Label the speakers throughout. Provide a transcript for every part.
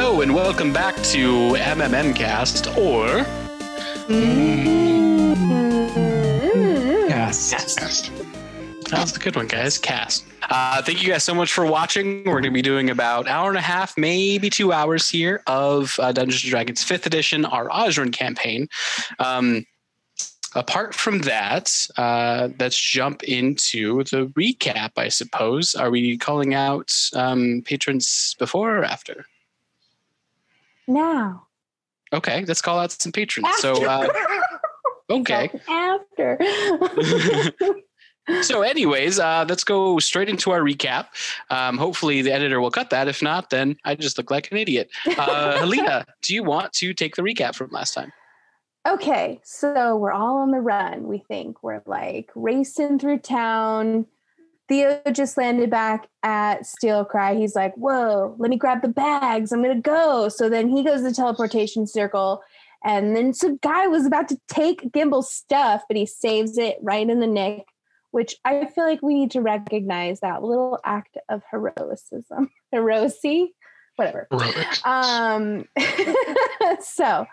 Speaker 1: Hello and welcome back to MMM Cast or
Speaker 2: Yes.
Speaker 1: Cast. That's a good one, guys. Cast. Uh, thank you guys so much for watching. We're going to be doing about an hour and a half, maybe two hours here of uh, Dungeons and Dragons 5th Edition, our Ozrin campaign. Um, apart from that, uh, let's jump into the recap, I suppose. Are we calling out um, patrons before or after?
Speaker 3: Now.
Speaker 1: Okay, let's call out some patrons. So, uh, okay.
Speaker 3: After.
Speaker 1: so anyways uh, let's go straight into our recap um, hopefully the editor will cut that if not then i just look like an idiot uh, helena do you want to take the recap from last time
Speaker 3: okay, so we're all on the run, we think. We're like racing through town. Theo just landed back at Steel Cry. He's like, Whoa, let me grab the bags. I'm going to go. So then he goes to the teleportation circle. And then some guy was about to take Gimble's stuff, but he saves it right in the nick, which I feel like we need to recognize that little act of heroicism, heroicy, whatever. Um, so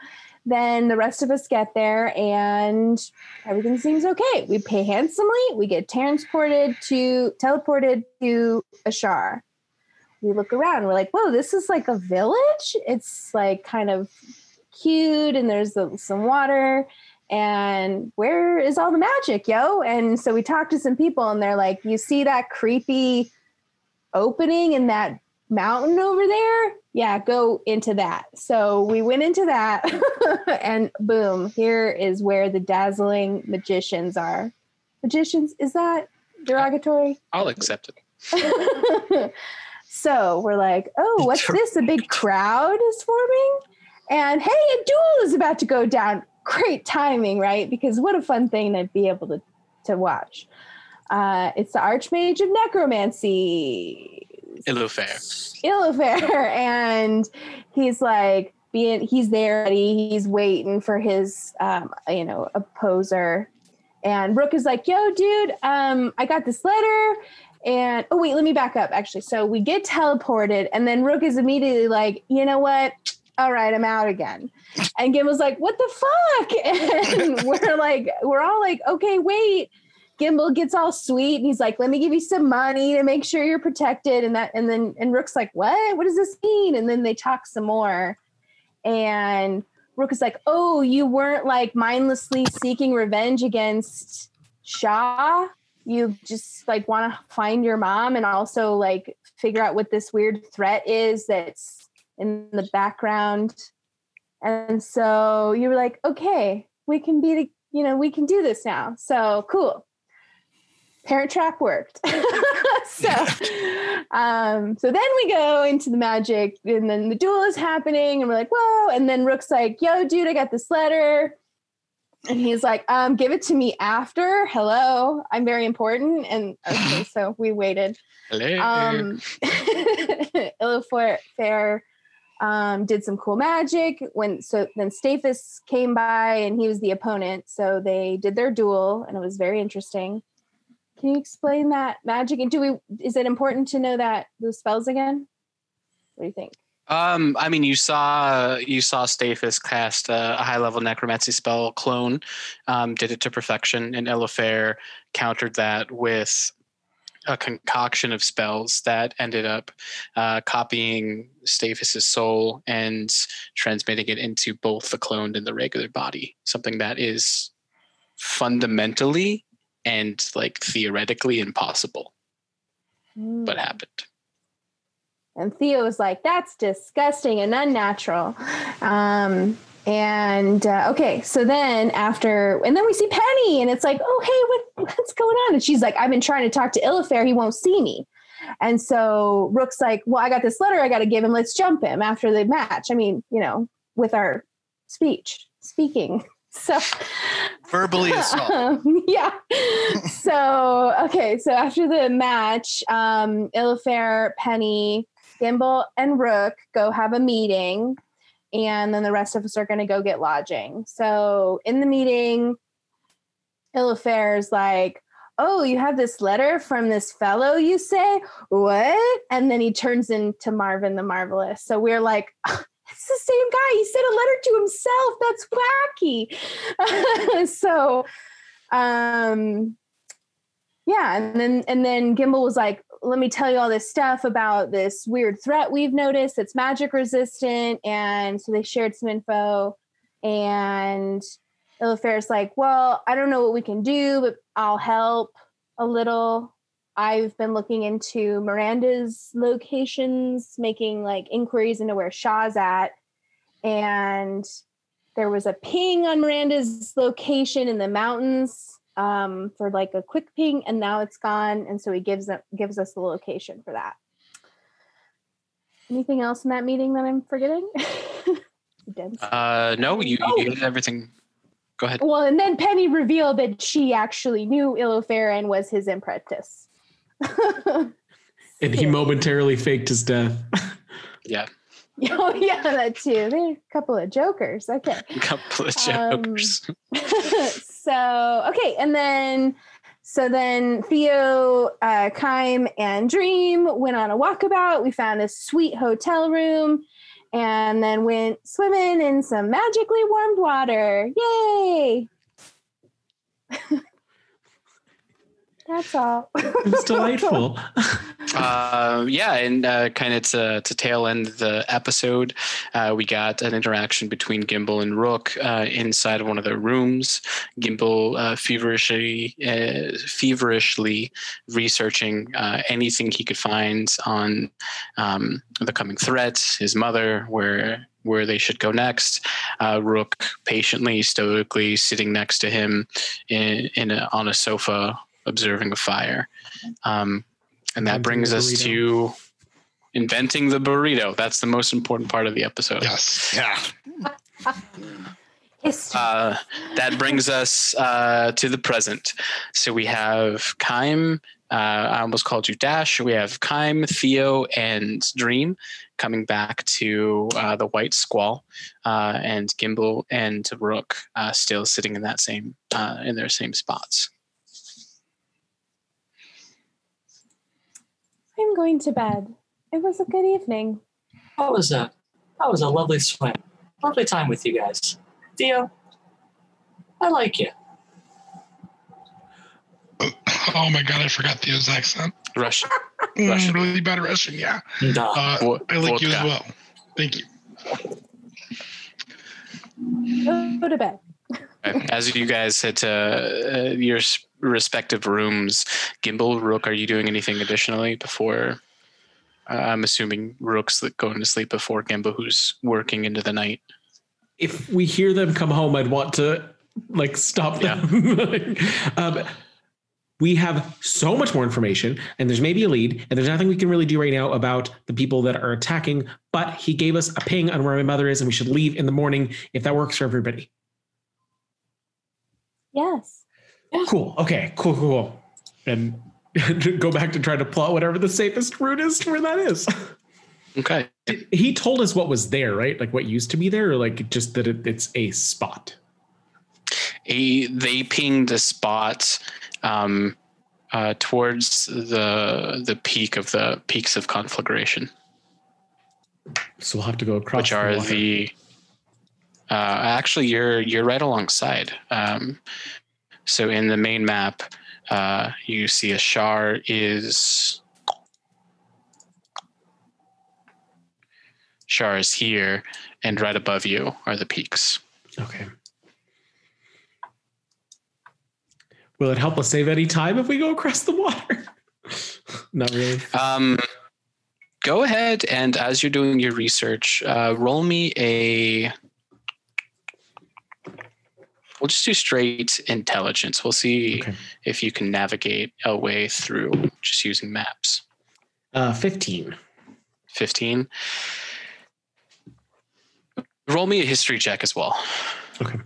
Speaker 3: then the rest of us get there and everything seems okay. We pay handsomely. We get transported to teleported to Ashar. We look around. We're like, whoa, this is like a village. It's like kind of cute, and there's some water. And where is all the magic, yo? And so we talked to some people, and they're like, you see that creepy opening in that mountain over there? Yeah, go into that. So we went into that, and boom, here is where the dazzling magicians are. Magicians, is that derogatory?
Speaker 1: i'll accept it
Speaker 3: so we're like, oh, what's this? A big crowd is forming? And hey, a duel is about to go down. Great timing, right? Because what a fun thing to be able to, to watch. Uh, it's the Archmage of Necromancy,
Speaker 1: Ilufair.
Speaker 3: Illafair, and he's like being he's there, he's waiting for his um, you know opposer, and Brooke is like, "Yo, dude, um, I got this letter." And oh wait, let me back up. Actually, so we get teleported, and then Rook is immediately like, "You know what? All right, I'm out again." And Gimble's like, "What the fuck?" And we're like, we're all like, "Okay, wait." Gimble gets all sweet and he's like, "Let me give you some money to make sure you're protected." And that, and then and Rook's like, "What? What does this mean?" And then they talk some more, and Rook is like, "Oh, you weren't like mindlessly seeking revenge against Shaw. You just like want to find your mom and also like figure out what this weird threat is that's in the background." And so you were like, "Okay, we can be the." You know, we can do this now. So cool parent trap worked. So um so then we go into the magic and then the duel is happening and we're like whoa and then rook's like yo dude i got this letter. And he's like um give it to me after. Hello i'm very important. And okay so we waited.
Speaker 1: Hello.
Speaker 3: um Fair um did some cool magic when so then Staphus came by and he was the opponent. So they did their duel and it was very interesting can you explain that magic? And do we is it important to know that those spells again? What do you think?
Speaker 1: Um, I mean, you saw you saw Staphus cast a, a high level necromancy spell, clone, um, did it to perfection, and Elifair countered that with a concoction of spells that ended up uh, copying Staphus's soul and transmitting it into both the cloned and the regular body. Something that is fundamentally and like theoretically impossible, but happened.
Speaker 3: And Theo was like, that's disgusting and unnatural. Um, and uh, okay, so then after, and then we see Penny, and it's like, oh, hey, what, what's going on? And she's like, I've been trying to talk to Illafair. He won't see me. And so Rook's like, well, I got this letter I got to give him. Let's jump him after the match. I mean, you know, with our speech, speaking. So
Speaker 2: Verbally assault.
Speaker 3: um, yeah. so okay, so after the match, um, Illafair, Penny, Gimble, and Rook go have a meeting, and then the rest of us are going to go get lodging. So in the meeting, Illafair is like, "Oh, you have this letter from this fellow, you say? What?" And then he turns into Marvin the Marvelous. So we're like, "It's the same guy. He sent a letter to himself. That's wacky." so, um, yeah, and then and then Gimbal was like, "Let me tell you all this stuff about this weird threat we've noticed that's magic resistant." And so they shared some info, and Illafair's like, "Well, I don't know what we can do, but I'll help a little." I've been looking into Miranda's locations, making like inquiries into where Shaw's at, and there was a ping on Miranda's location in the mountains um, for like a quick ping, and now it's gone. And so he gives them gives us the location for that. Anything else in that meeting that I'm forgetting?
Speaker 1: Uh, no, you,
Speaker 3: Oh.
Speaker 1: you did everything. Go ahead.
Speaker 3: well, and then Penny revealed that she actually knew Ilofair and was his apprentice.
Speaker 4: And he momentarily faked his death.
Speaker 1: Yeah,
Speaker 3: oh yeah, that too. They're a couple of jokers. Okay.
Speaker 1: a couple of
Speaker 3: Um,
Speaker 1: jokers.
Speaker 3: so okay, and then so then Theo, uh, Kime, and Dream went on a walkabout. We found a sweet hotel room, and then went swimming in some magically warmed water. Yay! That's all.
Speaker 4: It was delightful.
Speaker 1: Uh, yeah, and uh, kind of to, to tail end the episode, uh, we got an interaction between Gimbal and Rook uh, inside of one of their rooms. Gimbal uh, feverishly, uh, feverishly researching uh, anything he could find on um, the coming threats, his mother, where where they should go next. Uh, Rook patiently, stoically sitting next to him in, in a, on a sofa, observing a fire. Um, and that brings us to inventing the burrito. That's the most important part of the episode.
Speaker 2: Yes. Yeah.
Speaker 1: Uh, that brings us uh, to the present. So we have Kime. Uh, I almost called you Dash. We have Kime, Theo, and Dream coming back to uh, the White Squall, uh, and Gimbal and Rook uh, still sitting in that same uh, in their same spots.
Speaker 3: I'm going to bed. It was a good evening.
Speaker 5: That was a that was a lovely swim. Lovely time with you guys. Theo, I like you.
Speaker 2: Oh my god, I forgot Theo's accent.
Speaker 1: Russian.
Speaker 2: Mm,
Speaker 1: Russian.
Speaker 2: really bad Russian, yeah.
Speaker 5: Duh.
Speaker 2: Uh,
Speaker 1: Vo-
Speaker 2: I like you as well. Thank you.
Speaker 3: Go to bed.
Speaker 1: As you guys head to uh, your respective rooms, Gimbal, Rook, are you doing anything additionally before? Uh, I'm assuming Rook's going to sleep before Gimbal, who's working into the night.
Speaker 4: if we hear them come home, I'd want to like stop them. um, we have so much more information, and there's maybe a lead, and there's nothing we can really do right now about the people that are attacking. But he gave us a ping on where my mother is, and we should leave in the morning if that works for everybody.
Speaker 3: Yes.
Speaker 4: Cool. Okay. Cool. Cool. cool. And go back to try to plot whatever the safest route is to where that is.
Speaker 1: Okay.
Speaker 4: he told us what was there, right? Like what used to be there, or like just that it, it's a spot.
Speaker 1: A, they pinged a spot um, uh, towards the the peak of the peaks of conflagration,
Speaker 4: So we'll have to go across.
Speaker 1: which are
Speaker 4: water.
Speaker 1: the. Uh, actually, you're you're right alongside. Um, so in the main map, uh, you see a shar is shar is here, and right above you are the peaks.
Speaker 4: Okay. Will it help us save any time if we go across the water? Not really.
Speaker 1: Um, go ahead and as you're doing your research, uh, roll me a. We'll just do straight intelligence. We'll see
Speaker 4: Okay.
Speaker 1: if you can navigate a way through just using maps.
Speaker 4: Uh, 15.
Speaker 1: 15. Roll me a history check as well.
Speaker 4: Okay.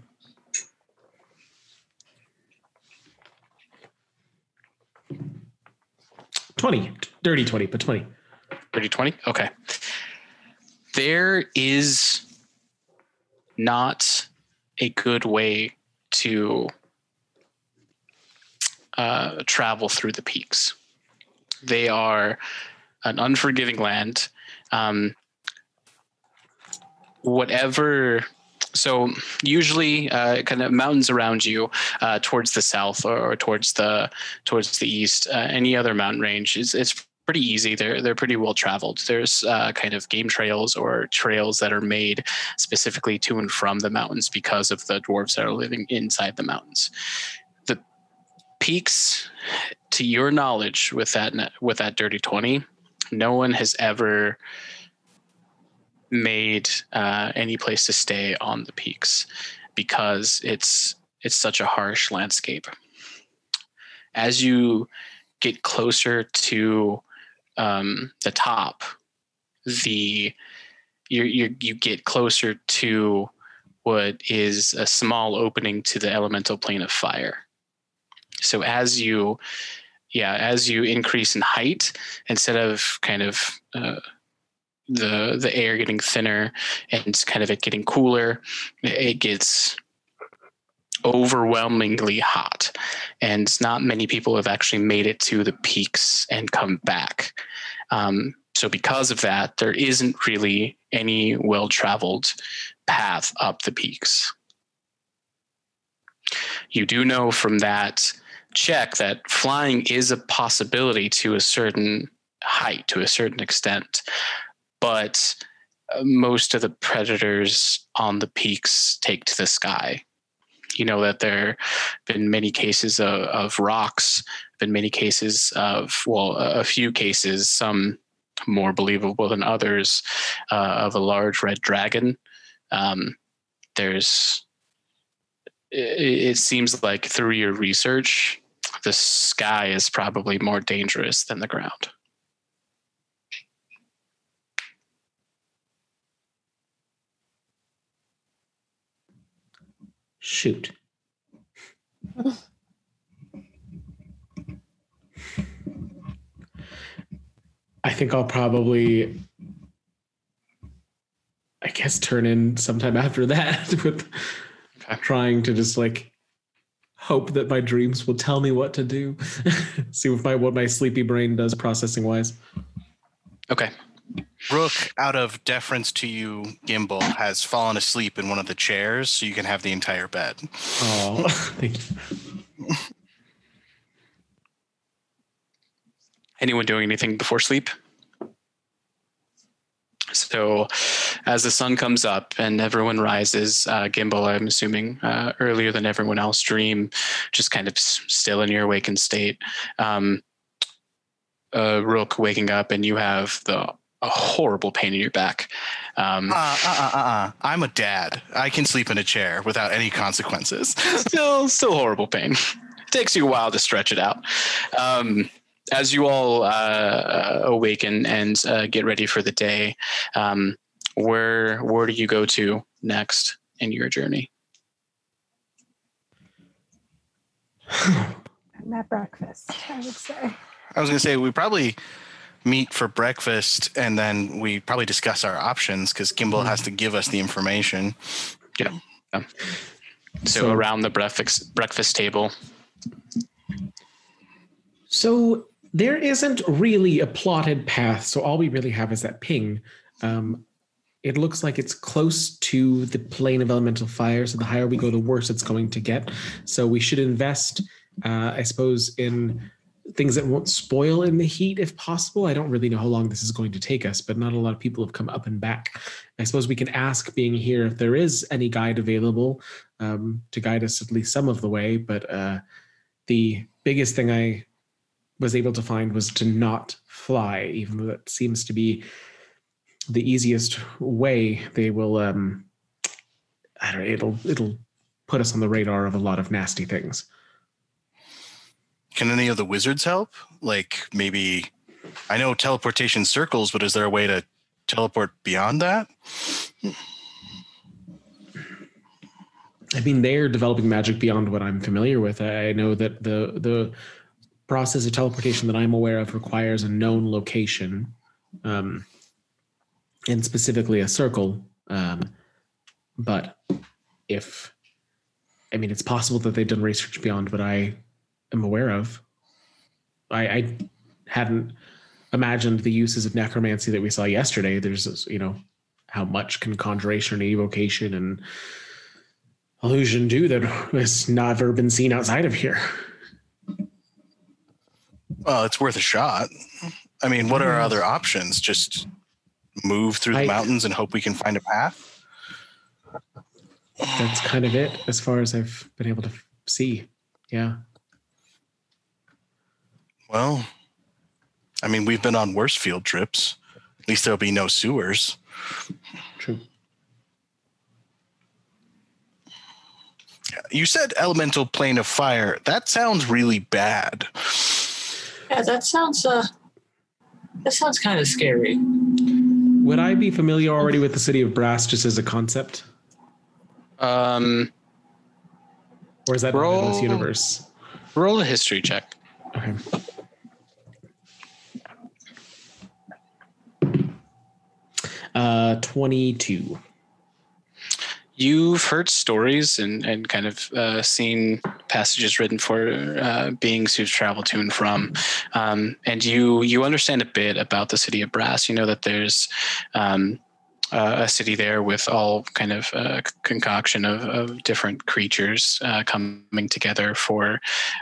Speaker 4: Twenty, dirty twenty, but twenty.
Speaker 1: 30 20 okay there is not a good way to uh, travel through the peaks. They are an unforgiving land. Um, whatever so usually uh, kind of mountains around you uh, towards the south or, or, towards the towards the east uh, any other mountain range is it's pretty easy. They're they're pretty well traveled. There's uh, kind of game trails or trails that are made specifically to and from the mountains because of the dwarves that are living inside the mountains. The peaks to your knowledge with that with that dirty 20 no one has ever made uh, any place to stay on the peaks because it's it's such a harsh landscape. As you get closer to um, the top, the you you get closer to what is a small opening to the elemental plane of fire. So as you yeah as you increase in height instead of kind of uh, the the air getting thinner and kind of it getting cooler, it gets overwhelmingly hot and not many people have actually made it to the peaks and come back um, so because of that there isn't really any well-traveled path up the peaks you do know from that check that flying is a possibility to a certain height to a certain extent but uh, most of the predators on the peaks take to the sky. You know that there have been many cases of, of rocks, been many cases of, well, a few cases, some more believable than others, uh, of a large red dragon. Um, there's, it, it seems like through your research, the sky is probably more dangerous than the ground.
Speaker 4: Shoot. I think I'll probably, I guess, turn in sometime after that with trying to just like hope that my dreams will tell me what to do. See if my what my sleepy brain does processing wise.
Speaker 1: Okay.
Speaker 6: Rook, out of deference to you, Gimbal, has fallen asleep in one of the chairs, so you can have the entire bed.
Speaker 4: Oh, thank you.
Speaker 1: Anyone doing anything before sleep? So, as the sun comes up and everyone rises, uh, Gimbal, I'm assuming uh, earlier than everyone else, dream just kind of still in your awakened state. Um, uh, Rook waking up and you have the a horrible pain in your back. Um,
Speaker 6: uh, uh, uh, uh, I'm a dad. I can sleep in a chair without any consequences.
Speaker 1: still, still horrible pain. It takes you a while to stretch it out. Um, as you all uh, awaken and uh, get ready for the day, um, where where do you go to next in your journey?
Speaker 3: I'm at breakfast, I would say.
Speaker 6: I was going to say we probably meet for breakfast and then we probably discuss our options because Gimbal has to give us the information.
Speaker 1: Yeah. yeah. So, so around the breakfast breakfast table.
Speaker 4: So there isn't really a plotted path. So all we really have is that ping. Um, it looks like it's close to the plane of elemental fire. So the higher we go, the worse it's going to get. So we should invest, uh, I suppose, in things that won't spoil in the heat if possible. I don't really know how long this is going to take us, but not a lot of people have come up and back. I suppose we can ask, being here, if there is any guide available um, to guide us at least some of the way. But uh, the biggest thing I was able to find was to not fly, even though that seems to be the easiest way. They will, um, I don't know, it'll it'll put us on the radar of a lot of nasty things.
Speaker 6: Can any of the wizards help? Like maybe I know teleportation circles, but is there a way to teleport beyond that?
Speaker 4: I mean, they're developing magic beyond what I'm familiar with. I know that the the process of teleportation that I'm aware of requires a known location, um, and specifically a circle. Um, but if I mean, it's possible that they've done research beyond what I am aware of. I, I hadn't imagined the uses of necromancy that we saw yesterday. There's, you know, how much can conjuration and evocation and illusion do that has never been seen outside of here.
Speaker 6: Well, it's worth a shot. I mean, what are our other options? Just move through the
Speaker 4: I-
Speaker 6: mountains and hope we can find a path?
Speaker 4: That's kind of it as far as I've been able to see. Yeah.
Speaker 6: Well, I mean, we've been on worse field trips. At least there'll be no sewers.
Speaker 4: True.
Speaker 6: You said elemental plane of fire. That sounds really bad.
Speaker 5: Yeah, that sounds uh that sounds kind of scary.
Speaker 4: Would I be familiar already with the city of Brass just as a concept?
Speaker 1: Um,
Speaker 4: Or is that not in this universe?
Speaker 1: roll a history check.
Speaker 4: Okay. Uh, 22.
Speaker 1: You've heard stories and, and kind of uh, seen passages written for uh, beings who've traveled to and from, um, and you you understand a bit about the city of Brass. You know that there's um, uh, a city there with all kind of uh, concoction of, of different creatures uh, coming together for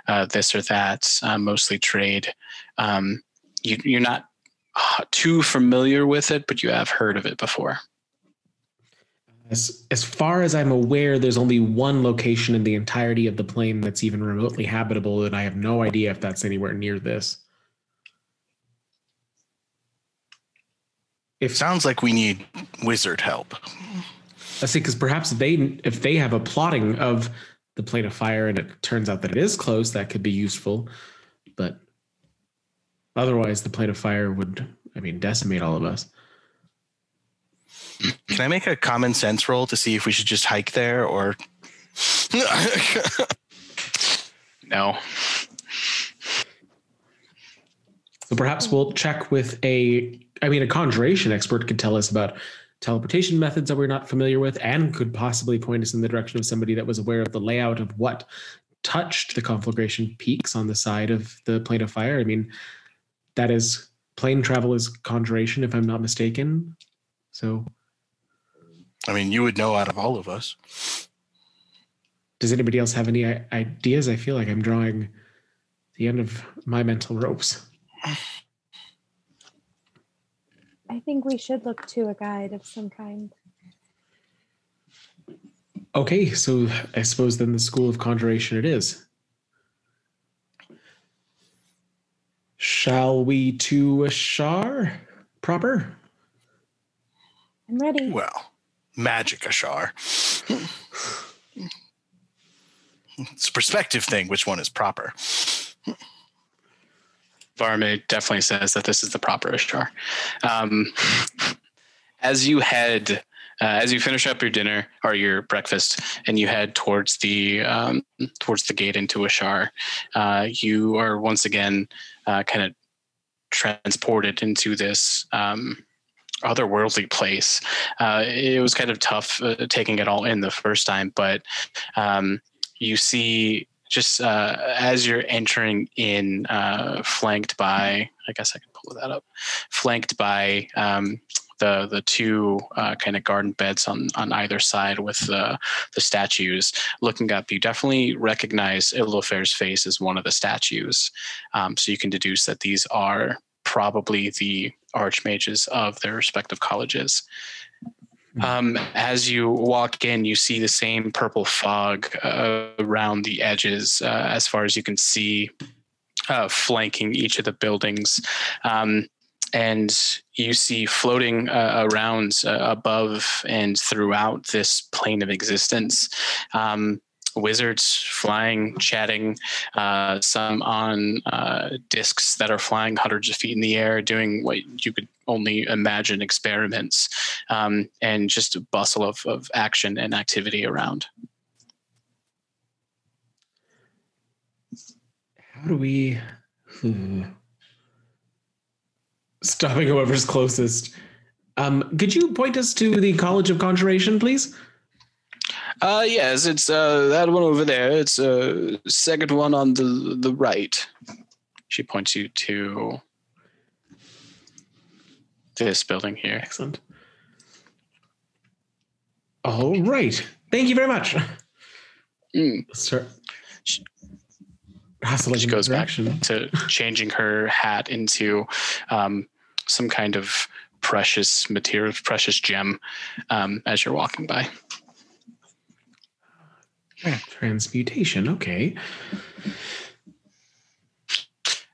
Speaker 1: uh, this or that, uh, mostly trade. Um, you, you're not too familiar with it, but you have heard of it before.
Speaker 4: As, as far as I'm aware, there's only one location in the entirety of the plane that's even remotely habitable, and I have no idea if that's anywhere near this. If
Speaker 6: Sounds like we need wizard help.
Speaker 4: I see, because perhaps they, if they have a plotting of the plane of fire, and it turns out that it is close, that could be useful. But otherwise, the plane of fire would, I mean, decimate all of us.
Speaker 6: Can I make a common sense roll to see if we should just hike there or?
Speaker 1: No.
Speaker 4: So perhaps we'll check with a, I mean, a conjuration expert could tell us about teleportation methods that we're not familiar with and could possibly point us in the direction of somebody that was aware of the layout of what touched the conflagration peaks on the side of the plane of fire. I mean, that is plane travel is conjuration, if I'm not mistaken. So
Speaker 6: I mean, you would know out of all of us.
Speaker 4: does anybody else have any ideas? I feel like I'm drawing the end of my mental ropes.
Speaker 3: I think we should look to a guide of some kind.
Speaker 4: Okay, so I suppose then the school of conjuration it is. Shall we to Ashar proper?
Speaker 3: I'm ready.
Speaker 6: Well, magic Ashar. It's a perspective thing. Which one is proper?
Speaker 1: Varme definitely says that this is the proper Ishtar. Um, as you head, uh, as you finish up your dinner or your breakfast, and you head towards the um, towards the gate into Ishar, uh, you are once again uh, kind of transported into this um, otherworldly place. Uh, it was kind of tough uh, taking it all in the first time, but um, you see just uh, as you're entering in, uh, flanked by, I guess I can pull that up, flanked by um, the the two uh, kind of garden beds on on either side with the the statues looking up. You definitely recognize Ilofair's face as one of the statues, um, so you can deduce that these are probably the archmages of their respective colleges. Um, as you walk in, you see the same purple fog uh, around the edges, uh, as far as you can see, uh, flanking each of the buildings. Um, and you see floating uh, around uh, above and throughout this plane of existence. Um, wizards flying, chatting, uh, some on uh, discs that are flying hundreds of feet in the air, doing what you could only imagine experiments, um, and just a bustle of, of action and activity around.
Speaker 4: How do we hmm. Stopping whoever's closest? Um, could you point us to the College of Conjuration, please?
Speaker 1: Uh, yes, it's uh, that one over there. It's uh, second one on the the right. She points you to this building here.
Speaker 4: Excellent. All right. Thank you very much.
Speaker 1: Mm.
Speaker 4: Sir.
Speaker 1: She- She goes back to changing her hat into um, some kind of precious material, precious gem um, as you're walking by.
Speaker 4: Transmutation. Okay.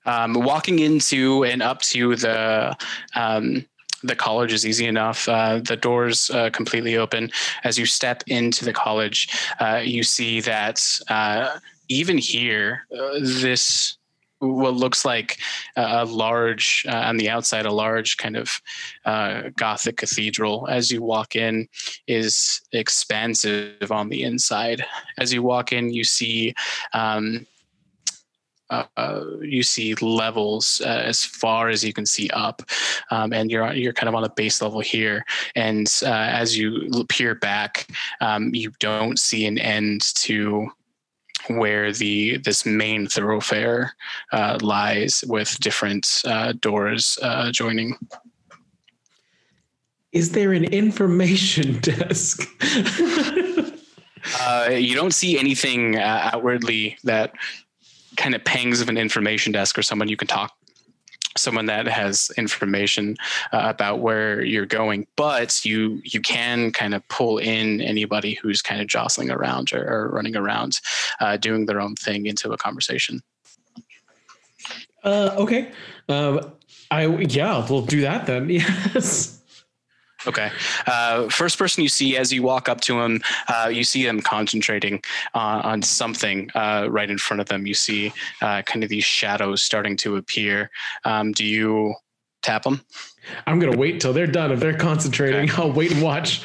Speaker 1: Um, walking into and up to the um, the college is easy enough. Uh, the doors uh, completely open. As you step into the college, uh, you see that uh, even here, uh, this what looks like a large uh, on the outside, a large kind of uh, Gothic cathedral. As you walk in, is expansive on the inside. As you walk in, you see. Um, uh, uh, you see levels uh, as far as you can see up, um, and you're you're kind of on a base level here. And uh, as you peer back, um, you don't see an end to where the this main thoroughfare uh, lies, with different uh, doors uh, joining.
Speaker 4: Is there an information desk?
Speaker 1: Uh, you don't see anything uh, outwardly that kind of pangs of an information desk or someone you can talk someone that has information uh, about where you're going but you you can kind of pull in anybody who's kind of jostling around or, or running around uh, doing their own thing into a conversation
Speaker 4: uh, okay. Um, I yeah, we'll do that then. Yes.
Speaker 1: Okay. Uh, first person you see as you walk up to him, uh, you see them concentrating uh, on something uh, right in front of them. You see uh, kind of these shadows starting to appear. Um, do you tap them?
Speaker 4: I'm gonna wait till they're done. If they're concentrating,
Speaker 1: Okay.
Speaker 4: I'll wait and watch.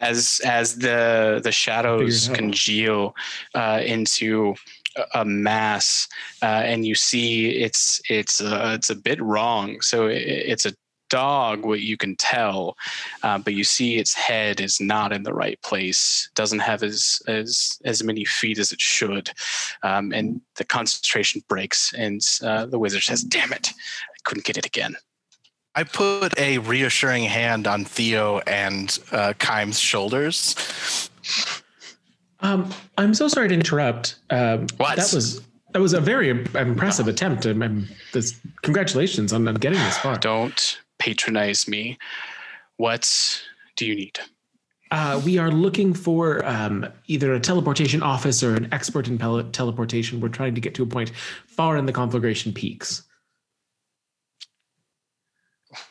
Speaker 1: as as the the shadows congeal uh, into a- a mass, uh, and you see it's it's uh, it's a bit wrong. So it, it's a dog, what you can tell, uh, but you see its head is not in the right place. Doesn't have as as as many feet as it should, um, and the concentration breaks. And uh, the wizard says, "Damn it, I couldn't get it again."
Speaker 6: I put a reassuring hand on Theo and uh, Kime's shoulders.
Speaker 4: Um, I'm so sorry to interrupt. Um,
Speaker 1: What?
Speaker 4: That was that was a very impressive attempt. and I'm, this, congratulations on, on getting this far.
Speaker 1: Don't patronize me. What do you need?
Speaker 4: Uh, we are looking for um, either a teleportation office or an expert in pel- teleportation. We're trying to get to a point far in the conflagration peaks.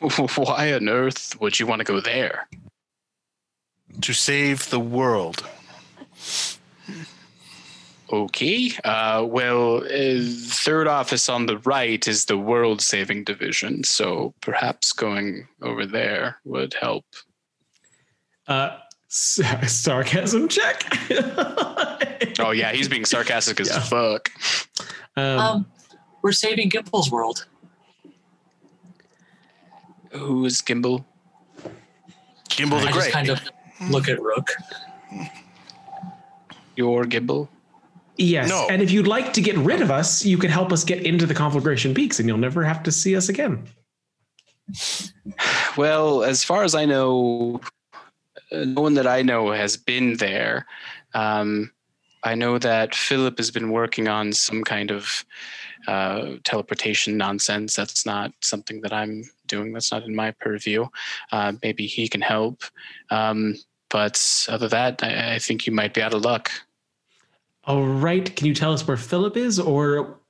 Speaker 1: Why on earth would you want to go there?
Speaker 6: to save the world.
Speaker 1: Okay. Uh, well, uh, third office on the right is the world saving division, so perhaps going over there would help.
Speaker 4: Uh, sarcasm check.
Speaker 1: Oh yeah, he's being sarcastic as
Speaker 4: Yeah.
Speaker 1: fuck.
Speaker 4: um,
Speaker 5: Um, we're saving Gimble's world.
Speaker 1: Who is Gimbal?
Speaker 6: Gimbal the
Speaker 5: I just kind of look at Rook.
Speaker 1: Your Gimbal?
Speaker 4: Yes,
Speaker 6: no.
Speaker 4: and if you'd like to get rid of us, you can help us get into the conflagration peaks, and you'll never have to see us again.
Speaker 1: Well, as far as I know, uh, no one that I know has been there. Um, I know that Philip has been working on some kind of uh, teleportation nonsense. That's not something that I'm doing. That's not in my purview. Uh, maybe he can help. Um, but other than that, I, I think you might be out of luck.
Speaker 4: All right, can you tell us where Philip is, or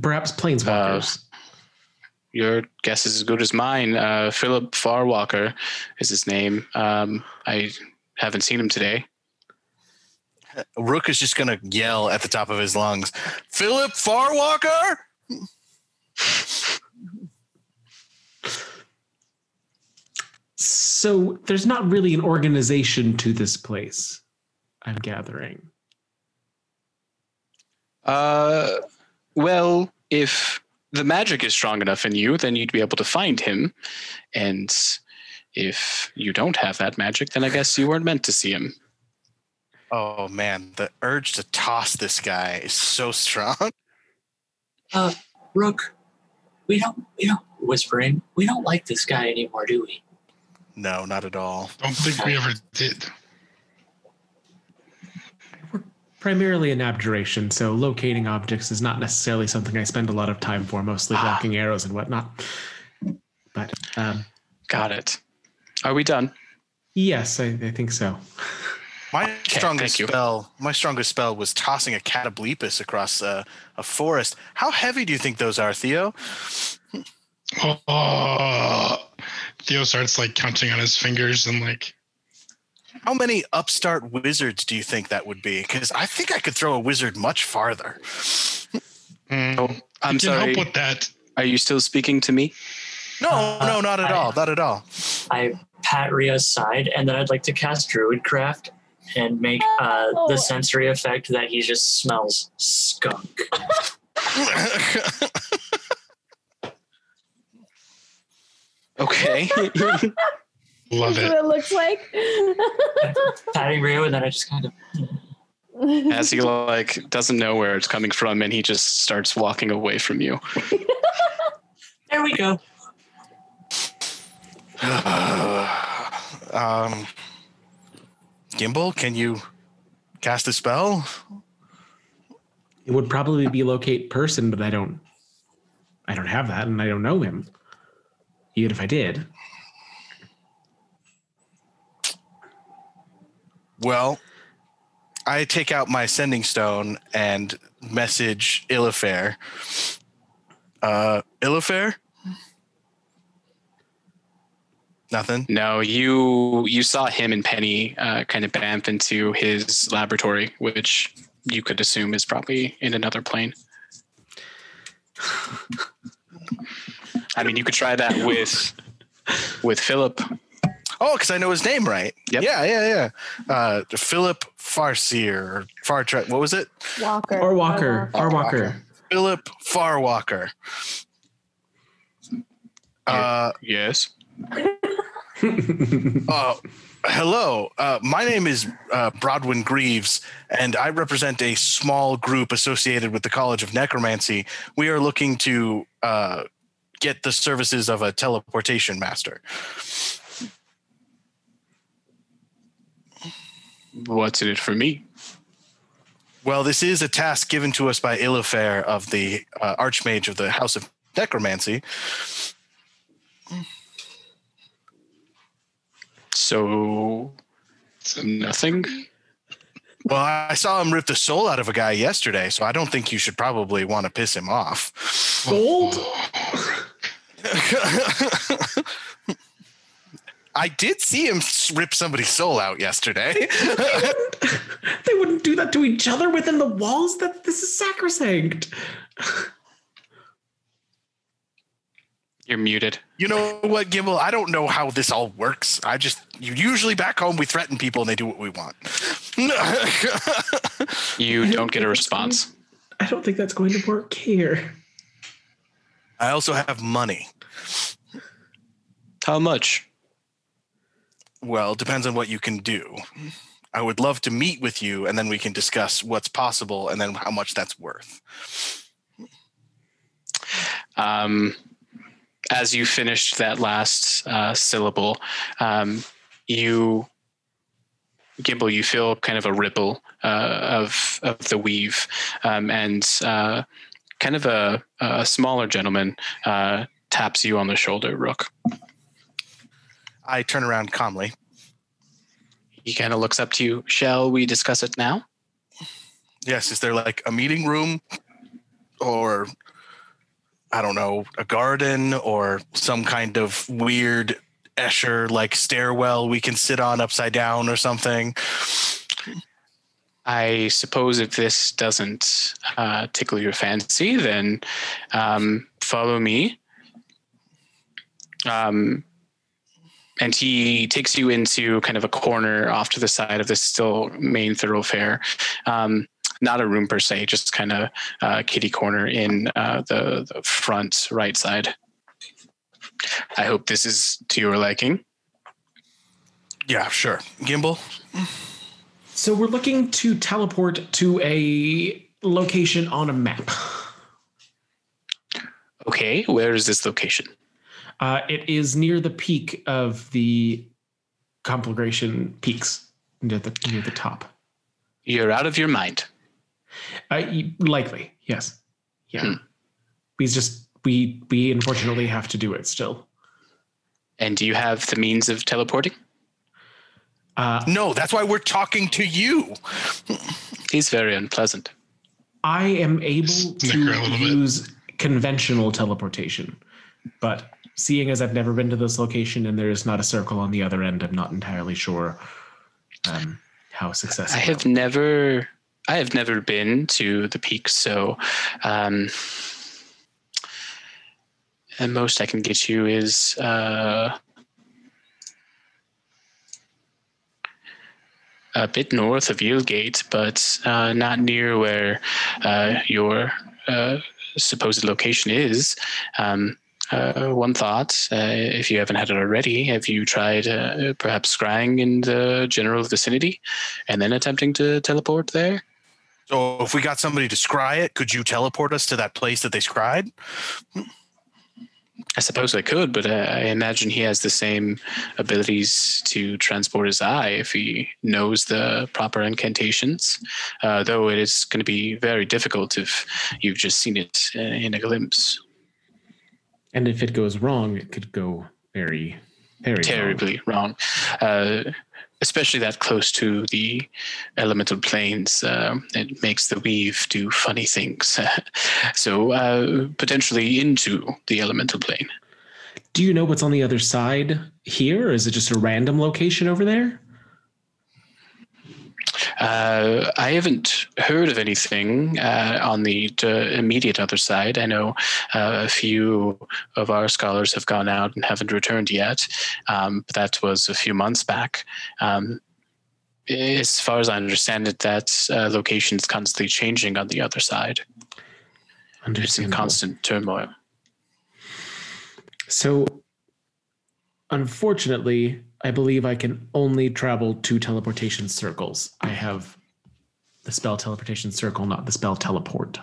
Speaker 4: perhaps planeswalkers?
Speaker 1: Your guess is as good as mine. Uh, Philip Farwalker is his name. Um, I haven't seen him today.
Speaker 6: Rook is just going to yell at the top of his lungs, Philip Farwalker?
Speaker 4: so there's not really an organization to this place. I'm gathering.
Speaker 1: Uh, well, if the magic is strong enough in you, then you'd be able to find him. And if you don't have that magic, then I guess you weren't meant to see him.
Speaker 6: Oh man, the urge to toss this guy is so strong.
Speaker 5: Uh, Rook, we don't, we don't, whispering, we don't like this guy anymore, do we?
Speaker 6: No, not at all.
Speaker 2: Don't think we ever did.
Speaker 4: Primarily an abjuration, so locating objects is not necessarily something I spend a lot of time for, mostly
Speaker 1: Ah.
Speaker 4: blocking arrows and whatnot. But um,
Speaker 1: Got it. Are we done?
Speaker 4: yes, I, I think so.
Speaker 6: My strongest spell, my strongest spell was tossing a catoblepas across a, a forest. How heavy do you think those are, Theo?
Speaker 2: Oh, Theo starts like counting on his fingers and like,
Speaker 6: How many upstart wizards do you think that would be? Because I think I could throw a wizard much farther.
Speaker 2: mm,
Speaker 1: Oh, I'm
Speaker 2: I
Speaker 1: sorry.
Speaker 2: help with that.
Speaker 1: Are you still speaking to me?
Speaker 6: No,
Speaker 5: Uh,
Speaker 6: no, not at
Speaker 5: I-
Speaker 6: all. Not at all.
Speaker 5: I pat Ria's side, and then I'd like to cast Druidcraft and make uh,
Speaker 3: Oh.
Speaker 5: the sensory effect that he just smells skunk.
Speaker 1: Okay.
Speaker 2: Love
Speaker 3: That's
Speaker 2: it.
Speaker 3: what it looks like.
Speaker 5: Patting Rio, and then I just kind of
Speaker 1: As he like doesn't know where it's coming from, and he just starts walking away from you.
Speaker 5: there we go.
Speaker 6: um, Gimbal, can you cast a spell?
Speaker 4: It would probably be locate person, but I don't. I don't have that, and I don't know him. Even if I did,
Speaker 6: Well, I take out my sending stone and message Illifair. Uh, Illifair? Nothing.
Speaker 1: No, you you saw him and Penny uh, kind of bamf into his laboratory, which you could assume is probably in another plane. I mean, you could try that with with Philip.
Speaker 6: Oh, because I know his name right.
Speaker 1: Yep.
Speaker 6: Yeah, yeah, yeah. Uh, Philip Farseer or Fartre. What was it?
Speaker 3: Walker.
Speaker 4: or Walker, or Walker.
Speaker 6: Philip Farwalker. Uh,
Speaker 1: Yes.
Speaker 6: Uh, hello, uh, my name is uh, Brodwin Greaves, and I represent a small group associated with the College of Necromancy. We are looking to uh, get the services of a teleportation master.
Speaker 1: What's in it for me?
Speaker 6: Well, this is a task given to us by Illifair of the uh, Archmage of the House of Necromancy.
Speaker 1: So nothing.
Speaker 6: Well, I saw him rip the soul out of a guy yesterday, so I don't think you should probably want to piss him off.
Speaker 4: Gold?
Speaker 6: I did see him rip somebody's soul out yesterday.
Speaker 4: they wouldn't they wouldn't do that to each other within the walls. That this is sacrosanct.
Speaker 1: You're muted.
Speaker 6: you know what, Gimbal? I don't know how this all works. I just usually back home we threaten people and they do what we want.
Speaker 1: You don't get a response.
Speaker 4: I don't think that's going to work here.
Speaker 6: I also have money.
Speaker 1: How much?
Speaker 6: Well, depends on what you can do. I would love to meet with you and then we can discuss what's possible and then how much that's worth.
Speaker 1: Um, as you finished that last uh, syllable, um, you, Gimbal, you feel kind of a ripple uh, of of the weave, um, and uh, kind of a, a smaller gentleman uh, taps you on the shoulder. Rook.
Speaker 6: I turn around calmly.
Speaker 1: He kind of looks up to you. Shall we discuss it now?
Speaker 6: Yes, is there like a meeting room or I don't know, a garden or some kind of weird Escher like stairwell we can sit on upside down or something?
Speaker 1: I suppose if this doesn't uh, tickle your fancy, then um, follow me. Um, and he takes you into kind of a corner off to the side of this still main thoroughfare. Um, not a room per se, just kind of uh, kitty corner in uh, the, the front right side. I hope this is to your liking.
Speaker 6: Yeah, sure. Gimbal?
Speaker 4: So we're looking to teleport to a location on a map.
Speaker 1: Okay, where is this location?
Speaker 4: Uh, it is near the peak of the conflagration peaks, near the near the top.
Speaker 1: You're out of your mind.
Speaker 4: Uh, likely, yes. Yeah.
Speaker 1: Hmm.
Speaker 4: We just we we unfortunately have to do it still.
Speaker 1: And do you have the means of teleporting?
Speaker 4: Uh,
Speaker 6: No, that's why we're talking to you.
Speaker 1: He's very unpleasant.
Speaker 4: I am able
Speaker 2: Snicker
Speaker 4: to
Speaker 2: a little bit.
Speaker 4: use conventional teleportation, but seeing as I've never been to this location and there is not a circle on the other end, I'm not entirely sure um, how successful.
Speaker 1: I have never I have never been to the peak, so um and most I can get you is uh a bit north of Yieldgate, but uh, not near where uh, your uh, supposed location is. Um, uh, one thought, uh, if you haven't had it already, have you tried uh, perhaps scrying in the general vicinity and then attempting to teleport there?
Speaker 6: So if we got somebody to scry it, could you teleport us to that place that they scried?
Speaker 1: I suppose I could, but uh, I imagine he has the same abilities to transport his eye if he knows the proper incantations. Uh, though it is going to be very difficult if you've just seen it uh, in a glimpse.
Speaker 4: And if it goes wrong, it could go very, very wrong.
Speaker 1: terribly wrong, uh, especially that close to the elemental planes. Uh, it makes the weave do funny things. so uh, potentially into the elemental plane.
Speaker 4: Do you know what's on the other side here? Or is it just a random location over there?
Speaker 1: Uh, I haven't heard of anything uh, on the uh, immediate other side. I know uh, a few of our scholars have gone out and haven't returned yet, um, but that was a few months back. Um, as far as I understand it, that uh, location is constantly changing on the other side. It's in constant turmoil.
Speaker 4: So, unfortunately, I believe I can only travel to teleportation circles. I have the spell teleportation circle, not the spell teleport.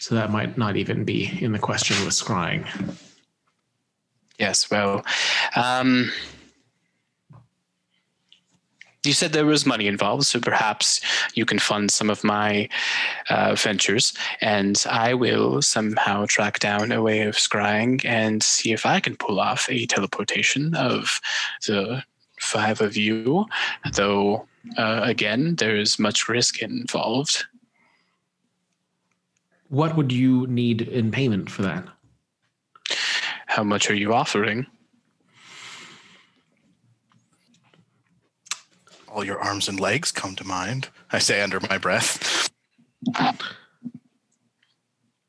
Speaker 4: So that might not even be in the question with scrying.
Speaker 1: Yes, well, um, you said there was money involved, so perhaps you can fund some of my uh, ventures, and I will somehow track down a way of scrying and see if I can pull off a teleportation of the five of you. Though, uh, again, there is much risk involved.
Speaker 4: What would you need in payment for that?
Speaker 1: How much are you offering?
Speaker 6: All your arms and legs come to mind. I say under my breath.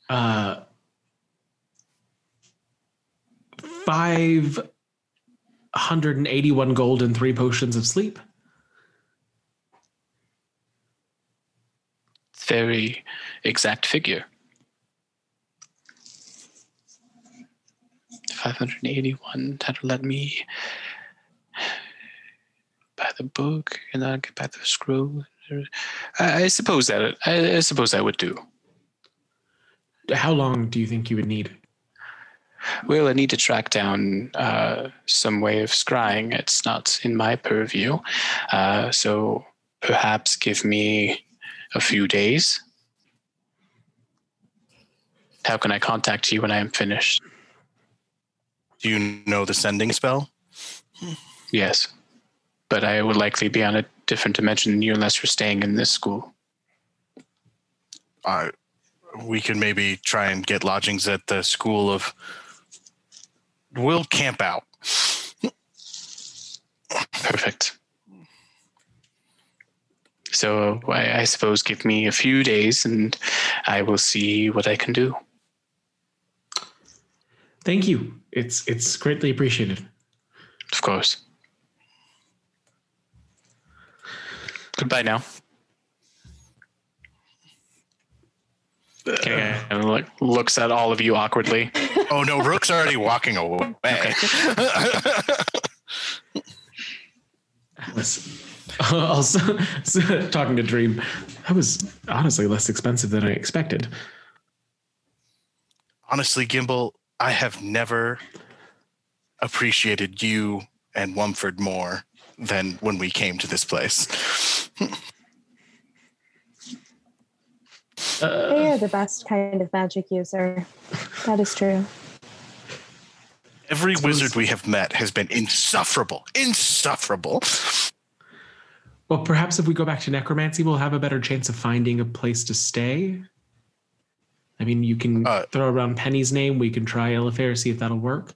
Speaker 4: Uh, five hundred and eighty-one gold and three potions of sleep.
Speaker 1: Very exact figure. 581 that'll let me buy the book and then get back the scroll. I, I suppose that I, I suppose I would do.
Speaker 4: How long do you think you would need?
Speaker 1: Well, I need to track down uh, some way of scrying. It's not in my purview, uh, so perhaps give me a few days. How can I contact you when I am finished?
Speaker 6: Do you know the sending spell?
Speaker 1: Yes, but I would likely be on a different dimension than you unless you're staying in this school.
Speaker 6: Uh, we can maybe try and get lodgings at the school of. We'll camp out.
Speaker 1: Perfect. So I, I suppose give me a few days and I will see what I can do.
Speaker 4: Thank you. It's it's greatly appreciated.
Speaker 1: Of course. Goodbye now. Okay, and look, looks at all of you awkwardly.
Speaker 6: Oh no, Rook's already walking away.
Speaker 4: Alice, also talking to Dream, that was honestly less expensive than I expected.
Speaker 6: Honestly, Gimbal, I have never appreciated you and Wumford more than when we came to this place.
Speaker 3: They
Speaker 4: Uh,
Speaker 3: are the best kind of magic user. That is true.
Speaker 6: Every wizard we have met has been insufferable. Insufferable.
Speaker 4: well, perhaps if we go back to necromancy, we'll have a better chance of finding a place to stay. I mean, you can
Speaker 6: Uh,
Speaker 4: throw around Penny's name. We can try Elifair, see if that'll work.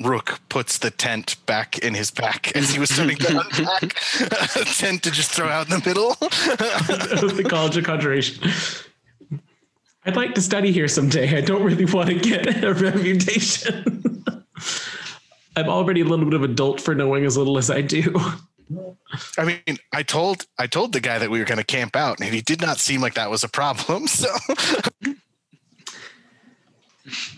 Speaker 6: Rook puts the tent back in his pack as he was starting to unpack a tent to just throw out in the middle.
Speaker 4: the College of Conjuration. I'd like to study here someday. I don't really want to get a reputation. I'm already a little bit of adult for knowing as little as I do.
Speaker 6: I mean, I told I told the guy that we were going to camp out, and he did not seem like that was a problem. So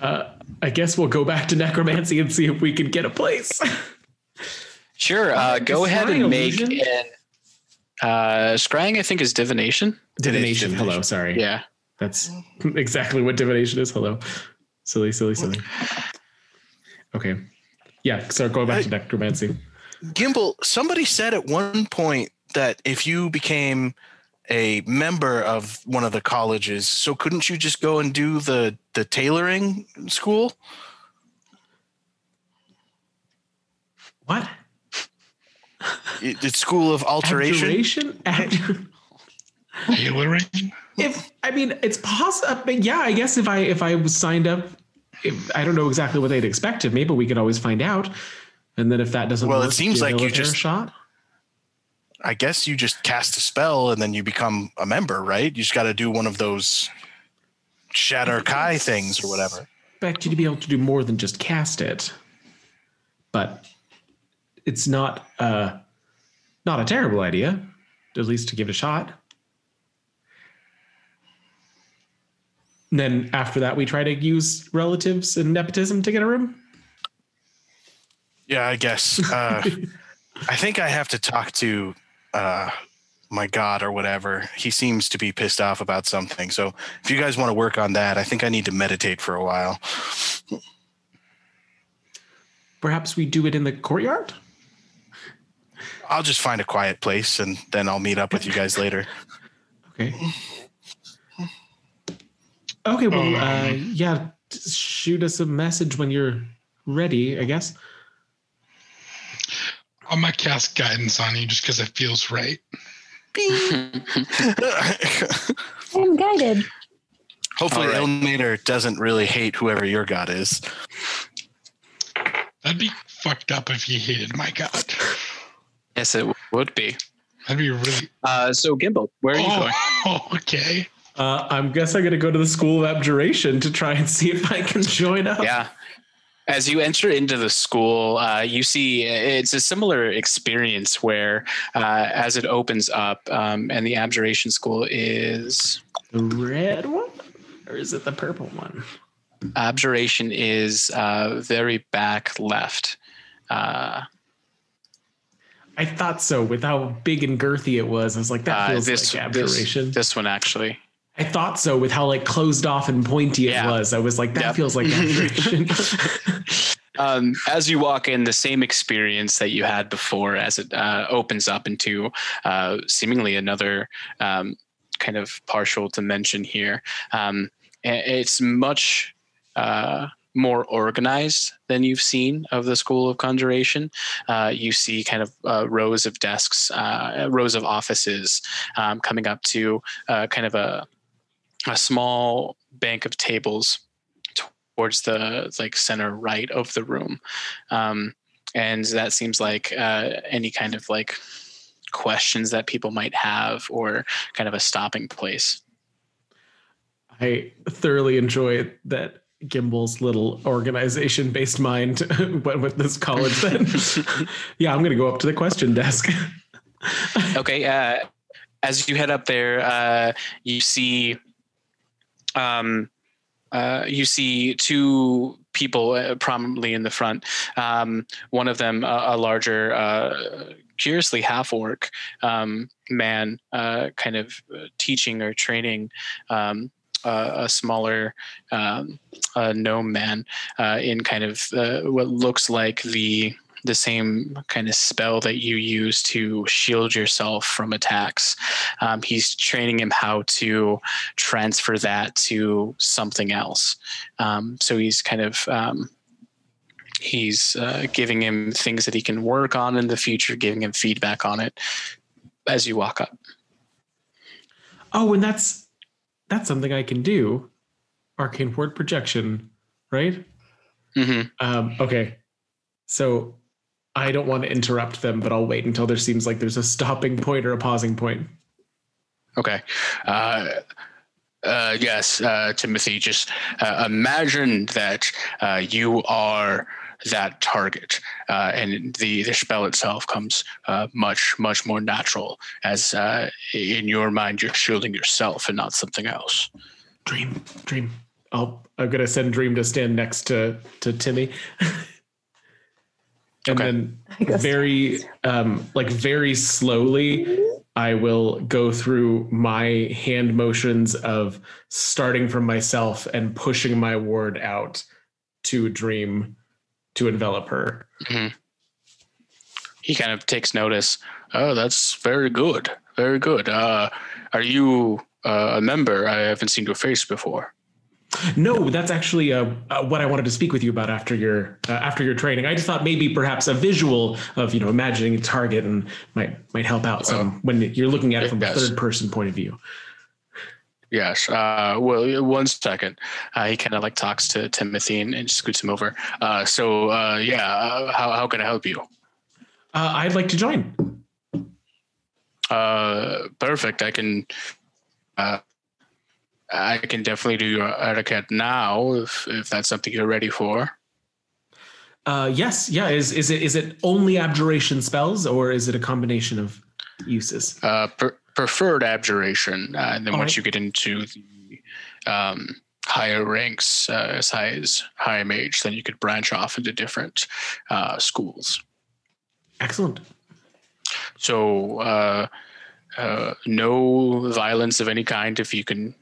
Speaker 4: Uh, I guess we'll go back to necromancy and see if we can get a place.
Speaker 1: Sure. Uh, go ahead
Speaker 4: scrying
Speaker 1: and make
Speaker 4: illusion?
Speaker 1: an. Uh, scrying, I think, is divination.
Speaker 4: Divination.
Speaker 6: divination.
Speaker 4: Hello. Sorry.
Speaker 1: Yeah.
Speaker 4: That's exactly what divination is. Hello. Silly, silly, silly. Okay. Yeah. So going back to necromancy.
Speaker 6: Gimbal, somebody said at one point that if you became a member of one of the colleges, so couldn't you just go and do the the tailoring school?
Speaker 4: What?
Speaker 6: It- It's school of alteration.
Speaker 4: Abjuration? Ab-
Speaker 2: Tailoring?
Speaker 4: if I mean it's possible. Yeah, I guess if I if I was signed up, if, I don't know exactly what they'd expected. Maybe we could always find out. And then if that doesn't
Speaker 6: Well, it seems like you
Speaker 4: Elitair a
Speaker 6: just-
Speaker 4: shot.
Speaker 6: I guess you just cast a spell and then you become a member, right? You just got to do one of those shatter kai things or whatever.
Speaker 4: expect you to be able to do more than just cast it. But it's not uh not a terrible idea, at least to give it a shot. And then after that, we try to use relatives and nepotism to get a room.
Speaker 6: Yeah, I guess. Uh, I think I have to talk to uh, my god or whatever. He seems to be pissed off about something. So if you guys want to work on that, I think I need to meditate for a while.
Speaker 4: Perhaps we do it in the courtyard.
Speaker 6: I'll just find a quiet place and then I'll meet up with you guys later.
Speaker 4: Okay. Okay. Well, uh, yeah. Shoot us a message when you're ready. I guess.
Speaker 2: I'm gonna cast guidance on you just because it feels right.
Speaker 3: I'm guided.
Speaker 6: Hopefully,
Speaker 1: All right.
Speaker 6: Ilmater doesn't really hate whoever your god is.
Speaker 2: That'd be fucked up if you hated my god.
Speaker 1: yes, it would be.
Speaker 2: That'd be really.
Speaker 1: Uh, so, Gimbal, where are you going?
Speaker 2: Oh, okay.
Speaker 4: Uh, I'm guess I'm gonna go to the school of abjuration to try and see if I can join up.
Speaker 1: Yeah. As you enter into the school, uh, you see it's a similar experience where, uh, as it opens up, um, and the abjuration school is
Speaker 4: The red one, or is it the purple one?
Speaker 1: abjuration is uh, very back left. Uh,
Speaker 4: I thought so. With how big and girthy it was, I was like, that
Speaker 1: uh,
Speaker 4: feels
Speaker 1: this,
Speaker 4: like
Speaker 1: this
Speaker 4: abjuration.
Speaker 1: this one actually.
Speaker 4: I thought so. With how like closed off and pointy it was, I was like, that
Speaker 1: Yep.
Speaker 4: feels like abjuration.
Speaker 1: um, as you walk in, the same experience that you had before, as it uh, opens up into uh, seemingly another um, kind of partial dimension here. Um, it's much uh, more organized than you've seen of the School of Conjuration. Uh, you see kind of uh, rows of desks, uh, rows of offices um, coming up to uh, kind of a a small bank of tables towards the like center right of the room um, and that seems like uh, any kind of like questions that people might have or kind of a stopping place
Speaker 4: I thoroughly enjoy that Gimbal's little organization based mind went with this college then. yeah, I'm gonna go up to the question desk.
Speaker 1: okay uh, as you head up there uh, you see um, uh, you see two people uh, prominently in the front. Um, one of them, a, a larger, uh, curiously half orc um, man, uh, kind of teaching or training um, a smaller um, uh, gnome man in kind of what looks like the the same kind of spell that you use to shield yourself from attacks. Um, he's training him how to transfer that to something else. Um, so he's kind of um, he's uh, giving him things that he can work on in the future, giving him feedback on it as you walk up.
Speaker 4: Oh, and that's that's something I can do. Arcane ward projection, right?
Speaker 1: hmm
Speaker 4: Um, okay. So I don't want to interrupt them, but I'll wait until there seems like there's a stopping point or a pausing point.
Speaker 1: Okay. Uh, uh, yes, uh, Timothy, just uh, imagine that uh, you are that target, uh, and the, the spell itself comes uh, much, much more natural as uh, in your mind you're shielding yourself and not something else.
Speaker 4: Dream, dream. I'll I'm gonna send Dream to stand next to to Timmy. and
Speaker 1: Okay.
Speaker 4: then very um like very slowly I will go through my hand motions of starting from myself and pushing my ward out to Dream to envelop her.
Speaker 1: He kind of takes notice. Oh, that's very good. Very good. Uh, are you uh, a member? I haven't seen your face before.
Speaker 4: No, that's actually uh, uh, what I wanted to speak with you about after your uh, after your training. I just thought maybe perhaps a visual of you know imagining a target and might might help out some when you're looking at it from a third person point of view.
Speaker 1: Yes. Uh, well, one second. Uh, he kind of like talks to Timothy and, and scoots him over. Uh, so, uh, yeah, uh, how, how can I help you?
Speaker 4: Uh, I'd like to join.
Speaker 1: Uh, perfect. I can, uh, I can definitely do your etiquette now if, if that's something you're ready for.
Speaker 4: Uh, yes, yeah. Is is it is it only abjuration spells or is it a combination of uses?
Speaker 1: Uh, per, preferred abjuration. Uh, and then
Speaker 4: All
Speaker 1: once
Speaker 4: right.
Speaker 1: you get into the um, higher ranks, uh, as high as high mage, then you could branch off into different uh, schools.
Speaker 4: Excellent.
Speaker 1: So uh, uh, no violence of any kind if you can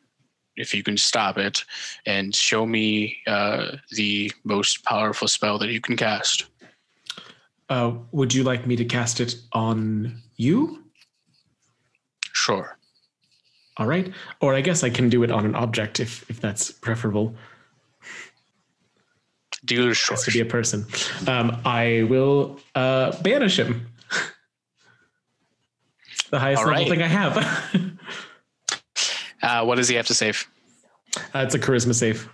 Speaker 1: if you can stop it and show me uh, the most powerful spell that you can cast.
Speaker 4: Uh, would you like me to cast it on you?
Speaker 1: Sure.
Speaker 4: All right. Or I guess I can do it on an object if if that's preferable.
Speaker 1: Dealer's
Speaker 4: Has
Speaker 1: choice.
Speaker 4: to be a person. Um, I will uh, banish him. the highest level thing I have.
Speaker 1: Uh, what does he have to save?
Speaker 4: uh, it's a charisma save.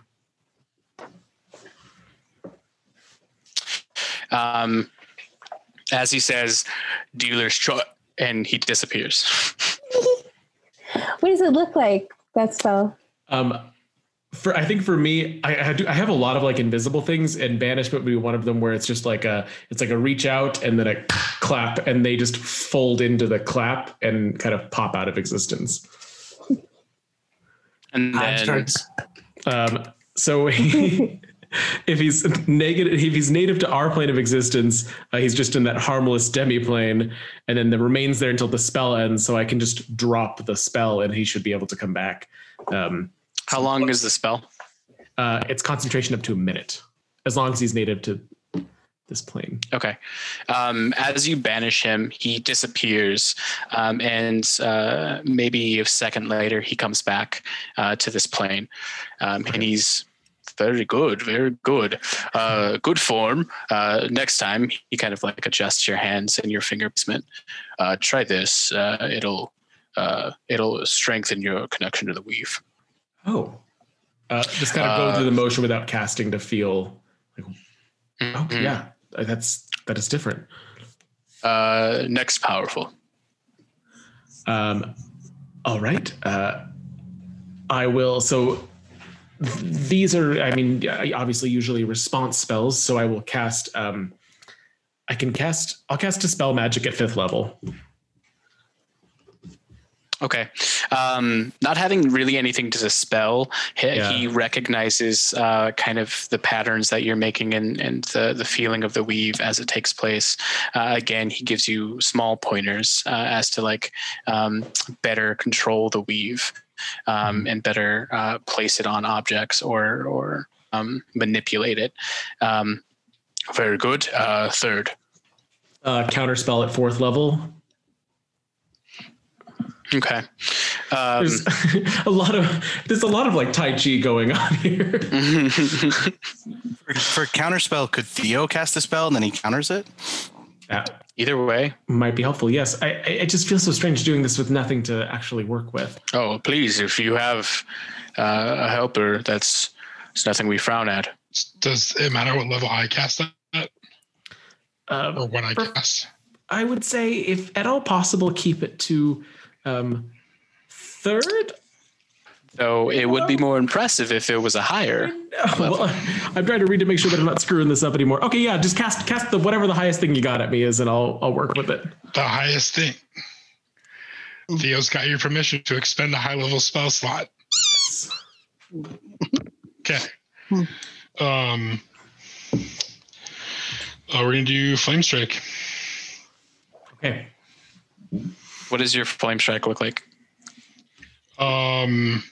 Speaker 1: Um, as he says, dealer's choice, and he disappears.
Speaker 3: What does it look like? That spell.
Speaker 4: Um, for I think for me, I, I do I have a lot of like invisible things, and banishment would be one of them where it's just like a it's like a reach out and then a clap, and they just fold into the clap and kind of pop out of existence.
Speaker 1: And then
Speaker 5: starts.
Speaker 4: Um, so if he's negative, if he's native to our plane of existence, uh, he's just in that harmless demi plane, and then the remains there until the spell ends. So I can just drop the spell, and he should be able to come back. Um,
Speaker 1: how long is the spell?
Speaker 4: uh, it's concentration up to a minute, as long as he's native to this plane.
Speaker 1: Okay. Um, as you banish him, he disappears, um, and uh, maybe a second later, he comes back uh, to this plane, um, and he's very good, very good, uh, good form. Uh, next time, he kind of like adjusts your hands and your finger placement. Uh, try this; uh, it'll uh, it'll strengthen your connection to the weave.
Speaker 4: Oh, uh, just kind of go through the motion without casting to feel. Oh
Speaker 1: Mhm.
Speaker 4: yeah, that's that is different.
Speaker 1: Uh, next, powerful.
Speaker 4: Um, all right. Uh, I will. So th- these are, I mean, obviously, usually response spells. So I will cast. Um, I can cast. I'll cast a spell magic at fifth level.
Speaker 1: Okay. Um, not having really anything to dispel, he,
Speaker 4: Yeah.
Speaker 1: he recognizes uh, kind of the patterns that you're making and, and the, the feeling of the weave as it takes place. Uh, again, he gives you small pointers uh, as to like um, better control the weave um, and better uh, place it on objects or or um, manipulate it. Um, very good. Uh, third.
Speaker 4: Uh, counterspell at fourth level.
Speaker 1: Okay. Um,
Speaker 4: There's a lot of there's a lot of like tai chi going on here.
Speaker 6: For, for counterspell, could Theo cast a spell and then he counters it?
Speaker 4: That
Speaker 1: either way.
Speaker 4: might be helpful. Yes, I I it just feels so strange doing this with nothing to actually work with.
Speaker 1: Oh, please, if you have uh, a helper, that's it's nothing we frown at.
Speaker 2: Does it matter what level I cast at or
Speaker 4: Uh,
Speaker 2: what I
Speaker 4: For-
Speaker 2: cast?
Speaker 4: I would say, if at all possible, keep it to um, third.
Speaker 1: Though it would be more impressive if it was a higher.
Speaker 4: Well, I'm trying to read to make sure that I'm not screwing this up anymore. Okay, yeah, just cast cast the whatever the highest thing you got at me is, and I'll I'll work with it.
Speaker 2: The highest thing. Theo's got your permission to expend a high level spell slot. Okay. Um. Uh, we're gonna do flame strike.
Speaker 4: Okay.
Speaker 1: What does your flame strike look like?
Speaker 2: Um.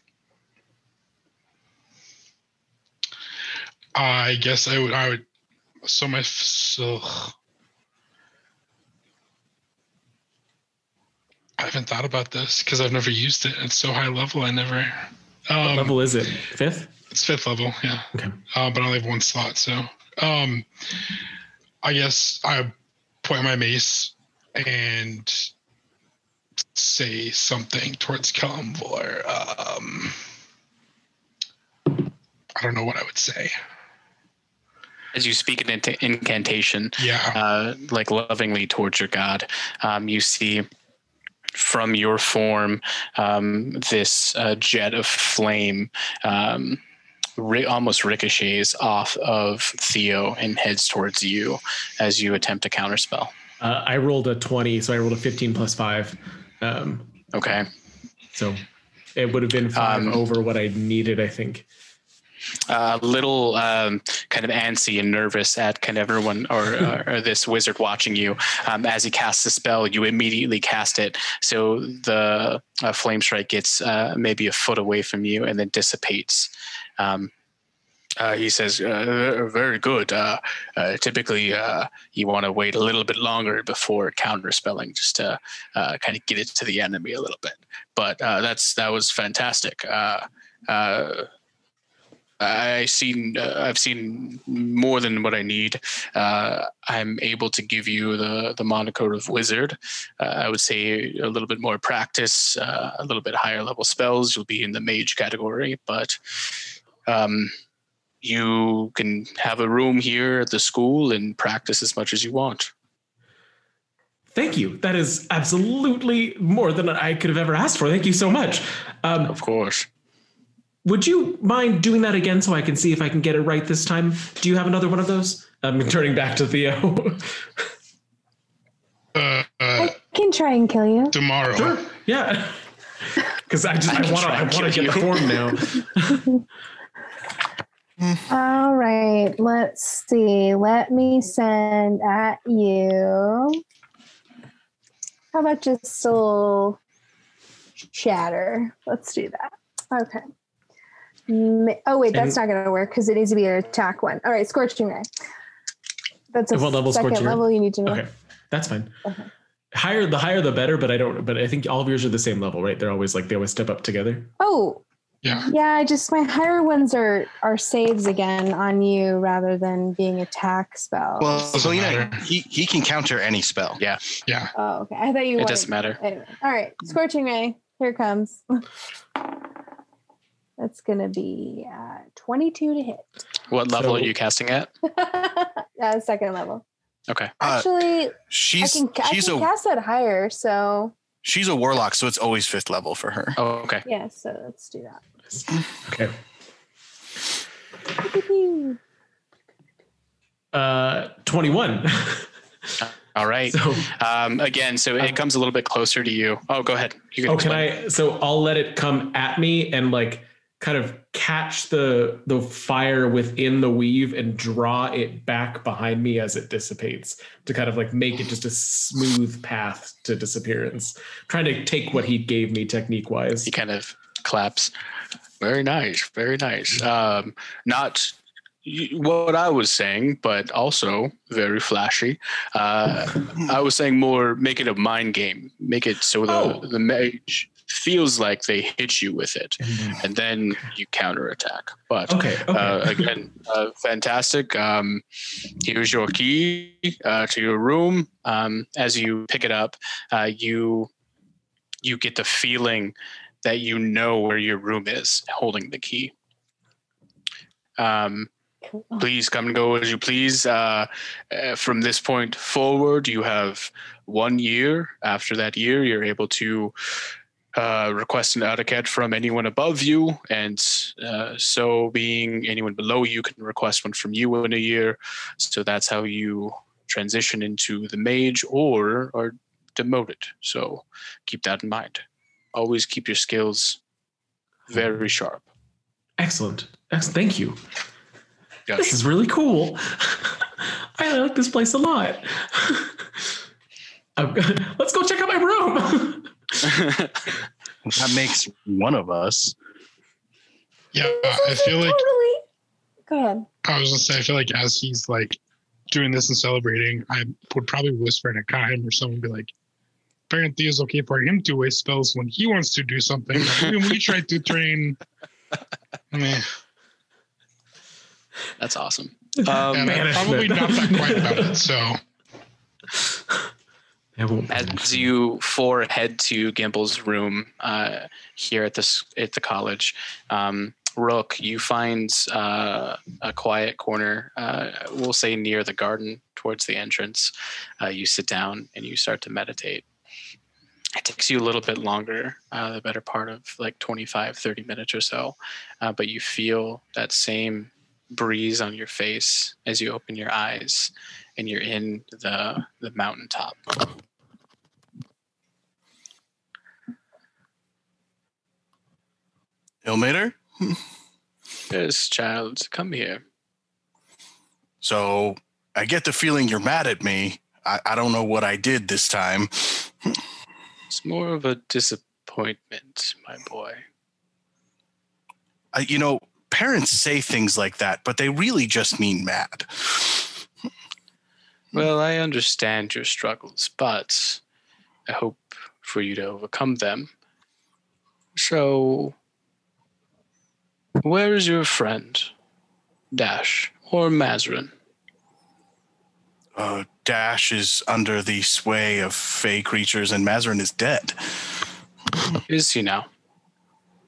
Speaker 2: I guess I would. I would. So my. So. I haven't thought about this because I've never used it. It's so high level. I never.
Speaker 4: What
Speaker 2: Um,
Speaker 4: level is it? Fifth.
Speaker 2: It's fifth level. Yeah.
Speaker 4: Okay.
Speaker 2: uh, but I only have one slot. So, um, I guess I point my mace and say something towards Kalamvor. Um, I don't know what I would say.
Speaker 1: As you speak an int- incantation,
Speaker 2: Yeah.
Speaker 1: uh, like lovingly towards your god, um, you see from your form um, this uh, jet of flame um, ri- almost ricochets off of Theo and heads towards you as you attempt to counterspell.
Speaker 4: Uh, I rolled a 20, so I rolled a 15 plus five. Um,
Speaker 1: Okay.
Speaker 4: so it would have been five
Speaker 1: Um,
Speaker 4: over what I needed, I think.
Speaker 1: a little um, kind of antsy and nervous at kind of everyone or, or, or this wizard watching you. Um, as he casts a spell, you immediately cast it. So the uh, flame strike gets uh, maybe a foot away from you and then dissipates. Um, uh, he says, uh, "Very good. Uh, uh, typically, uh, you want to wait a little bit longer before counterspelling, just to uh, kind of get it to the enemy a little bit. But that's that was fantastic. I seen I've seen more than what I need. I'm able to give you the the moniker of wizard. I would say a little bit more practice, a little bit higher level spells. You'll be in the mage category, but um, you can have a room here at the school and practice as much as you want.
Speaker 4: Thank you. That is absolutely more than I could have ever asked for. Thank you so much. Um,
Speaker 1: Of course.
Speaker 4: would you mind doing that again so I can see if I can get it right this time? Do you have another one of those? I'm turning back to Theo.
Speaker 2: Uh, uh,
Speaker 3: I can try and kill you.
Speaker 2: tomorrow.
Speaker 4: sure. Yeah. Because I just
Speaker 1: I
Speaker 4: I want to
Speaker 1: try
Speaker 4: I want to
Speaker 1: kill
Speaker 4: get the form now. Mm-hmm.
Speaker 3: All right, let's see. Let me send at you. How about just little chatter? Let's do that. Okay. Oh wait, that's not going to work because it needs to be an attack one. All right, scorching ray. That's a
Speaker 4: What level
Speaker 3: second level you need to know.
Speaker 4: Okay, that's fine.
Speaker 3: Okay.
Speaker 4: Higher the higher the better, but I don't. But I think all of yours are the same level, right? They're always like they always step up together.
Speaker 3: Oh,
Speaker 2: Yeah.
Speaker 3: yeah. I just my higher ones are are saves again on you rather than being attack spells.
Speaker 6: Well,
Speaker 2: Doesn't
Speaker 6: so you know, he, he can counter any spell.
Speaker 1: Yeah,
Speaker 2: Yeah.
Speaker 3: oh, okay. I thought you.
Speaker 1: it
Speaker 3: wanted-
Speaker 1: doesn't matter.
Speaker 3: Anyway, all right, scorching ray. Here it comes. That's gonna be uh, twenty-two to hit.
Speaker 1: What level
Speaker 4: So-
Speaker 1: are you casting at?
Speaker 3: yeah, second level.
Speaker 1: Okay.
Speaker 6: Uh,
Speaker 3: Actually, I
Speaker 6: she's
Speaker 3: can, I can
Speaker 6: a
Speaker 3: cast that higher. So
Speaker 6: she's a warlock, so it's always fifth level for her.
Speaker 1: Oh, okay.
Speaker 3: yeah, so let's do that.
Speaker 4: Okay. Uh, twenty-one.
Speaker 1: All right.
Speaker 4: So,
Speaker 1: Um, again, so it comes a little bit closer to you. Oh, go ahead. You can
Speaker 4: oh, can. I? So I'll let it come at me and like kind of catch the the fire within the weave and draw it back behind me as it dissipates to kind of like make it just a smooth path to disappearance. trying to take what he gave me technique wise.
Speaker 1: He kind of claps. Very nice. Very nice. Um, not what I was saying, but also very flashy. Uh, I was saying more make it a mind game. Make it so the,
Speaker 4: Oh.
Speaker 1: the mage feels like they hit you with it, and then you counterattack. But
Speaker 4: Okay. Okay.
Speaker 1: uh, again, uh, fantastic. Um, here's your key uh, to your room. Um, as you pick it up, uh, you you get the feeling that you know where your room is, holding the key. Um, please come and go as you please. Uh, uh, from this point forward, you have one year. After that year, you're able to uh, request an etiquette from anyone above you, and uh, so being anyone below you can request one from you in a year. So that's how you transition into the mage or are demoted. So keep that in mind. Always keep your skills very sharp.
Speaker 4: Excellent. Excellent. Thank you. This is really cool. I like this place a lot. Let's go check out my room.
Speaker 6: That makes one of us.
Speaker 2: Yeah, I feel like
Speaker 3: totally. Go ahead.
Speaker 2: I was gonna say I feel like as he's like doing this and celebrating, I would probably whisper to Kaim or someone be like, apparently it's okay for him to waste spells when he wants to do something. Like, when we try to train. I mean,
Speaker 1: That's awesome.
Speaker 2: and
Speaker 1: Um,
Speaker 2: I'm probably not that quiet about it. So
Speaker 4: It won't be
Speaker 1: as you four head to Gimble's room uh, here at this at the college, um, Rook, you find uh, a quiet corner. Uh, we'll say near the garden, towards the entrance. Uh, you sit down and you start to meditate. It takes you a little bit longer, uh, the better part of like 25, 30 minutes or so, uh, but you feel that same breeze on your face as you open your eyes and you're in the the mountaintop.
Speaker 6: Ilmater?
Speaker 1: Yes, child, come here.
Speaker 6: So I get the feeling you're mad at me. I, I don't know what I did this time.
Speaker 1: It's more of a disappointment, my boy.
Speaker 6: I, you know, parents say things like that, but they really just mean mad.
Speaker 1: Well, I understand your struggles, but I hope for you to overcome them. So, where is your friend, Dash or Mazrin?
Speaker 6: Uh, Dash is under the sway of fey creatures, and Mazarin is dead.
Speaker 1: Is he now?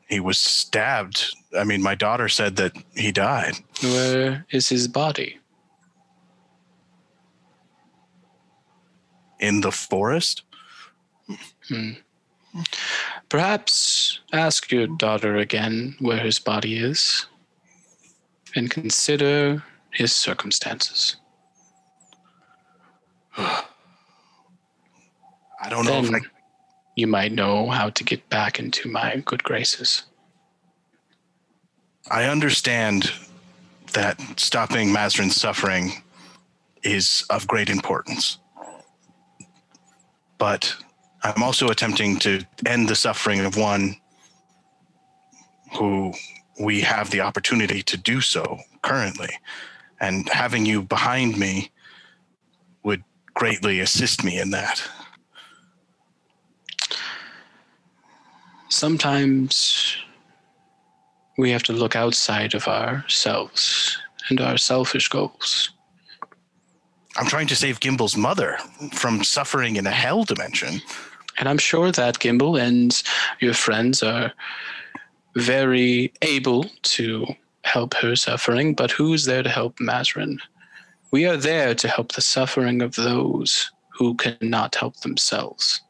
Speaker 6: He was stabbed. I mean, my daughter said that he died.
Speaker 1: Where is his body?
Speaker 6: In the forest?
Speaker 1: Hmm. Perhaps ask your daughter again where his body is and consider his circumstances.
Speaker 6: I don't know if I
Speaker 1: Then you might know how to get back into my good graces.
Speaker 6: I understand that stopping Mazrin's suffering is of great importance. But I'm also attempting to end the suffering of one who we have the opportunity to do so currently. And having you behind me would greatly assist me in that.
Speaker 1: Sometimes we have to look outside of ourselves and our selfish goals.
Speaker 6: I'm trying to save Gimble's mother from suffering in a hell dimension.
Speaker 1: And I'm sure that Gimbal and your friends are very able to help her suffering, but who's there to help Mazrin? We are there to help the suffering of those who cannot help themselves.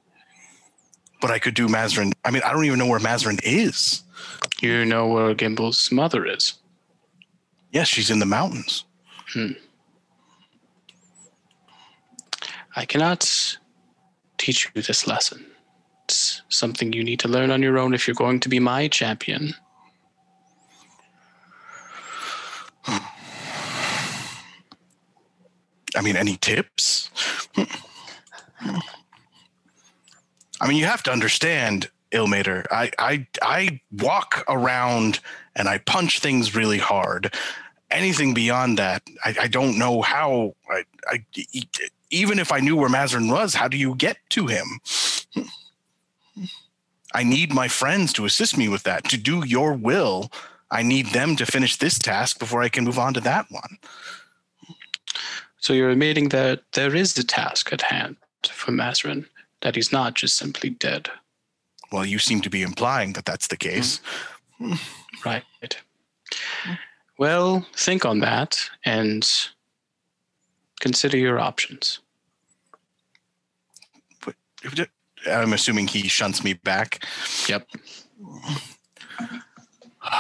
Speaker 6: But I could do Mazrin. I mean, I don't even know where Mazrin is.
Speaker 1: You know where Gimbal's mother is.
Speaker 6: Yes, she's in the mountains. Hmm.
Speaker 1: I cannot teach you this lesson. It's something you need to learn on your own if you're going to be my champion.
Speaker 6: I mean, any tips? I mean, you have to understand, Ilmater. I, I, I walk around and I punch things really hard. Anything beyond that, I, I don't know how. I, I, even if I knew where Mazarin was, how do you get to him? I need my friends to assist me with that. To do your will, I need them to finish this task before I can move on to that one.
Speaker 1: So you're admitting that there is a task at hand for Mazarin, that he's not just simply dead.
Speaker 6: Well, you seem to be implying that that's the case. Hmm.
Speaker 1: Right. Well, think on that and consider your options.
Speaker 6: I'm assuming he shunts me back.
Speaker 1: Yep.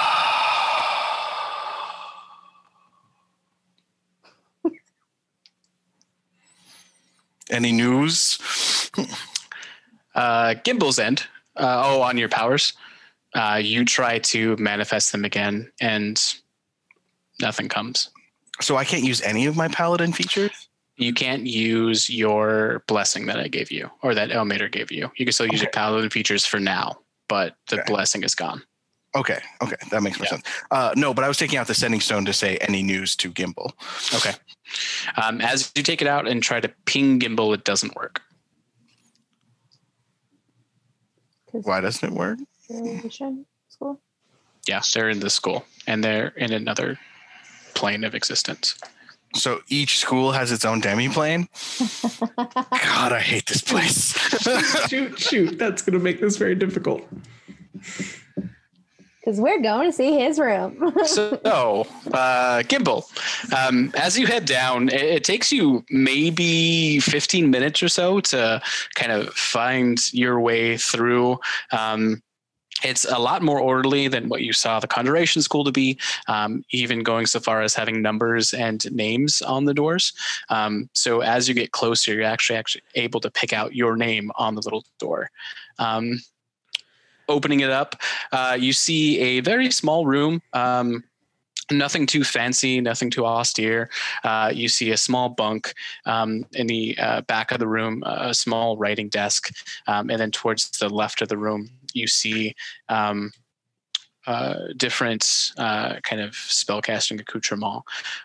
Speaker 6: Any news?
Speaker 1: Uh, Gimble's end. Uh, oh, on your powers. Uh, you try to manifest them again, and nothing comes.
Speaker 6: So I can't use any of my paladin features?
Speaker 1: You can't use your blessing that I gave you, or that Ilmater gave you. You can still use your paladin features for now, but the
Speaker 6: Okay.
Speaker 1: blessing is gone.
Speaker 6: Okay, okay, that makes more
Speaker 1: Yeah.
Speaker 6: sense. Uh, no, but I was taking out the sending stone to say any news to Gimbal.
Speaker 1: Okay. Um, as you take it out and try to ping Gimbal, it doesn't work.
Speaker 6: Why doesn't it work?
Speaker 3: variation school.
Speaker 1: Yeah, they're in the school and they're in another plane of existence.
Speaker 6: So each school has its own demi plane. God, I hate this place.
Speaker 4: shoot, shoot. That's going to make this very difficult.
Speaker 3: Because we're going to see his room.
Speaker 1: so, uh, Gimbal, um, as you head down, it, it takes you maybe 15 minutes or so to kind of find your way through. Um, it's a lot more orderly than what you saw the Conjuration School to be, um, even going so far as having numbers and names on the doors. Um, so as you get closer, you're actually actually able to pick out your name on the little door. Um, opening it up, uh, you see a very small room. Um, nothing too fancy, nothing too austere. Uh, you see a small bunk um, in the uh, back of the room, a small writing desk, um, and then towards the left of the room, you see um, uh, different uh, kind of spellcasting accoutrement.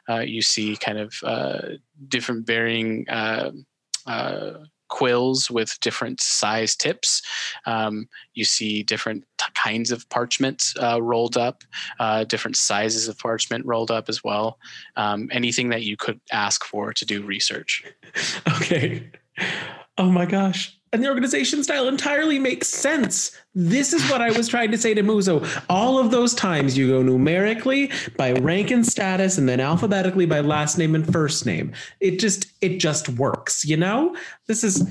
Speaker 1: Uh, you see kind of uh, different varying. Uh, uh, quills with different size tips. Um, you see different t- kinds of parchment uh, rolled up, uh, different sizes of parchment rolled up as well. Um, anything that you could ask for to do research.
Speaker 4: Okay. Oh my gosh. And the organization style entirely makes sense. This is what I was trying to say to Muzo. All of those times you go numerically by rank and status and then alphabetically by last name and first name. It just it just works, you know? This is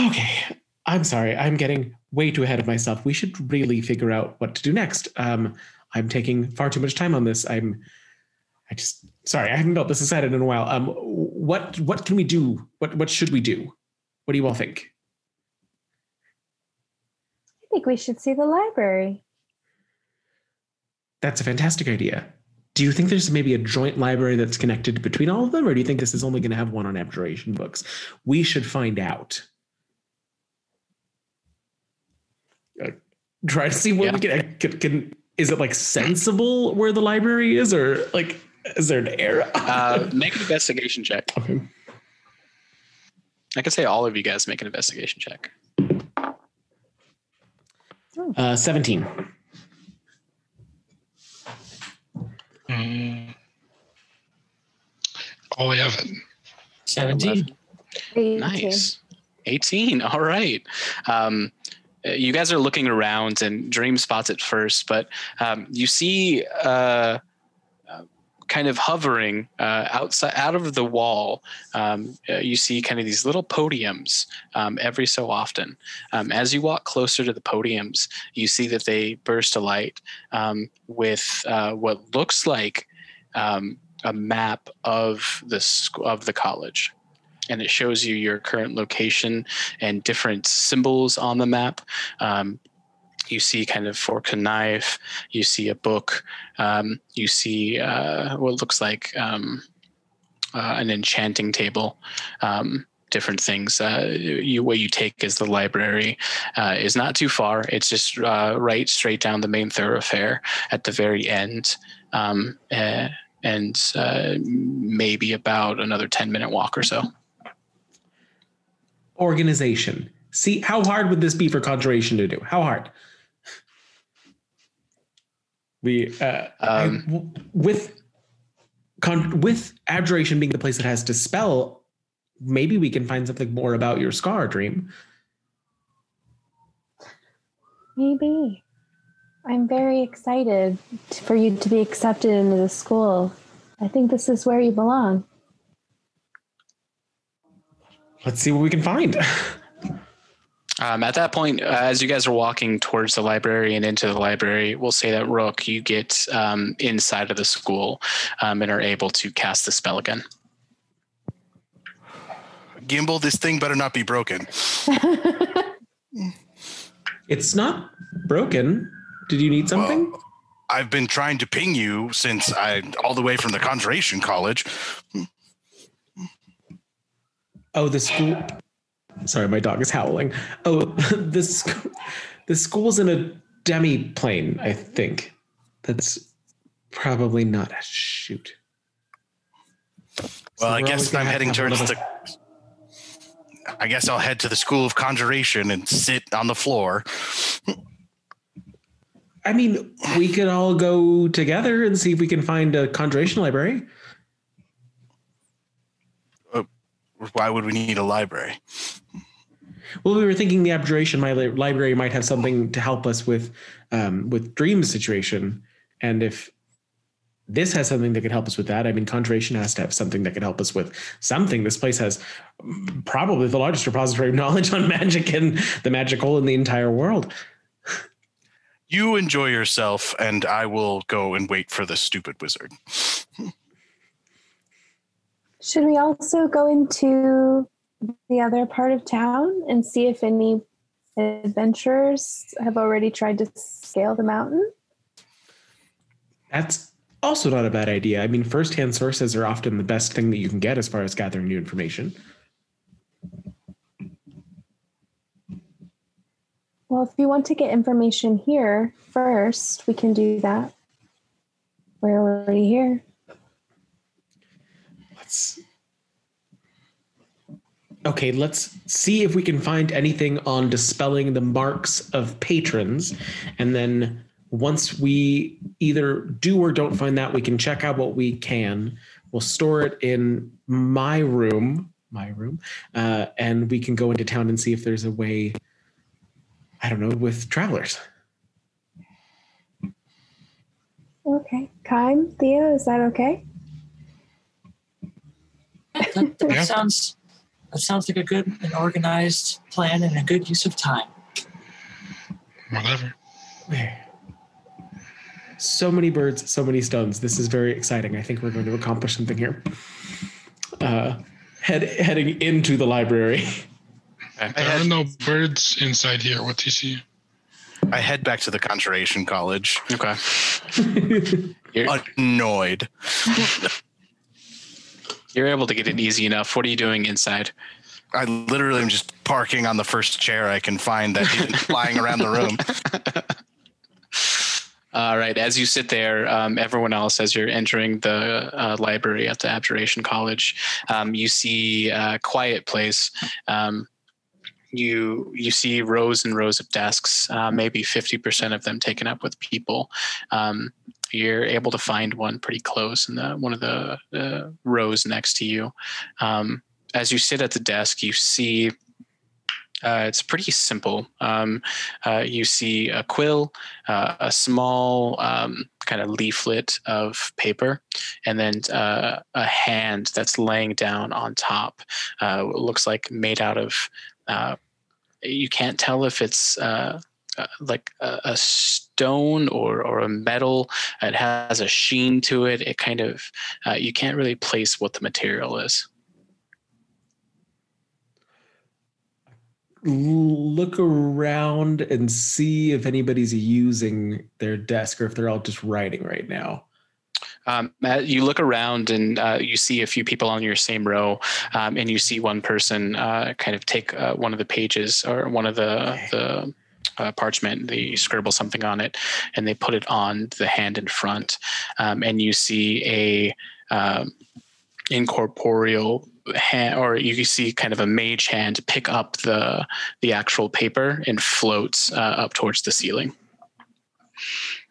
Speaker 4: Okay. I'm sorry. I'm getting way too ahead of myself. We should really figure out what to do next. Um I'm taking far too much time on this. I'm I just sorry, I haven't felt this excited in a while. Um, what what can we do? What what should we do? What do you all think?
Speaker 3: I think we should see the library.
Speaker 4: That's a fantastic idea. Do you think there's maybe a joint library that's connected between all of them, or do you think this is only going to have one on abjuration books? We should find out. Uh, try to see what
Speaker 1: Yeah.
Speaker 4: we can, can. Can is it like sensible where the library is, or like is there an error?
Speaker 1: Uh, make an investigation check.
Speaker 4: okay.
Speaker 1: I could say all of you guys make an investigation check.
Speaker 4: Uh, Seventeen.
Speaker 2: Mm. Oh, Evan.
Speaker 5: 17.
Speaker 1: Nice. 18. All right. Um, uh, you guys are looking around and dream spots it first, but um, you see uh, kind of hovering uh, outside out of the wall. Um, uh, you see kind of these little podiums um, every so often. Um, as you walk closer to the podiums, you see that they burst to light um, with uh, what looks like um, a map of the of the college and it shows you your current location and different symbols on the map. Um, you see kind of fork and knife. You see a book. Um, you see uh, what looks like um, uh, an enchanting table. Um, different things. Uh, you what you take as the library uh, is not too far. It's just uh, right straight down the main thoroughfare at the very end, um, eh, and uh, maybe about another ten minute walk or so.
Speaker 4: Organization. See, how hard would this be for conjuration to do? How hard? We uh,
Speaker 1: Um,
Speaker 4: w- with con- with abjuration being the place that has dispel, maybe we can find something more about your scar dream.
Speaker 3: Maybe. I'm very excited t- for you to be accepted into the school. I think this is where you belong.
Speaker 4: Let's see what we can find.
Speaker 1: Um, at that point, uh, as you guys are walking towards the library and into the library, we'll say that Rook, you get um, inside of the school um, and are able to cast the spell again.
Speaker 6: Gimbal, this thing better not be broken.
Speaker 4: it's not broken. Did you need something?
Speaker 6: Well, I've been trying to ping you since I all the way from the Conjuration College.
Speaker 4: Oh, the school. Sorry, my dog is howling. Oh, the sc- the school's in a demi plane. I think that's probably not a shoot.
Speaker 6: Well,
Speaker 4: So
Speaker 6: I guess I'm heading towards
Speaker 4: one
Speaker 6: the. I guess I'll head to the School of Conjuration and sit on the floor.
Speaker 4: I mean, we could all go together and see if we can find a conjuration library.
Speaker 6: Uh, why would we need a library?
Speaker 4: Well, we were thinking the abjuration my library might have something to help us with um, with dream situation, and if this has something that could help us with that, I mean, conjuration has to have something that could help us with something. This place has mm, probably the largest repository of knowledge on magic and the magical in the entire world.
Speaker 6: You enjoy yourself, and I will go and wait for the stupid wizard.
Speaker 3: Should we also go into the other part of town and see if any adventurers have already tried to scale the mountain?
Speaker 4: That's also not a bad idea. I mean, firsthand sources are often the best thing that you can get as far as gathering new information.
Speaker 3: Well, if you want to get information here first, we can do that. We're already here.
Speaker 4: Let's. Okay, let's see if we can find anything on dispelling the marks of patrons. And then once we either do or don't find that, we can check out what we can. We'll store it in my room, my room, uh, and we can go into town and see if there's a way, I don't know, with travelers.
Speaker 3: Okay. Kime, Theo, is that okay?
Speaker 5: That, that
Speaker 2: Yeah.
Speaker 5: sounds that sounds like a good and organized plan and a good use of time.
Speaker 2: Whatever.
Speaker 4: So many birds, so many stones. This is very exciting. I think we're going to accomplish something here. Uh, head heading into the library.
Speaker 1: I
Speaker 2: There are no birds inside here. What do you see?
Speaker 6: I head back to the Conjuration College,
Speaker 1: okay. You're,
Speaker 6: annoyed.
Speaker 1: you're able to get it easy enough. What are you doing inside?
Speaker 6: I literally am just parking on the first chair I can find that isn't flying around the room.
Speaker 1: All right. As you sit there, um, everyone else, as you're entering the uh, library at the Abjuration College, um, you see a quiet place. Um, you you see rows and rows of desks, uh, maybe 50% of them taken up with people. You're able to find one pretty close in the one of the, the rows next to you. Um, as you sit at the desk, you see uh, it's pretty simple. Um, uh, you see a quill, uh, a small um, kind of leaflet of paper, and then uh, a hand that's laying down on top. Uh, looks like made out of. Uh, you can't tell if it's uh, like a, a stone or or a metal. It has a sheen to it. It kind of uh, you can't really place what the material is.
Speaker 4: look around and see if anybody's using their desk or if they're all just writing right now.
Speaker 1: Um, you look around and uh, you see a few people on your same row, um, and you see one person uh, kind of take uh, one of the pages or one of the the uh, parchment. They scribble something on it, and they put it on the hand in front, um, and you see a um, incorporeal hand, or you see kind of a mage hand pick up the the actual paper and floats uh, up towards the ceiling.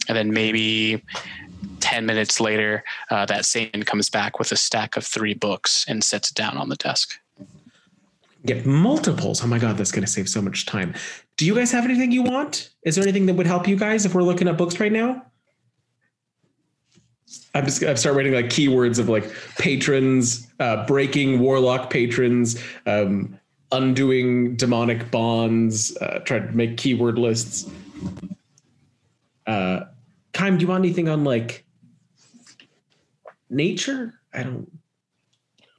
Speaker 1: And then maybe 10 minutes later, uh, that same comes back with a stack of three books and sets it down on the desk.
Speaker 4: Get multiples. Oh my god, that's going to save so much time. Do you guys have anything you want? Is there anything that would help you guys if we're looking at books right now? I'm just I've started writing like keywords of like patrons, uh, breaking warlock patrons, um, undoing demonic bonds. Uh, try to make keyword lists. Uh, Kime, do you want anything on like nature? I don't.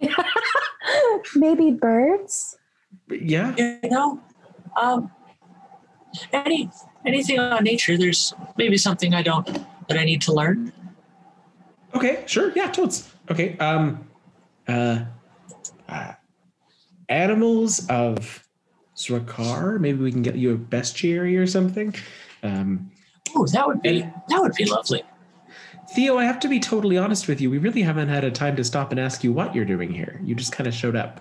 Speaker 3: Maybe birds.
Speaker 4: Yeah.
Speaker 5: You know, um, any anything on nature. There's maybe something I don't that I need to learn.
Speaker 4: Okay. Sure. Yeah. toads. Okay. Um. Uh. uh animals of Srakar. Maybe we can get you a bestiary or something. Um.
Speaker 5: Oh, that would be that would be lovely.
Speaker 4: Theo, I have to be totally honest with you. We really haven't had a time to stop and ask you what you're doing here. You just kind of showed up.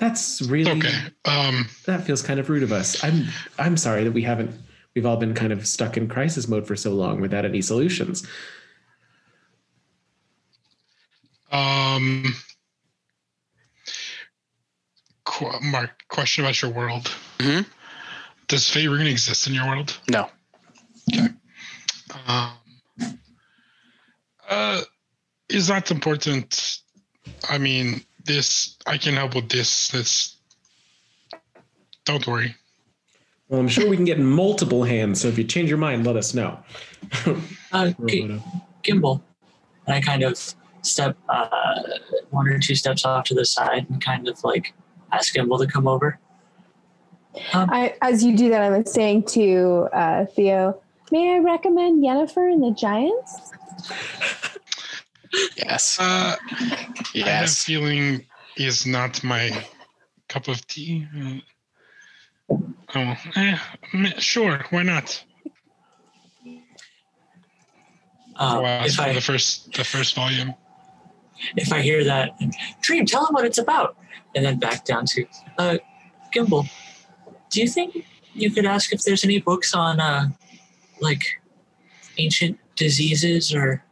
Speaker 4: That's really
Speaker 2: Okay. Um,
Speaker 4: that feels kind of rude of us. I'm I'm sorry that we haven't we've all been kind of stuck in crisis mode for so long without any solutions.
Speaker 2: um, qu- Mark, question about your world.
Speaker 1: Mhm.
Speaker 2: Does Faerun exist in your world?
Speaker 1: No. Okay.
Speaker 2: Um, uh, is that important? I mean, this I can help with this. This. Don't worry.
Speaker 4: Well, I'm sure we can get multiple hands, so if you change your mind, let us know.
Speaker 5: Uh, G- Gimbal, and I kind of step uh, one or two steps off to the side and kind of like ask Gimbal to come over.
Speaker 3: I, as you do that, I'm saying to uh, Theo, may I recommend Yennefer and the Giants?
Speaker 1: Yes.
Speaker 2: Uh, I have a
Speaker 1: Yes.
Speaker 2: feeling is not my cup of tea. Uh, oh, eh, sure. Why not?
Speaker 5: Uh,
Speaker 2: I'll
Speaker 5: if
Speaker 2: for
Speaker 5: I
Speaker 2: the first the first volume.
Speaker 5: if I hear that, Dream, tell him what it's about, and then back down to uh, Gimbal. Do you think you could ask if there's any books on uh, like ancient diseases or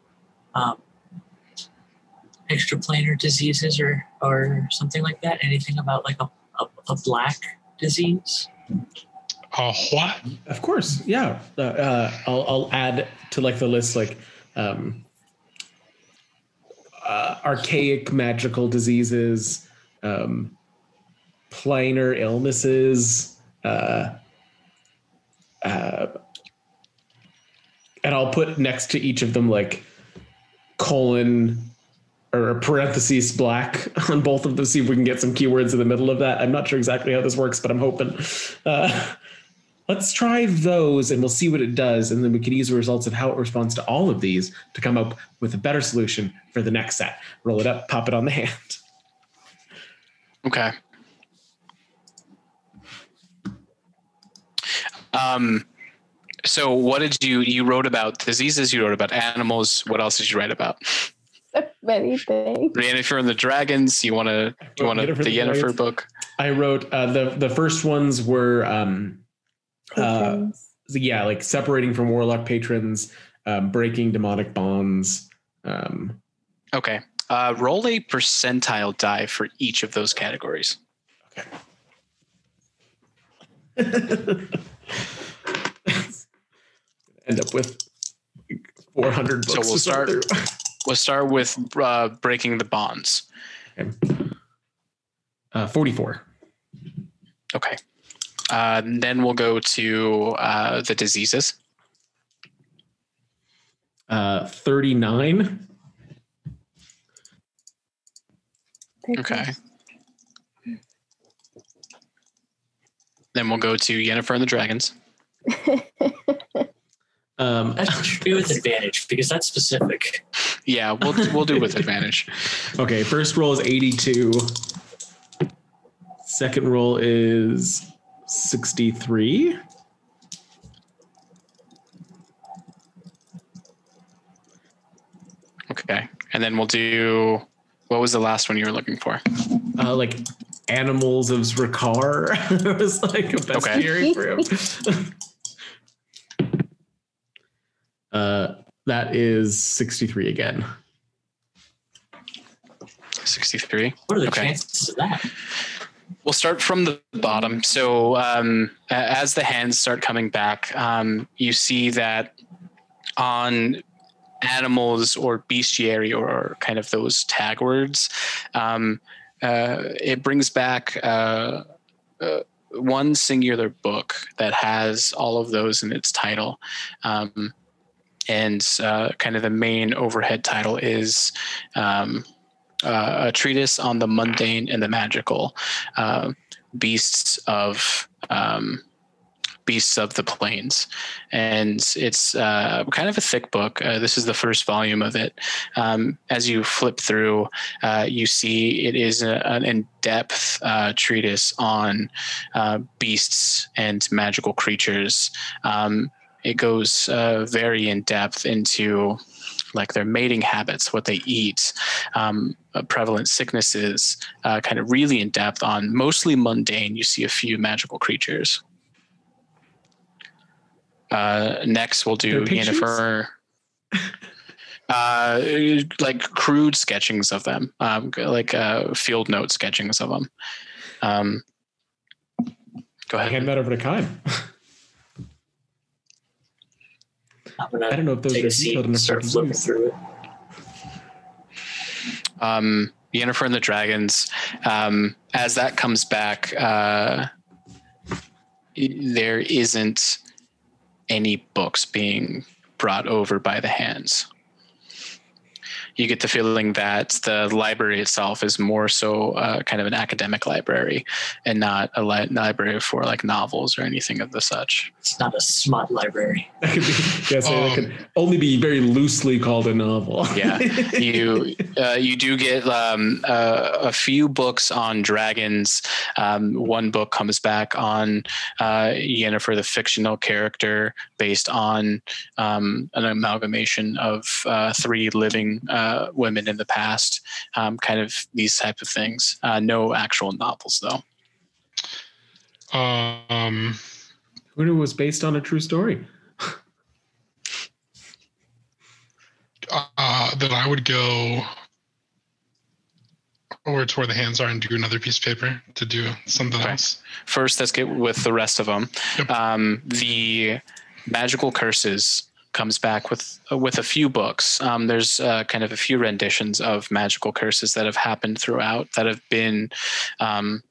Speaker 5: um, extraplanar diseases or or something like that? Anything about like a, a, a black disease?
Speaker 2: Uh, what?
Speaker 4: Of course, yeah. Uh, uh, I'll, I'll add to like the list like um, uh, archaic magical diseases, um, planar illnesses, uh, uh, and I'll put next to each of them like colon or parentheses black on both of them. See if we can get some keywords in the middle of that. I'm not sure exactly how this works, but I'm hoping. Uh, let's try those and we'll see what it does. And then we can use the results of how it responds to all of these to come up with a better solution for the next set. Roll it up, pop it on the hand.
Speaker 1: Okay. Um, so what did you you wrote about diseases? You wrote about animals. What else did you write about?
Speaker 3: Many things.
Speaker 1: Yennefer and the Dragons. You want to you want to
Speaker 4: Yennefer
Speaker 1: the
Speaker 4: the
Speaker 1: Yennefer
Speaker 4: Dragons.
Speaker 1: book?
Speaker 4: I wrote uh, the the first ones were um, uh, yeah, like separating from warlock patrons, um, breaking demonic bonds. Um,
Speaker 1: Okay. Uh, roll a percentile die for each of those categories. Okay.
Speaker 4: End up with 400 books.
Speaker 1: So we'll
Speaker 4: to
Speaker 1: start-
Speaker 4: through.
Speaker 1: We'll start with uh, breaking the bonds.
Speaker 4: Uh, 44.
Speaker 1: Okay. Uh, and then we'll go to uh, the diseases.
Speaker 4: Uh, 39.
Speaker 1: Okay. Then we'll go to Yennefer and the Dragons.
Speaker 4: Um,
Speaker 5: That should be with advantage because that's specific.
Speaker 1: Yeah, we'll we'll do with advantage.
Speaker 4: okay, first roll is 82. Second roll is 63.
Speaker 1: Okay, and then we'll do. What was the last one you were looking for?
Speaker 4: Uh, like animals of Zrakar. it was like a bestiary for him. Uh, that is 63 again.
Speaker 1: Sixty-three.
Speaker 5: What are the
Speaker 1: Okay.
Speaker 5: chances of that?
Speaker 1: We'll start from the bottom. So um, as the hands start coming back, um, you see that on animals or bestiary or kind of those tag words, um, uh, it brings back uh, uh, one singular book that has all of those in its title. Um, and uh, kind of the main overhead title is um, uh, a treatise on the mundane and the magical uh, beasts of um, beasts of the plains. And it's uh, kind of a thick book. Uh, this is the first volume of it. Um, as you flip through uh, you see it is a, an in-depth uh, treatise on beasts and magical creatures. Um, it goes uh, very in depth into like their mating habits, what they eat, um, uh, prevalent sicknesses, uh, kind of really in depth on mostly mundane. You see a few magical creatures. Uh, next, we'll do
Speaker 4: There?
Speaker 1: Yennefer. Uh, like crude sketchings of them, um, like uh, field note sketchings of them. Um, go ahead.
Speaker 4: Hand that over to Kai.
Speaker 5: I'm gonna
Speaker 4: I don't know if those
Speaker 5: take
Speaker 4: are
Speaker 5: a seat
Speaker 4: detailed
Speaker 5: and
Speaker 4: enough
Speaker 5: start flipping
Speaker 4: Zeus.
Speaker 5: through it.
Speaker 1: um, Yennefer and the Dragons, um, as that comes back, uh, there isn't any books being brought over by the hands. You get the feeling that the library itself is more so uh, kind of an academic library and not a li- library for like novels or anything of the such.
Speaker 5: It's not a smut library.
Speaker 4: That could be, yes, that
Speaker 2: Um,
Speaker 4: could only be very loosely called a novel.
Speaker 1: Yeah. you uh, you do get um, uh, a few books on dragons. Um, one book comes back on uh, Yennefer, the fictional character, based on um, an amalgamation of uh, three living uh, women in the past. Um, kind of these type of things. Uh, no actual novels, though.
Speaker 2: Um,
Speaker 4: Who knew it was based on a true story?
Speaker 2: uh, then I would go over to where the hands are and do another piece of paper to do something
Speaker 1: Okay.
Speaker 2: else.
Speaker 1: First, let's get with the rest of them.
Speaker 2: Yep.
Speaker 1: Um, the magical curses comes back with with a few books. Um, there's uh, kind of a few renditions of magical curses that have happened throughout that have been. Um,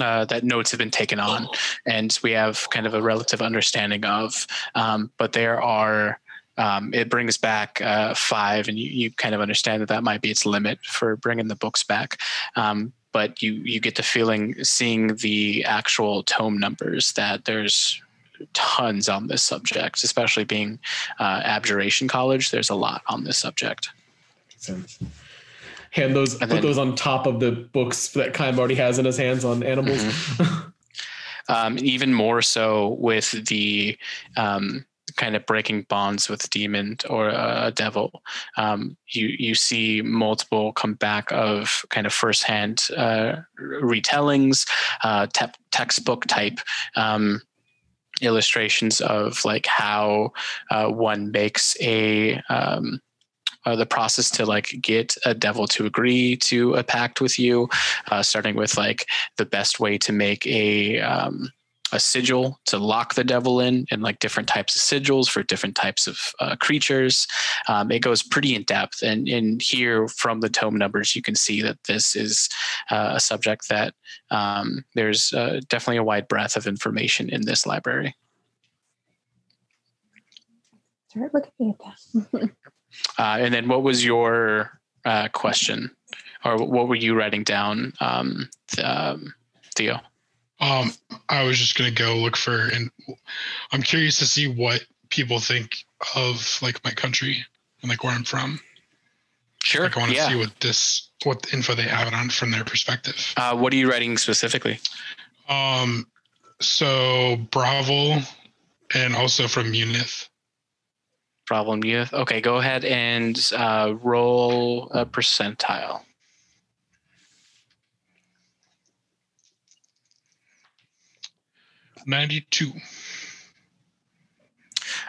Speaker 1: uh, that notes have been taken on, and we have kind of a relative understanding of. Um, but there are, um, it brings back uh, five, and you, you kind of understand that that might be its limit for bringing the books back. Um, but you you get the feeling seeing the actual tome numbers that there's tons on this subject, especially being uh, Abjuration College. There's a lot on this subject.
Speaker 4: sense. Hand those,
Speaker 1: And
Speaker 4: put
Speaker 1: then-
Speaker 4: those on top of the books that Kime already has in his hands on animals.
Speaker 1: Um, even more so with the um, kind of breaking bonds with demon or a devil. Um, you you see multiple come back of kind of firsthand uh, retellings, uh, te- textbook type. Um, illustrations of like how uh, one makes a um, uh, the process to like get a devil to agree to a pact with you, uh, starting with like the best way to make a um, a sigil to lock the devil in, and like different types of sigils for different types of uh, creatures. Um, it goes pretty in depth, and and here from the tome numbers, you can see that this is uh, a subject that um, there's uh, definitely a wide breadth of information in this library.
Speaker 3: Start looking at that.
Speaker 1: Uh, and then, what was your uh, question, or what were you writing down, um, um, Theo?
Speaker 2: Um, I was just gonna go look for, and I'm curious to see what people think of like my country and like where I'm from.
Speaker 1: Sure.
Speaker 2: Like I want to
Speaker 1: yeah.
Speaker 2: see what this, what info they have it on from their perspective.
Speaker 1: Uh, what are you writing specifically?
Speaker 2: Um, so Bravo, and also from Munith.
Speaker 1: Problem youth. Okay, go ahead and uh, roll a percentile.
Speaker 2: Ninety-two.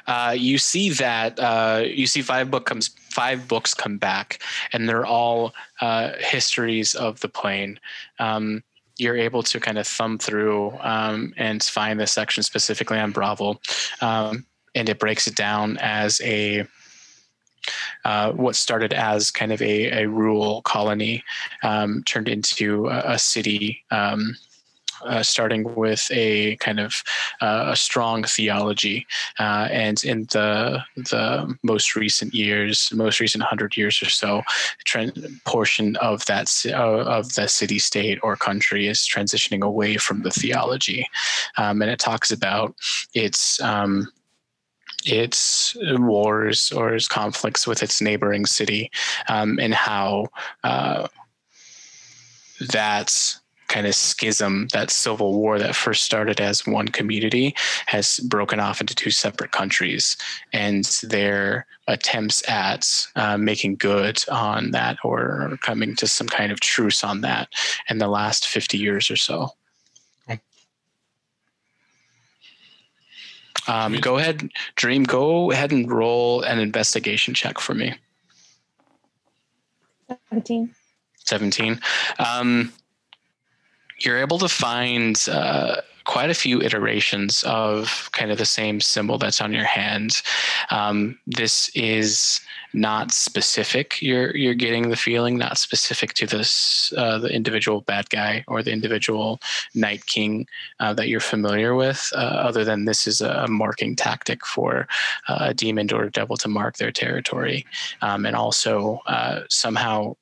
Speaker 1: uh, you see that uh, you see five book comes five books come back, and they're all uh, histories of the plane. Um, you're able to kind of thumb through um, and find the section specifically on Bravo, um, and it breaks it down as a uh, what started as kind of a, a rural colony um, turned into a, a city. Um, uh, starting with a kind of uh, a strong theology, uh, and in the the most recent years, most recent hundred years or so, tran portion of that uh, of the city state or country is transitioning away from the theology, um, and it talks about its. Um, its wars or its conflicts with its neighboring city, um, and how uh, that kind of schism, that civil war that first started as one community, has broken off into two separate countries, and their attempts at uh, making good on that or coming to some kind of truce on that in the last 50 years or so. Um, go ahead, Dream. Go ahead and roll an investigation check for me.
Speaker 3: 17.
Speaker 1: 17. Um, you're able to find uh, quite a few iterations of kind of the same symbol that's on your hand. Um, this is not specific. You're you're getting the feeling not specific to this uh, the individual bad guy or the individual Night King uh, that you're familiar with. Uh, other than this is a marking tactic for uh, a demon or a devil to mark their territory, um, and also uh, somehow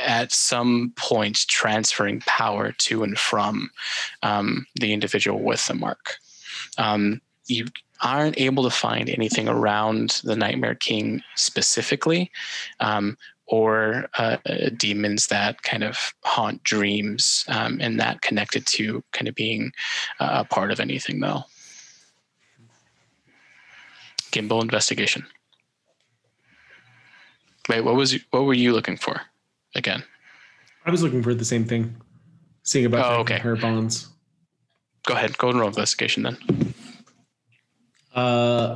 Speaker 1: at some point transferring power to and from um, the individual with the mark. Um, you aren't able to find anything around the Nightmare King specifically, um, or uh, demons that kind of haunt dreams um, and that connected to kind of being a part of anything, though. Gimbal investigation. Wait, what was what were you looking for? Again.
Speaker 4: I was looking for the same thing, seeing about
Speaker 1: Oh, okay.
Speaker 4: her bonds.
Speaker 1: Go ahead. Go and roll investigation then.
Speaker 4: Uh,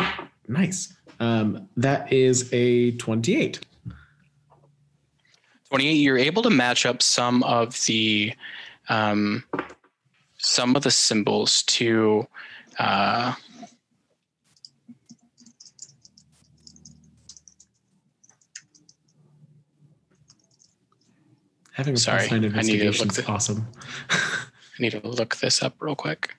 Speaker 4: nice. Um, that is a twenty-eight.
Speaker 1: 28 you're able to match up some of the um, some of the symbols to uh,
Speaker 4: Having a
Speaker 1: Sorry,
Speaker 4: plus nine
Speaker 1: I need to look
Speaker 4: investigation is
Speaker 1: the-
Speaker 4: awesome.
Speaker 1: i need to look this up real quick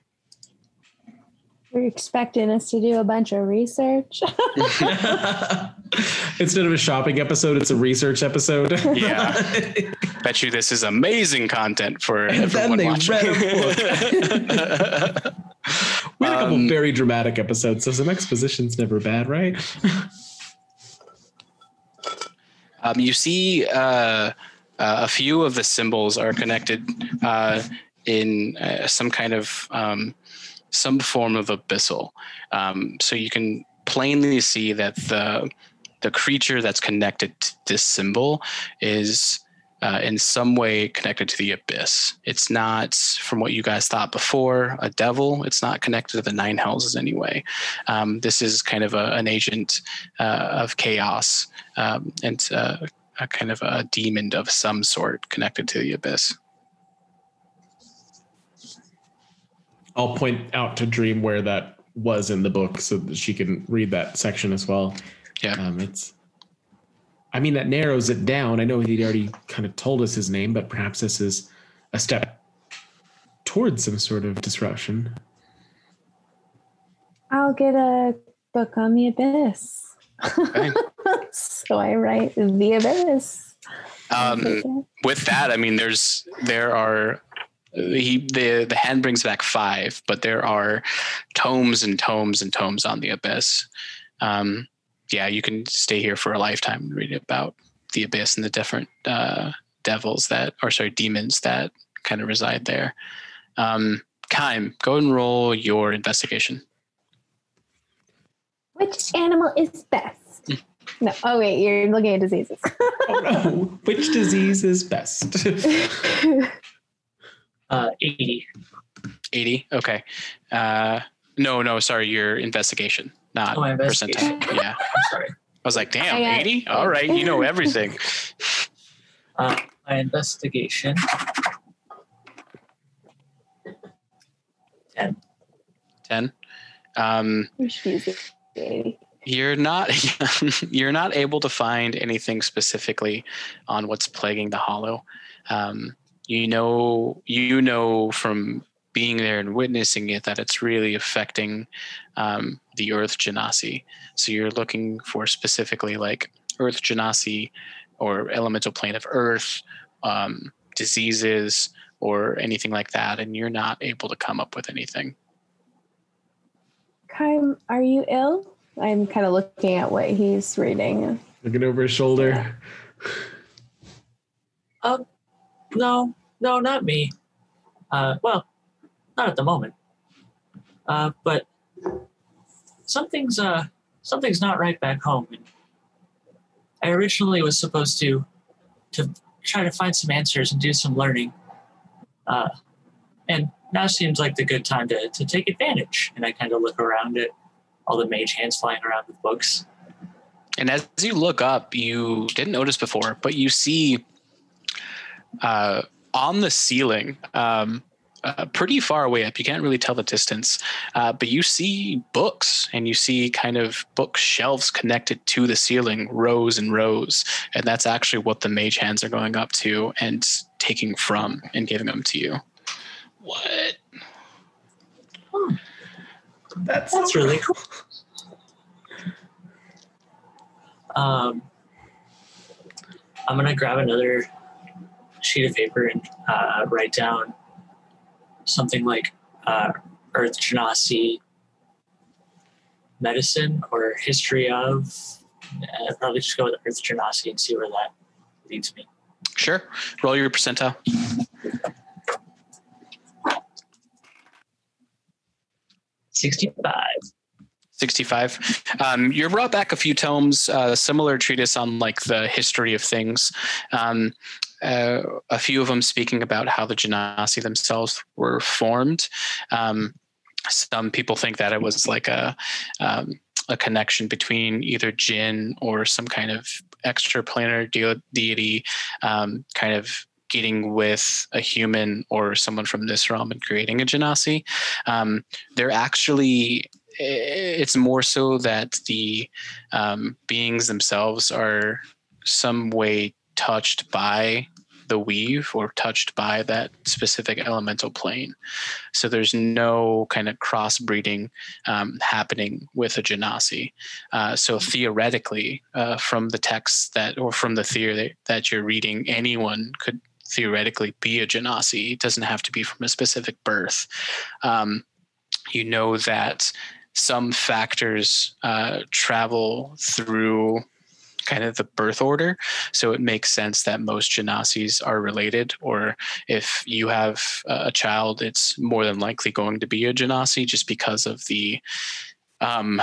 Speaker 3: You're expecting us to do a bunch of research.
Speaker 4: Instead of a shopping episode, it's a research episode.
Speaker 1: Yeah. bet you this is amazing content for
Speaker 4: And then
Speaker 1: everyone
Speaker 4: they
Speaker 1: watching
Speaker 4: read we had a couple
Speaker 1: Um,
Speaker 4: very dramatic episodes, so some exposition's never bad, right?
Speaker 1: Um, you see, uh, uh, a few of the symbols are connected uh, in uh, some kind of um, some form of abyssal. Um, so you can plainly see that the the creature that's connected to this symbol is uh, in some way connected to the abyss. It's not, from what you guys thought before, a devil. It's not connected to the nine hells in any way. Um, this is kind of a, an agent uh, of chaos um, and uh, a kind of a demon of some sort connected to the abyss.
Speaker 4: I'll point out to Dream where that was in the book so that she can read that section as well.
Speaker 1: Yeah.
Speaker 4: Um, it's, I mean, that narrows it down. I know he'd already kind of told us his name, but perhaps this is a step towards some sort of disruption.
Speaker 3: I'll get a book on the abyss.
Speaker 1: Okay.
Speaker 3: so I write the abyss.
Speaker 1: Um, with that, I mean, there's there are he the the hand brings back five, but there are tomes and tomes and tomes on the abyss. Um, yeah, you can stay here for a lifetime and read about the abyss and the different uh, devils that, or sorry, demons that kind of reside there. Um, Kime, go and roll your investigation.
Speaker 3: Which animal is best? No. Oh wait, you're looking at diseases.
Speaker 4: oh no. Which disease is best?
Speaker 5: uh, 80.
Speaker 1: 80. Okay. Uh, no, no, sorry, your investigation, not
Speaker 5: oh, investigation.
Speaker 1: percentile. Yeah.
Speaker 5: sorry.
Speaker 1: I was like, damn, 80? All right, you know everything.
Speaker 5: Uh, my investigation. 10.
Speaker 1: 10. Um,
Speaker 3: 80
Speaker 1: you're not you're not able to find anything specifically on what's plaguing the hollow. Um, you know you know from being there and witnessing it that it's really affecting um, the earth genasi. So you're looking for specifically like earth genasi or elemental plane of earth um, diseases or anything like that and you're not able to come up with anything.
Speaker 3: Kime, are you ill? I'm kind of looking at what he's reading.
Speaker 4: Looking over his shoulder.
Speaker 5: No, no, not me. Uh, well, not at the moment. Uh, but something's uh, something's not right back home. And I originally was supposed to to try to find some answers and do some learning. Uh, and now seems like the good time to, to take advantage. And I kind of look around at all the mage hands flying around with books.
Speaker 1: And as you look up, you didn't notice before, but you see uh, on the ceiling, um, uh, pretty far away up, you can't really tell the distance, uh, but you see books and you see kind of bookshelves connected to the ceiling, rows and rows. And that's actually what the mage hands are going up to and taking from and giving them to you.
Speaker 6: What?
Speaker 4: That's,
Speaker 5: That's really cool. Um, I'm gonna grab another sheet of paper and uh, write down something like uh, Earth Genasi medicine or history of. Uh, probably just go with Earth Genasi and see where that leads me.
Speaker 1: Sure. Roll your percentile.
Speaker 5: Sixty-five.
Speaker 1: 65 um, you're brought back a few tomes uh, similar treatise on like the history of things. Um, uh, a few of them speaking about how the genasi themselves were formed. Um, some people think that it was like a um, a connection between either jinn or some kind of extraplanar de- deity um, kind of getting with a human or someone from this realm and creating a genasi um, they're actually it's more so that the um, beings themselves are some way touched by the weave or touched by that specific elemental plane. So there's no kind of crossbreeding um, happening with a genasi. Uh, so theoretically, uh, from the text that or from the theory that you're reading, anyone could theoretically be a genasi. It doesn't have to be from a specific birth. Um, you know that some factors uh, travel through kind of the birth order. So it makes sense that most genasis are related, or if you have a child, it's more than likely going to be a genasi just because of the um,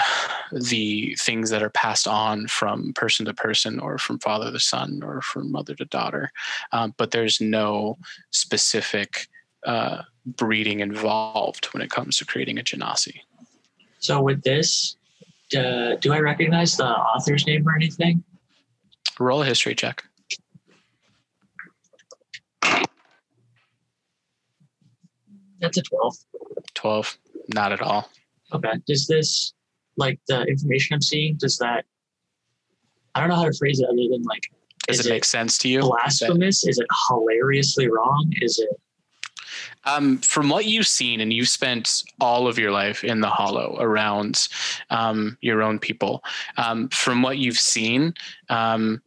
Speaker 1: the things that are passed on from person to person, or from father to son, or from mother to daughter. Um, but there's no specific uh, breeding involved when it comes to creating a genasi.
Speaker 5: So with this, uh, do I recognize the author's name or anything?
Speaker 1: Roll a history check.
Speaker 5: That's a twelve.
Speaker 1: 12. Not at all.
Speaker 5: Okay. Does this, like the information I'm seeing, does that? I don't know how to phrase it other than like,
Speaker 1: Does
Speaker 5: is
Speaker 1: it make sense to you?
Speaker 5: blasphemous? Is it hilariously wrong? Is it?
Speaker 1: Um, from what you've seen, and you've spent all of your life in the hollow around um, your own people, um, from what you've seen, um,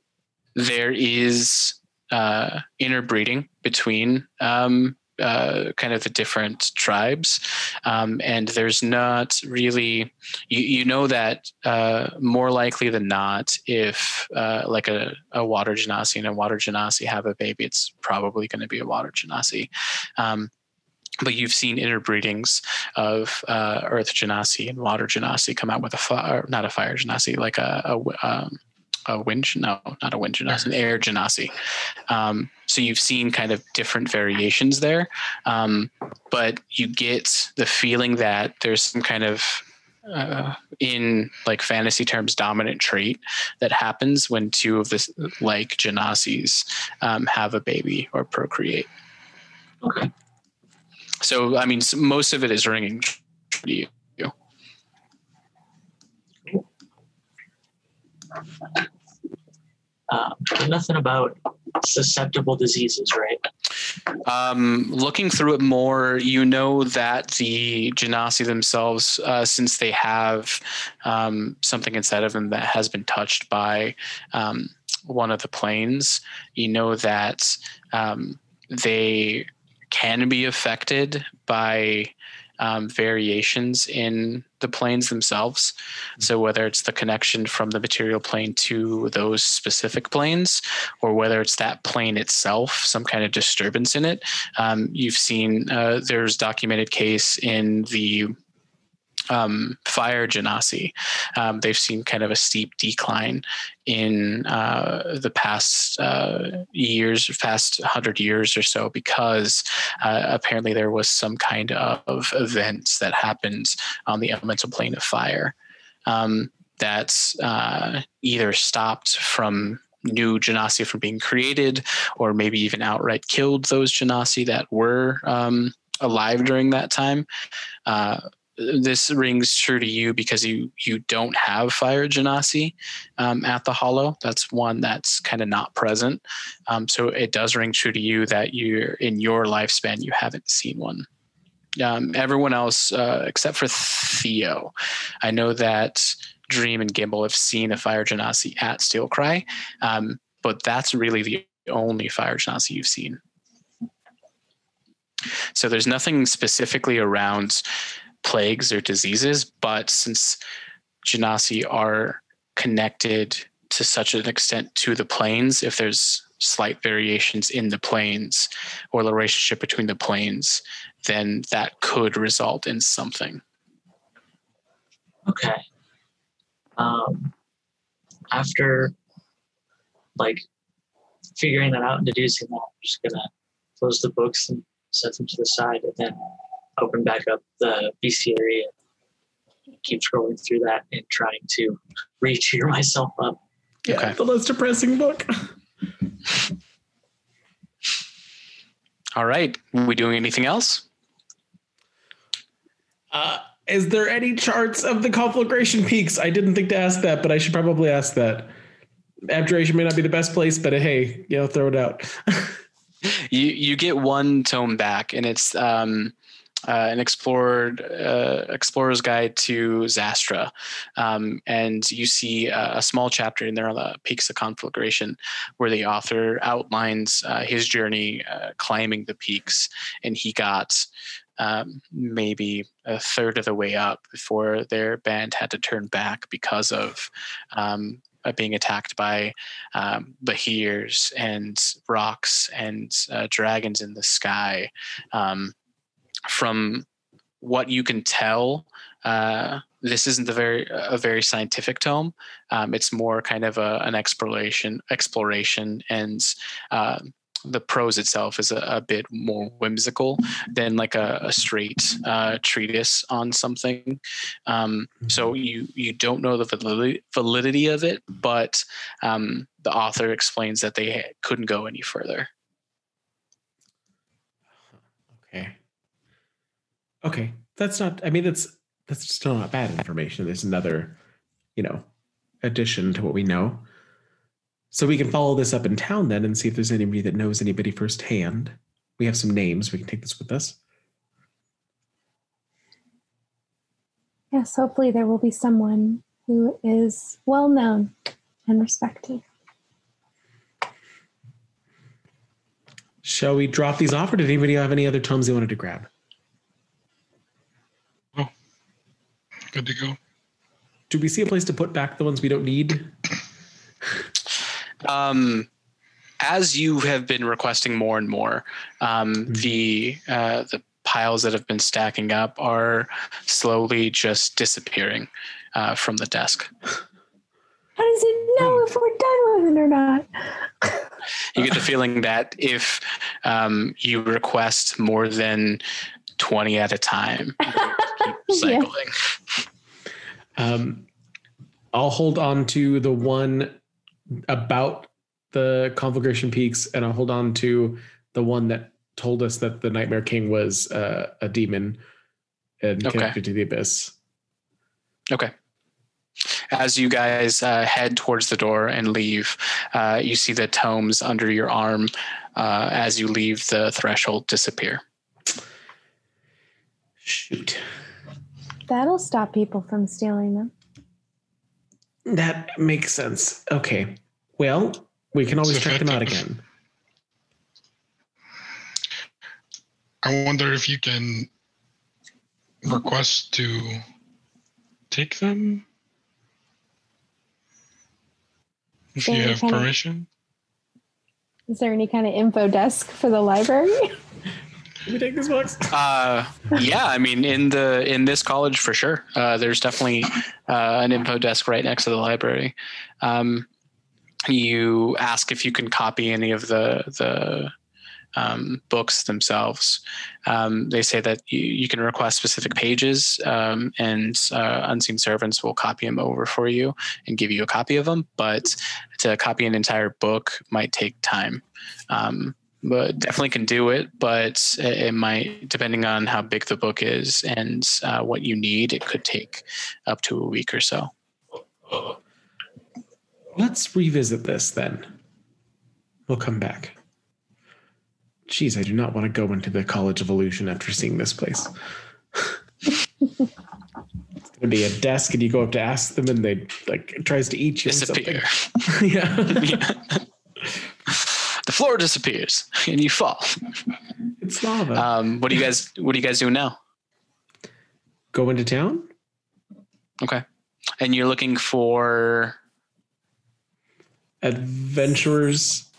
Speaker 1: there is uh, interbreeding between um, uh, kind of the different tribes, um, and there's not really you, you know that uh, more likely than not, if uh, like a, a water genasi and a water genasi have a baby, it's probably going to be a water genasi. Um, but you've seen interbreedings of uh, Earth Genasi and Water Genasi come out with a fire, not a fire Genasi, like a, a, um, a wind, no, not a wind Genasi, an air Genasi. Um, so you've seen kind of different variations there, um, but you get the feeling that there's some kind of uh, in like fantasy terms dominant trait that happens when two of the like genasis um, have a baby or procreate
Speaker 5: Okay.
Speaker 1: so i mean most of it is ringing to you
Speaker 5: Um, nothing about susceptible diseases, right?
Speaker 1: Um, looking through it more, you know that the genasi themselves, uh, since they have um, something inside of them that has been touched by um, one of the planes, you know that um, they can be affected by um, variations in the planes themselves. So whether it's the connection from the material plane to those specific planes, or whether it's that plane itself, some kind of disturbance in it. Um, you've seen uh, there's documented case in the um, fire genasi. Um, they've seen kind of a steep decline in uh, the past uh, years, past hundred years or so, because uh, apparently there was some kind of event that happened on the elemental plane of fire um, that uh, either stopped from new genasi from being created, or maybe even outright killed those genasi that were um, alive during that time. Uh, this rings true to you because you you don't have fire genasi um, at the hollow. That's one that's kind of not present. Um, so it does ring true to you that you're in your lifespan you haven't seen one. Um, everyone else, uh, except for Theo, I know that Dream and Gimbal have seen a fire genasi at Steel Cry, um, but that's really the only fire genasi you've seen. So there's nothing specifically around plagues or diseases, but since genasi are connected to such an extent to the planes, if there's slight variations in the planes or the relationship between the planes, then that could result in something.
Speaker 5: Okay. Um, after like figuring that out and deducing that, I'm just gonna close the books and set them to the side, and then open back up the bestiary and keep scrolling through that and trying to re-cheer myself up.
Speaker 4: Yeah,
Speaker 1: Okay.
Speaker 4: the most depressing book.
Speaker 1: All right. Are we doing anything else?
Speaker 4: Uh, is there any charts of the conflagration peaks? I didn't think to ask that, but I should probably ask that. Abjuration may not be the best place, but uh, hey, you know, throw it out.
Speaker 1: You you get one tome back, and it's um, uh, an explored uh, explorer's guide to Zastra, um, and you see a, a small chapter in there on the peaks of conflagration, where the author outlines uh, his journey uh, climbing the peaks, and he got. Um, maybe a third of the way up before their band had to turn back because of um, uh, being attacked by um, Behirs and rocks and uh, dragons in the sky. Um, from what you can tell, uh, this isn't a very a very scientific tome. Um, it's more kind of a, an exploration exploration, and um the prose itself is a, a bit more whimsical than like a, a straight uh, treatise on something. Um, so you you don't know the validity, validity of it, but um, the author explains that they couldn't go any further.
Speaker 4: Okay. Okay. That's not I mean that's that's still not bad information. There's another, you know, addition to what we know. So we can follow this up in town then and see if there's anybody that knows anybody firsthand. We have some names. We can take this with us.
Speaker 3: Yes, hopefully there will be someone who is well known and respected.
Speaker 4: Shall we drop these off, or did anybody have any other tomes they wanted to grab?
Speaker 2: Good to go.
Speaker 4: Do we see a place to put back the ones we don't need?
Speaker 1: Um, as you have been requesting more and more, um,
Speaker 4: Mhm.
Speaker 1: the uh, the piles that have been stacking up are slowly just disappearing uh, from the desk.
Speaker 3: How does it know if we're done with it or not?
Speaker 1: You get the feeling that if um, you request more than twenty at a time, you
Speaker 3: Yeah.
Speaker 1: cycling.
Speaker 4: Um, I'll hold on to the one about the conflagration peaks, and I'll hold on to the one that told us that the Nightmare King was uh, a demon and
Speaker 1: Okay.
Speaker 4: connected to the abyss.
Speaker 1: Okay. As you guys uh, head towards the door and leave, uh, you see the tomes under your arm uh, as you leave the threshold disappear.
Speaker 4: Shoot,
Speaker 3: That'll stop people from stealing them.
Speaker 4: that makes sense. Okay, well, we can always
Speaker 2: It's
Speaker 4: check them out again.
Speaker 2: I wonder if you can request to take them. If you have
Speaker 3: kinda-
Speaker 2: permission.
Speaker 3: Is there any kind of info desk for the library?
Speaker 4: Can we take this box?
Speaker 1: Uh, yeah, I mean, in the in this college for sure. Uh, there's definitely uh, an info desk right next to the library. Um, you ask if you can copy any of the the um, books themselves. Um, they say that you, you can request specific pages, um, and uh, unseen servants will copy them over for you and give you a copy of them. But to copy an entire book might take time. Um, but definitely can do it. But it it might, depending on how big the book is and uh, what you need, it could take up to a week or so.
Speaker 4: Let's revisit this then. We'll come back. Geez, I do not want to go into the College of Illusion after seeing this place. it's gonna be a desk, and you go up to ask them, and they like tries to eat you.
Speaker 1: Disappear.
Speaker 4: something. yeah.
Speaker 1: the floor disappears and you fall.
Speaker 4: it's lava.
Speaker 1: Um, what do you guys? What are you guys doing now?
Speaker 4: go into town.
Speaker 1: Okay, and you're looking for
Speaker 4: Adventurers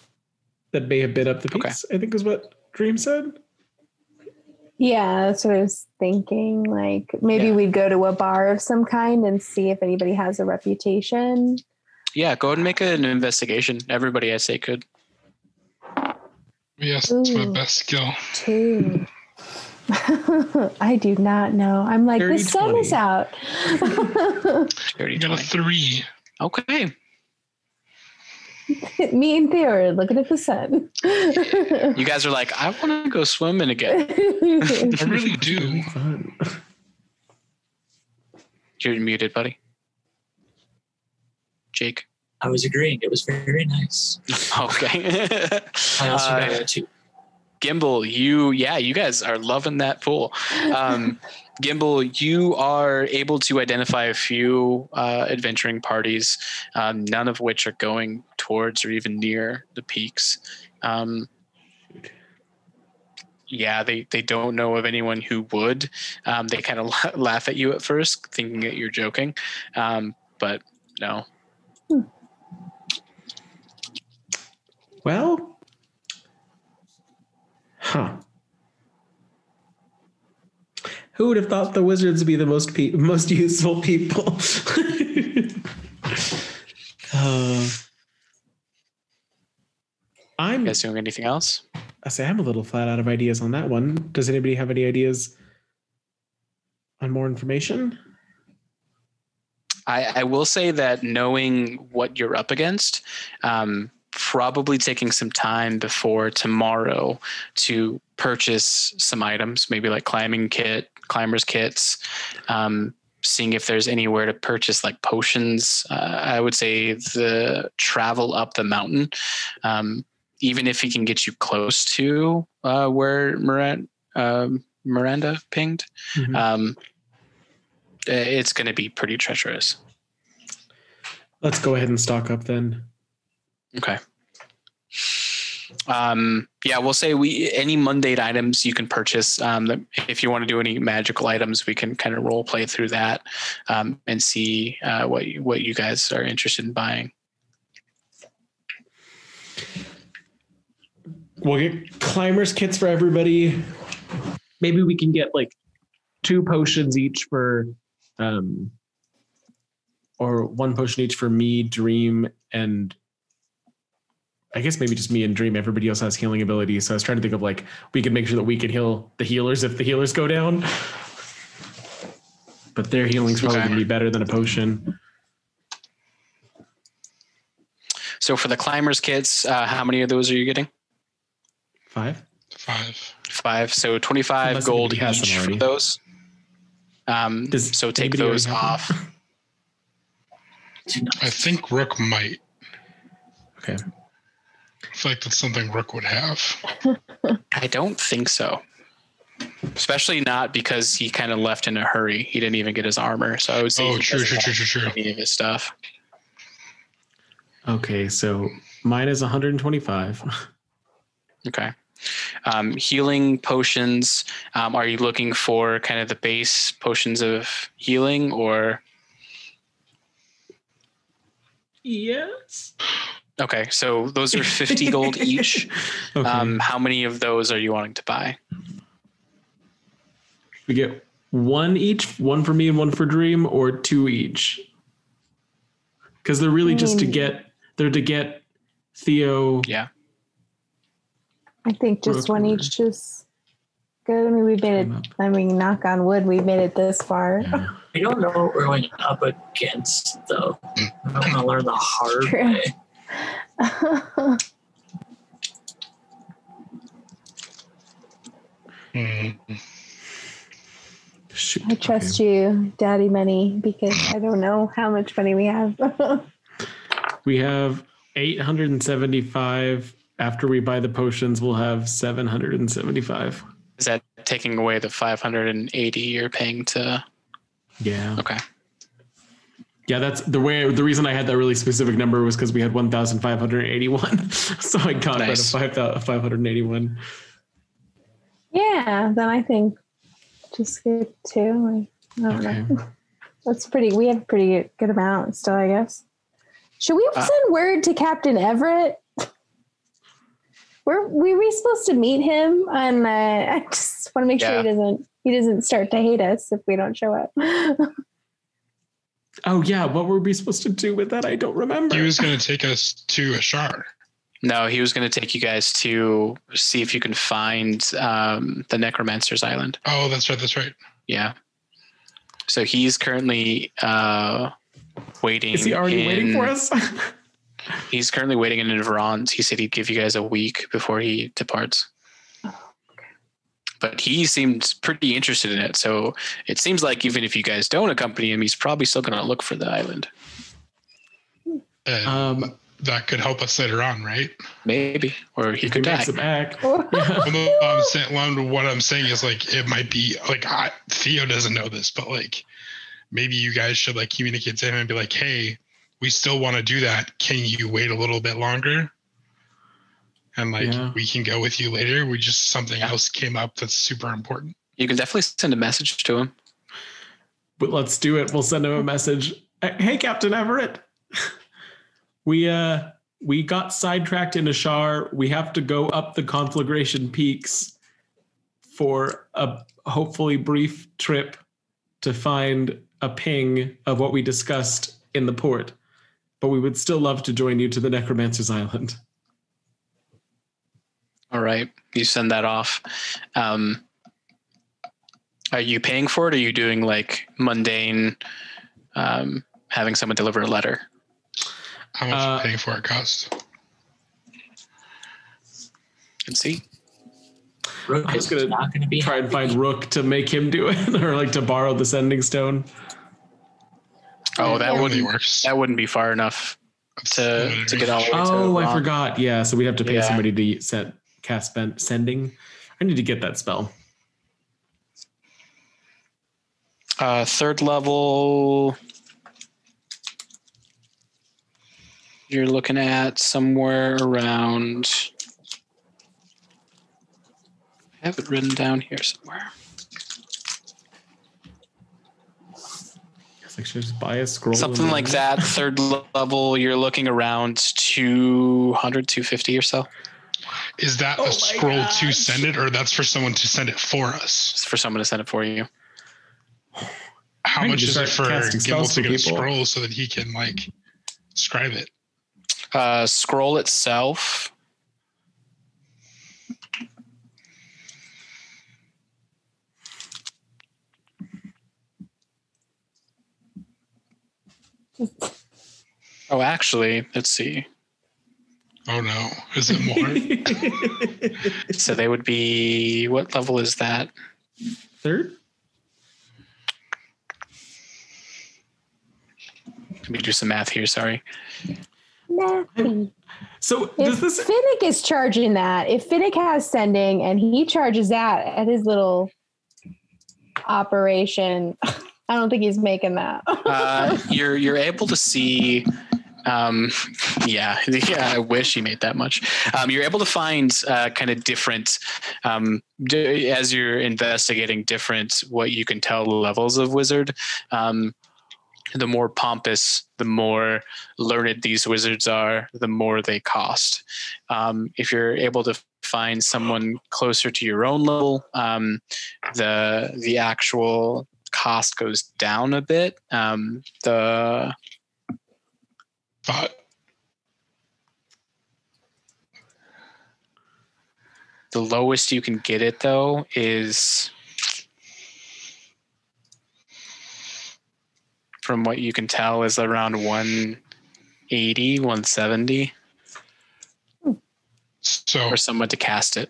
Speaker 4: that may have been up the peaks. I think is what Dream said.
Speaker 3: Yeah, that's what I was thinking. Like maybe
Speaker 1: Yeah.
Speaker 3: we'd go to a bar of some kind and see if anybody has a reputation.
Speaker 1: yeah. Go ahead and make an investigation. Everybody, I say, could.
Speaker 2: Yes, it's my best skill.
Speaker 3: Two. I do not know. I'm like, the
Speaker 4: Dirty
Speaker 3: sun is out.
Speaker 1: Dirty
Speaker 2: You got a three.
Speaker 1: Okay.
Speaker 3: Me and Theo are looking at the sun.
Speaker 1: You guys are like, I want to go swimming again.
Speaker 2: I really do.
Speaker 1: You're muted, buddy. Jake.
Speaker 5: I was agreeing. It was very nice.
Speaker 1: Okay.
Speaker 5: I also
Speaker 1: Uh,
Speaker 5: got that too.
Speaker 1: Gimbal, you, yeah, you guys are loving that pool. Um, Gimbal, you are able to identify a few uh, adventuring parties, um, none of which are going towards or even near the peaks. Um, yeah, they, they don't know of anyone who would. Um, they kind of laugh at you at first, thinking that you're joking. Um, but no.
Speaker 4: Well, huh. Who would have thought the wizards would be the most pe- most useful people? uh, I'm.
Speaker 1: You guys doing anything else?
Speaker 4: I say I'm a little flat out of ideas on that one. Does anybody have any ideas on more information?
Speaker 1: I, I will say that knowing what you're up against, um, probably taking some time before tomorrow to purchase some items, maybe like climbing kit, climbers kits, um, seeing if there's anywhere to purchase like potions. Uh, I would say the travel up the mountain, um, even if he can get you close to uh, where Miranda, um, Miranda pinged,
Speaker 4: Mhm.
Speaker 1: um, uh, it's going to be pretty treacherous.
Speaker 4: Let's go ahead and stock up then.
Speaker 1: Okay. Um, yeah, we'll say we any mundane items you can purchase. Um, if you want to do any magical items, we can kind of role play through that um, and see uh, what you, what you guys are interested in buying.
Speaker 4: We'll get climbers kits for everybody. Maybe we can get like two potions each for, um, or one potion each for me, Dream, and I guess maybe just me and Dream. Everybody else has healing abilities. So I was trying to think of like we could make sure that we can heal the healers if the healers go down. But their healing's probably
Speaker 1: Okay.
Speaker 4: gonna be better than a potion.
Speaker 1: So for the climbers kits, uh, how many of those are you getting?
Speaker 4: Five.
Speaker 2: Five.
Speaker 1: Five. So twenty five
Speaker 4: Unless
Speaker 1: gold
Speaker 4: has
Speaker 1: each for those. Um,
Speaker 4: Does
Speaker 1: so take those off.
Speaker 2: I think Rook might.
Speaker 4: Okay.
Speaker 2: I feel like that's something Rook would have.
Speaker 1: I don't think so. Especially not because he kind of left in a hurry. He didn't even get his armor. So I would say
Speaker 2: Oh,
Speaker 1: he
Speaker 2: true, true, true, true, true.
Speaker 1: any of his stuff.
Speaker 4: Okay, so mine is 125.
Speaker 1: Okay. Um, healing potions. Um, are you looking for kind of the base potions of healing or?
Speaker 4: Yes.
Speaker 1: Okay, so those are 50 gold each.
Speaker 4: Okay.
Speaker 1: Um, how many of those are you wanting to buy?
Speaker 4: we get one each, one for me and one for Dream, or two each. Because they're really just to
Speaker 3: Hmm.
Speaker 4: get they're to get Theo.
Speaker 1: Yeah.
Speaker 3: I think just
Speaker 4: Rook
Speaker 3: one each is good. I mean, we've made it.
Speaker 4: Up.
Speaker 3: I mean, knock on wood, we've made it this far.
Speaker 4: Yeah.
Speaker 5: We don't know what we're going up against, though. I'm going to learn the hard
Speaker 3: True.
Speaker 5: way.
Speaker 4: Shoot.
Speaker 3: I trust you, Daddy Money, because I don't know how much money we have.
Speaker 4: We have 875. After we buy the potions, we'll have 775.
Speaker 1: Is that taking away the 580 you're paying to?
Speaker 4: Yeah.
Speaker 1: Okay.
Speaker 4: Yeah, that's the way. The reason I had that really specific number was because we had 1,581. so I got
Speaker 1: Nice.
Speaker 4: rid of 581.
Speaker 3: yeah, then I think just get two. Like, I don't
Speaker 4: Okay.
Speaker 3: know. That's pretty. We have pretty good, good amount still, I guess. Should we
Speaker 1: Uh,
Speaker 3: send word to Captain Everett? Were we were supposed to meet him? And uh, I just want to make sure he doesn't he doesn't start to hate us if we don't show up.
Speaker 4: Oh, yeah. What were we supposed to do with that? I don't remember.
Speaker 2: He was going to take us to Ashar.
Speaker 1: No, he was going to take you guys to see if you can find um, the Necromancer's Island.
Speaker 2: Oh, that's right. That's right.
Speaker 1: Yeah. So he's currently uh, waiting.
Speaker 4: Is he already waiting for us?
Speaker 1: He's currently waiting in Verons. He said he'd give you guys a week before he departs. But he seemed pretty interested in it. So it seems like even if you guys don't accompany him, he's probably still going to look for the island.
Speaker 2: And
Speaker 4: um,
Speaker 2: that could help us later on, right?
Speaker 1: Maybe. Or he could
Speaker 4: he
Speaker 1: die.
Speaker 4: it back.
Speaker 2: I'm saying, what I'm saying is like it might be like I, Theo doesn't know this, but like maybe you guys should like communicate to him and be like, hey, we still want to do that. Can you wait a little bit longer? And like
Speaker 4: Yeah.
Speaker 2: we can go with you later. We just something else came up that's super important.
Speaker 1: You can definitely send a message to him.
Speaker 4: But let's do it. We'll send him a message. Hey, Captain Everett. We uh we got sidetracked in Ashar. We have to go up the conflagration peaks for a hopefully brief trip to find a ping of what we discussed in the port. But we would still love to join you to the Necromancer's Island.
Speaker 1: All right. You send that off. Um, are you paying for it? Or are you doing like mundane, um, having someone deliver a letter?
Speaker 2: How much
Speaker 4: Uh,
Speaker 2: you paying for it cost?
Speaker 1: And see.
Speaker 5: Rook
Speaker 4: I was
Speaker 5: is
Speaker 4: gonna
Speaker 5: not going to be
Speaker 4: Try and find Rook to make him do it, or like to borrow the sending stone.
Speaker 1: Oh, that
Speaker 3: Yeah.
Speaker 1: wouldn't
Speaker 2: works.
Speaker 1: that wouldn't be far enough to to get all the way to
Speaker 4: Oh, I
Speaker 1: Ron.
Speaker 4: forgot. Yeah, so we have to pay
Speaker 1: Yeah.
Speaker 4: somebody to set cast sending. I need to get that spell.
Speaker 1: Uh, third level. You're looking at somewhere around I have it written down here somewhere.
Speaker 4: Like should just buy a scroll.
Speaker 1: Something like that. Third level, you're looking around 200, 250 or so.
Speaker 2: Is that
Speaker 4: Oh
Speaker 2: a scroll to send it, or that's for someone to send it for us?
Speaker 1: Just for someone to send it for you.
Speaker 2: How much is it for
Speaker 4: casting
Speaker 2: Gimbal
Speaker 4: spells
Speaker 2: to
Speaker 4: for
Speaker 2: get a scroll so that he can like scribe it?
Speaker 1: Uh, scroll itself. Oh, actually, let's see.
Speaker 2: Oh no, is it more?
Speaker 1: So they would be what level is that?
Speaker 4: Third?
Speaker 1: Let me do some math here. Sorry.
Speaker 3: Nappy.
Speaker 4: So
Speaker 3: If
Speaker 4: does this
Speaker 3: Finnick is charging that, if Finnick has sending and he charges that at his little operation, I don't think he's making that.
Speaker 1: Uh, you're you're able to see. Um, yeah, yeah. I wish he made that much. Um, you're able to find uh, kind of different um, d- as you're investigating different what you can tell levels of wizard. Um, the more pompous, the more learned these wizards are, the more they cost. Um, if you're able to find someone closer to your own level, um, the the actual cost goes down a bit. Um, the
Speaker 2: Thought
Speaker 1: the lowest you can get it though is from what you can tell is around 180 170
Speaker 2: so.
Speaker 1: for someone to cast it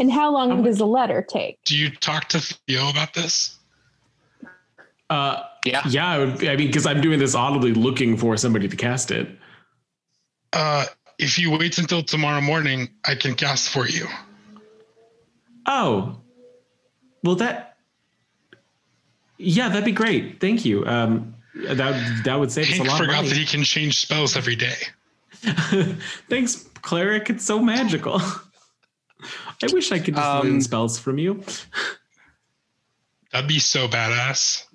Speaker 3: and how
Speaker 4: How
Speaker 3: long
Speaker 4: much-
Speaker 3: does the letter take?
Speaker 2: Do you talk to Theo about this?
Speaker 4: Uh
Speaker 1: yeah
Speaker 4: yeah, I would I mean because I'm doing this audibly looking for somebody to cast it.
Speaker 2: Uh, if you wait until tomorrow morning, I can cast for you.
Speaker 4: Oh. Well that Yeah, that'd be great. Thank you. Um that that would save us a
Speaker 2: Hank
Speaker 4: lot of time.
Speaker 2: I forgot
Speaker 4: money.
Speaker 2: that he can change spells every day.
Speaker 4: Thanks, cleric. It's so magical. I wish I could just
Speaker 1: Um,
Speaker 4: learn spells from you.
Speaker 2: That'd be so badass.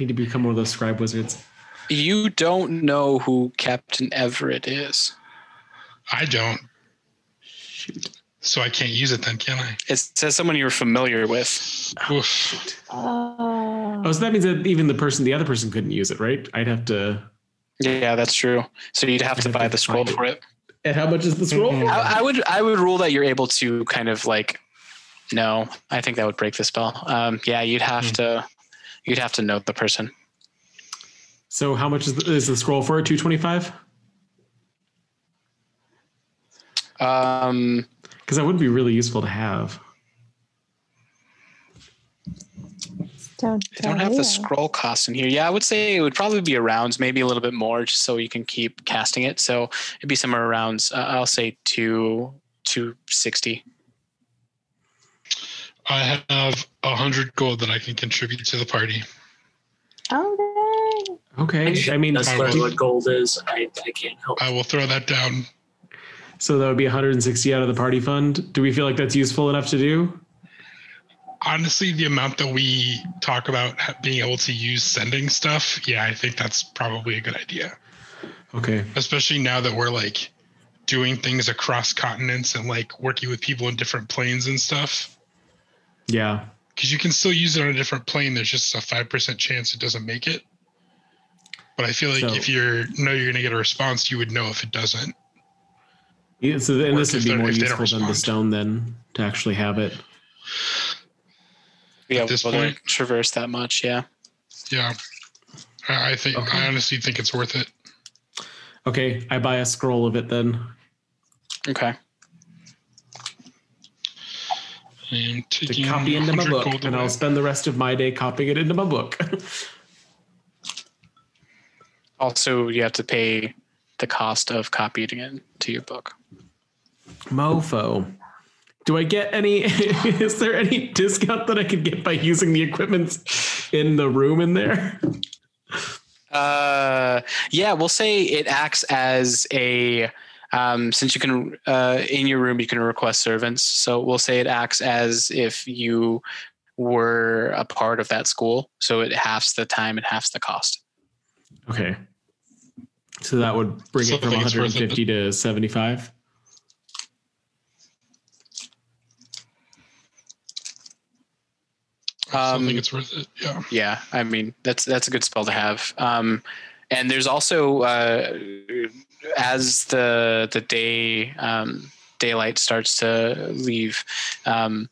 Speaker 4: Need to become one of those scribe wizards.
Speaker 1: you don't know who captain everett is
Speaker 2: I don't,
Speaker 4: Shoot.
Speaker 2: so I can't use it then, can I?
Speaker 1: it says someone you're familiar with
Speaker 2: Oof.
Speaker 3: Uh,
Speaker 4: Oh, so that means that even the person, the other person couldn't use it, right? I'd have to.
Speaker 1: yeah that's true so you'd have to
Speaker 4: I'd have
Speaker 1: buy
Speaker 4: to
Speaker 1: the scroll
Speaker 4: it.
Speaker 1: for it
Speaker 4: And how much is the scroll?
Speaker 2: Mhm.
Speaker 1: I, I would I would rule that you're able to kind of like no i think that would break the spell um yeah you'd have
Speaker 2: Hmm.
Speaker 1: to you'd have to know the person
Speaker 4: So how much is the, is the scroll for? Two twenty five.
Speaker 1: um
Speaker 4: Because that would be really useful to have.
Speaker 3: don't
Speaker 1: I don't have the scroll cost in here. Yeah, I would say it would probably be around maybe a little bit more, just so you can keep casting it. So it'd be somewhere around. Uh, I'll say two two sixty.
Speaker 2: I have a hundred gold that I can contribute to the party.
Speaker 3: Okay.
Speaker 4: Okay. I mean,
Speaker 5: That's
Speaker 2: I
Speaker 5: where what gold is. I, I can't help.
Speaker 2: I will throw that down.
Speaker 4: so that would be 160 out of the party fund. Do we feel like that's useful enough to do?
Speaker 2: Honestly, the amount that we talk about being able to use sending stuff, yeah, I think that's probably a good idea.
Speaker 4: Okay.
Speaker 2: Especially now that we're like doing things across continents and like working with people in different planes and stuff.
Speaker 4: Yeah.
Speaker 2: Because you can still use it on a different plane. There's just a five percent chance it doesn't make it. But I feel like
Speaker 4: So-
Speaker 2: if you're know you're gonna get a response, you would know if it doesn't.
Speaker 4: Yeah, so then this would
Speaker 2: if
Speaker 4: be more
Speaker 2: if they
Speaker 4: useful than the stone then to actually have it.
Speaker 1: Yeah, At
Speaker 2: this
Speaker 1: able to
Speaker 2: point?
Speaker 1: traverse that much. Yeah.
Speaker 2: Yeah. I I think
Speaker 4: Okay.
Speaker 2: I honestly think it's worth it.
Speaker 4: Okay, I buy a scroll of it then.
Speaker 1: Okay.
Speaker 2: I am
Speaker 4: To copy into my book, and
Speaker 2: away.
Speaker 4: I'll spend the rest of my day copying it into my book.
Speaker 1: Also, you have to pay the cost of copying it to your book.
Speaker 4: Mofo. Do I get any? is there any discount that I could get by using the equipment in the room in there?
Speaker 1: Uh, yeah, we'll say it acts as a Um, since you can, uh, in your room, you can request servants. So we'll say it acts as if you were a part of that school. So it halves the time and halves the cost.
Speaker 4: Okay. So that would bring
Speaker 2: So
Speaker 4: it from
Speaker 2: I think it's worth it.
Speaker 4: 150 to 75.
Speaker 2: I
Speaker 1: Um,
Speaker 2: think it's worth it. Yeah.
Speaker 1: Yeah, I mean that's that's a good spell to have. Um, and there's also uh, as the the day um, daylight starts to leave. Um,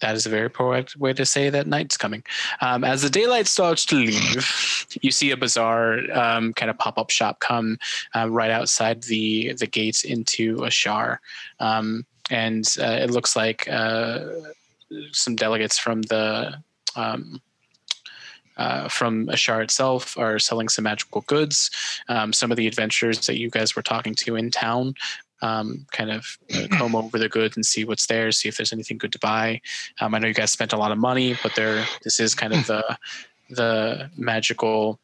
Speaker 1: that is a very poetic way to say that night's coming. Um, as the daylight starts to leave, you see a bazaar um, kind of pop up shop come uh, right outside the the gates into Ashar, um, and uh, it looks like uh, some delegates from the um, uh, from Ashar itself are selling some magical goods. Um, some of the adventurers that you guys were talking to in town um, kind of uh, comb over the goods and see what's there, see if there's anything good to buy. Um, I know you guys spent a lot of money, but there this is kind of the the magical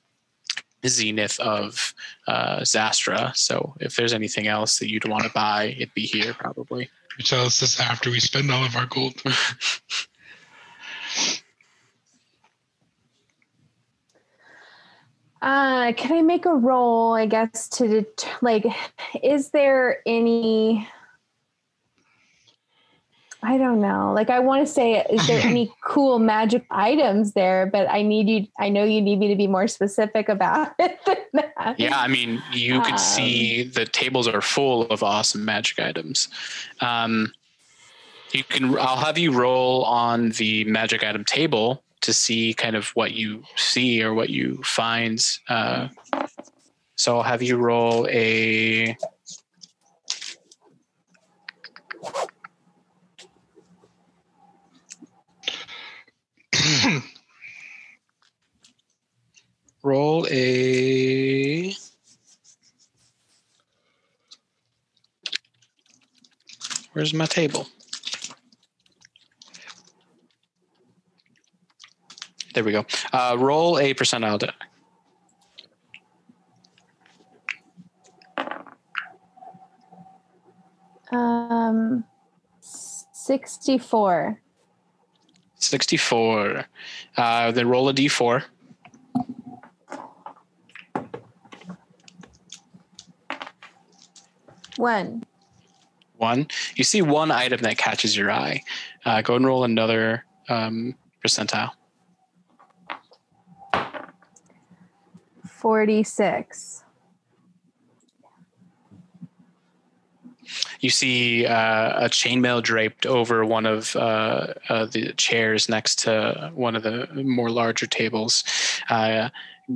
Speaker 1: zenith of uh, Zastra. So if there's anything else that you'd want to buy, it'd be here probably.
Speaker 2: You tell us this after we spend all of our gold.
Speaker 3: Uh, can I make a roll? I guess to det- like, is there any? I don't know. Like, I want to say, is there any cool magic items there? But I need you. I know you need me to be more specific about it than that.
Speaker 1: Yeah, I mean, you could see the tables are full of awesome magic items. Um, you can. I'll have you roll on the magic item table to see kind of what you see or what you find. Uh, so I'll have you roll a. Roll a. Where's my table? There we go. Uh, roll a percentile die.
Speaker 3: Um, sixty-four.
Speaker 1: 64. Uh, then roll a d4.
Speaker 3: One.
Speaker 1: One. You see one item that catches your eye. Uh, go and roll another um, percentile.
Speaker 3: Forty-six.
Speaker 1: You see uh, a chainmail draped over one of uh, uh, the chairs next to one of the more larger tables, uh,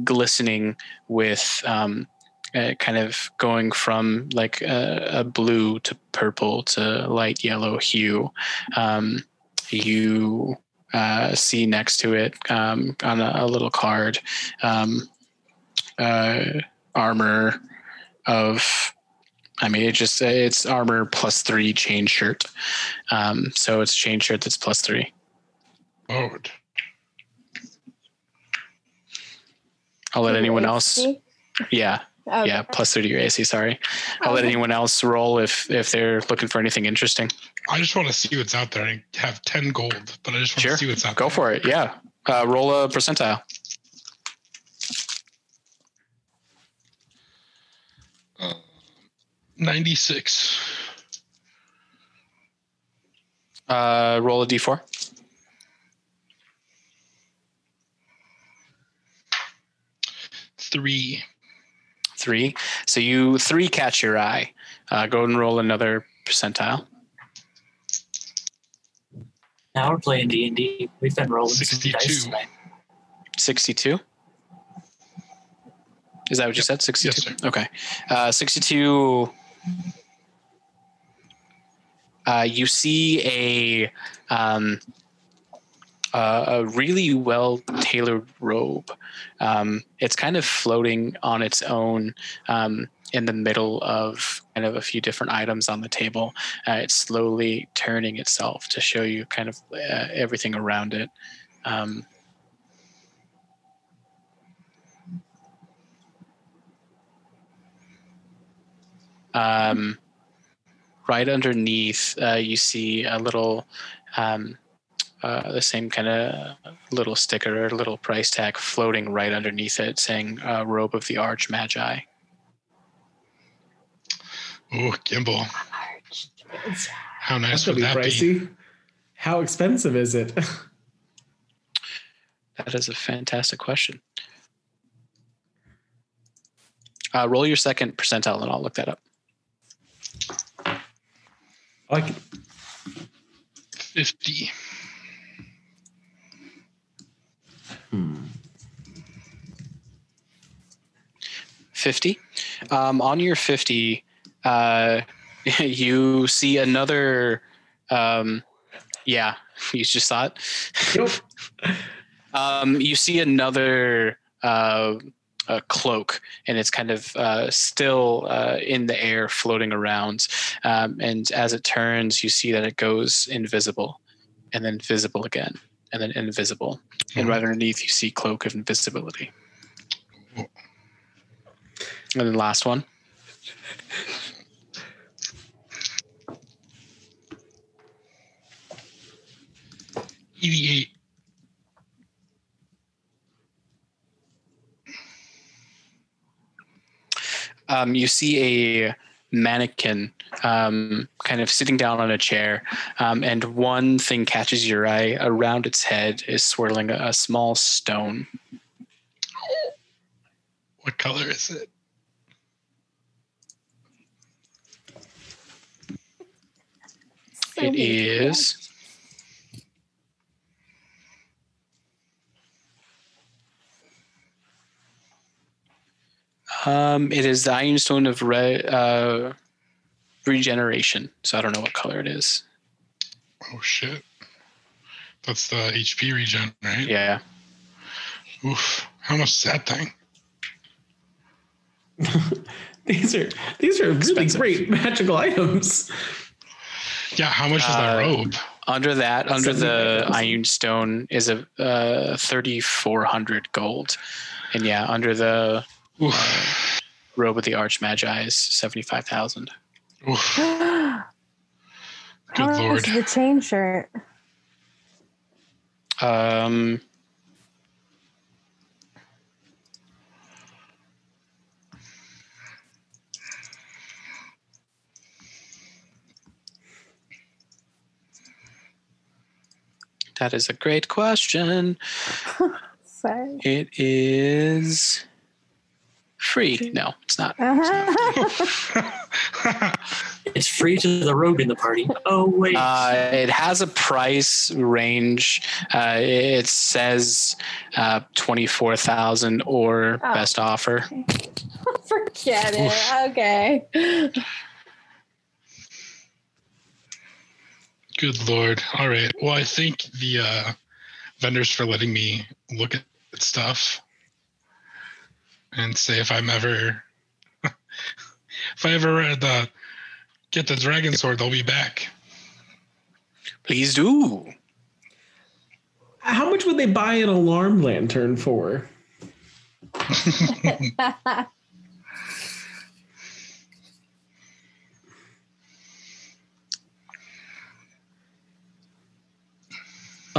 Speaker 1: glistening with um, uh, kind of going from like a, a blue to purple to light yellow hue. Um, you uh, see next to it um, on a, a little card um, uh, armor of I mean, it just it's armor plus three chain shirt. Um, so it's chain shirt that's plus three.
Speaker 2: Mode.
Speaker 1: I'll let anyone else. Yeah,
Speaker 3: Okay.
Speaker 1: yeah, plus three to your AC. Sorry, I'll let anyone else roll if if they're looking for anything interesting.
Speaker 2: I just want to see what's out there. I have 10 gold, but I just want
Speaker 1: Sure.
Speaker 2: to see what's out
Speaker 1: Go
Speaker 2: there.
Speaker 1: for it. Yeah, uh, roll a percentile.
Speaker 2: 96.
Speaker 1: Uh, roll a d4.
Speaker 2: Three.
Speaker 1: Three. So you three catch your eye. Uh, go and roll another percentile.
Speaker 5: Now we're playing D and D. We've been rolling some
Speaker 2: 62.
Speaker 5: dice tonight.
Speaker 1: Sixty-two. Is that what you said? Sixty-two.
Speaker 2: Yes, sir.
Speaker 1: Okay. Uh, 62. Uh, you see a um, uh, a really well tailored robe. Um, it's kind of floating on its own um, in the middle of kind of a few different items on the table. Uh, it's slowly turning itself to show you kind of uh, everything around it. Um, Um, right underneath, uh, you see a little, um, uh, the same kind of little sticker or little price tag floating right underneath it, saying uh, "Robe of the Archmagi."
Speaker 2: Oh, Gimbal. How nice
Speaker 4: That's
Speaker 2: would
Speaker 4: be
Speaker 2: that be?
Speaker 4: How expensive is it?
Speaker 1: That is a fantastic question. Uh, roll your second percentile, and I'll look that up.
Speaker 4: Like
Speaker 2: 50.
Speaker 4: hmm.
Speaker 1: 50. Um, on your 50, uh, you see another. Um, yeah, you just saw it.
Speaker 4: Nope.
Speaker 1: Um, you see another uh, a cloak, and it's kind of uh, still uh, in the air, floating around. Um, and as it turns, you see that it goes invisible, and then visible again, and then invisible. And right underneath, you see cloak of invisibility. And then last one.
Speaker 2: 88.
Speaker 1: Um, you see a mannequin um, kind of sitting down on a chair, um, and one thing catches your eye. Around its head is swirling a, a small stone.
Speaker 2: What color is it?
Speaker 3: So
Speaker 1: It
Speaker 3: many
Speaker 1: is. Um, it is the Ioun Stone of re- uh, regeneration. So I don't know what color it is.
Speaker 2: Oh, shit. That's the HP regen, right?
Speaker 1: Yeah.
Speaker 2: Oof. How much is that thing?
Speaker 4: these are these are really great magical items.
Speaker 2: Yeah, how much is that
Speaker 1: Uh,
Speaker 2: robe?
Speaker 1: Under that, under the
Speaker 4: 75,000.
Speaker 1: Ioun Stone is a uh, thirty four hundred gold, and yeah, under the
Speaker 2: Oof.
Speaker 1: robe of the Archmagi is seventy five thousand.
Speaker 2: Oof.
Speaker 3: How
Speaker 2: Good lord.
Speaker 3: is the chain shirt?
Speaker 1: Um, that is a great question.
Speaker 3: Sorry.
Speaker 1: It is free. No, it's not.
Speaker 3: Uh-huh.
Speaker 5: It's free to the rogue in the party. Oh wait.
Speaker 1: Uh, it has a price range. Uh, it says uh, twenty four thousand or
Speaker 3: Oh.
Speaker 1: best offer.
Speaker 3: Forget it. Okay.
Speaker 2: Good lord. All right. Well, I thank the uh, vendors for letting me look at stuff and say if I'm ever, if I ever uh, the, get the dragon sword, they'll be back.
Speaker 1: Please do.
Speaker 4: How much would they buy an alarm lantern for?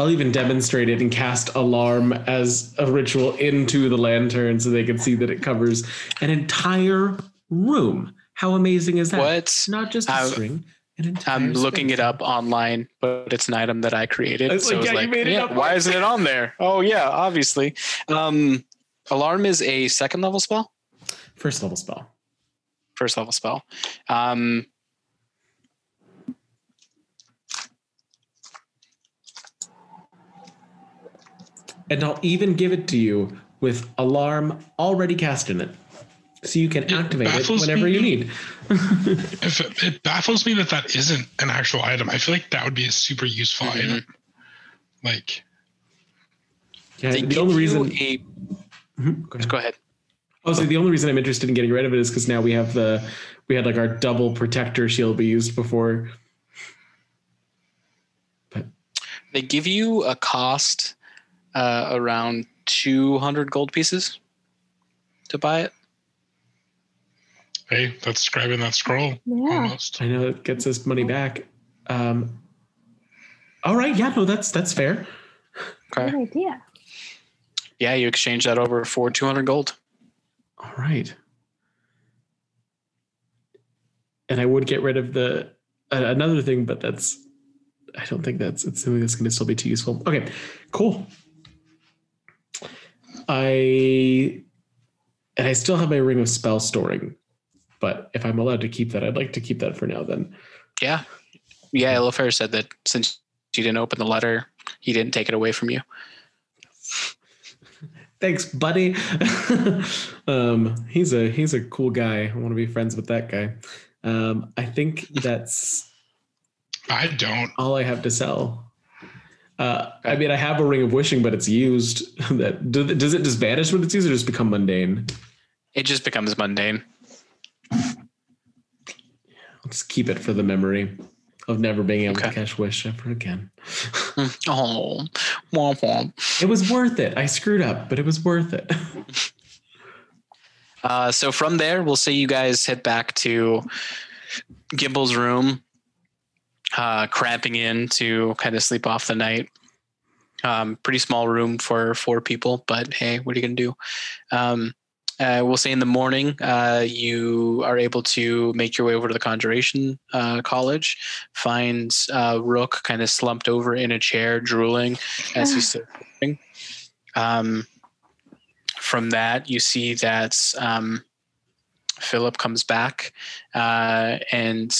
Speaker 4: I'll even demonstrate it and cast alarm as a ritual into the lantern so they can see that it covers an entire room. How amazing is that?
Speaker 1: What?
Speaker 4: Not just a
Speaker 1: I'm-
Speaker 4: string. An entire
Speaker 1: I'm looking
Speaker 4: space.
Speaker 1: it up online, but it's an item that I created.
Speaker 4: I was
Speaker 1: so
Speaker 4: like,
Speaker 1: it's
Speaker 4: yeah, you made it
Speaker 1: yeah,
Speaker 4: up.
Speaker 1: why isn't it on there? Oh yeah, obviously. Um, Alarm is a second level spell,
Speaker 4: First level spell.
Speaker 1: first level spell. Um,
Speaker 4: And I'll even give it to you with alarm already cast in it. So you can
Speaker 2: It
Speaker 4: activate it
Speaker 2: baffles
Speaker 4: whenever
Speaker 2: me.
Speaker 4: you need.
Speaker 2: If it, it baffles me that that isn't an actual item, I feel like that would be a super useful
Speaker 1: Mhm.
Speaker 2: item. Like,
Speaker 4: Yeah, the only reason
Speaker 1: a-
Speaker 4: Mhm, go ahead.
Speaker 1: go ahead.
Speaker 4: Also, the only reason I'm interested in getting rid of it is because now we have the we had like our double protector shield we used before.
Speaker 1: They give you a cost uh, around 200 gold pieces to buy it.
Speaker 2: Hey, that's grabbing that scroll
Speaker 3: Yeah.
Speaker 2: almost.
Speaker 4: I know it gets us money back. Um, all right, yeah, no, that's that's fair.
Speaker 1: Okay.
Speaker 3: Good idea.
Speaker 1: Yeah, you exchange that over for 200 gold.
Speaker 4: All right. And I would get rid of the uh, another thing, but that's I don't think that's it's something that's going to still be too useful. Okay, cool. I and I still have my ring of spell storing, but if I'm allowed to keep that, I'd like to keep that for now. Then
Speaker 1: Yeah. Yeah, Elifair said that since you didn't open the letter, he didn't take it away from you.
Speaker 4: thanks, buddy. um, he's a he's a cool guy. I want to be friends with that guy. Um, I think that's
Speaker 2: I don't.
Speaker 4: all I have to sell. Uh, I mean, I have a ring of wishing, but it's used. That does it just vanish when it's used, or just become mundane?
Speaker 1: It just becomes mundane.
Speaker 4: I'll just keep it for the memory of never being able to
Speaker 1: Okay.
Speaker 4: cash wish ever again.
Speaker 1: Oh, womp womp.
Speaker 4: It was worth it. I screwed up, but it was worth it.
Speaker 1: Uh, so from there, we'll say you guys head back to Gimbal's room, uh, cramping in to kind of sleep off the night. Um, pretty small room for four people, but hey, what are you gonna do? Um, uh, we'll say in the morning, uh, you are able to make your way over to the Conjuration uh, College, find uh, Rook kind of slumped over in a chair, drooling as he's sleeping. Um, from that, you see that um, Philip comes back uh, and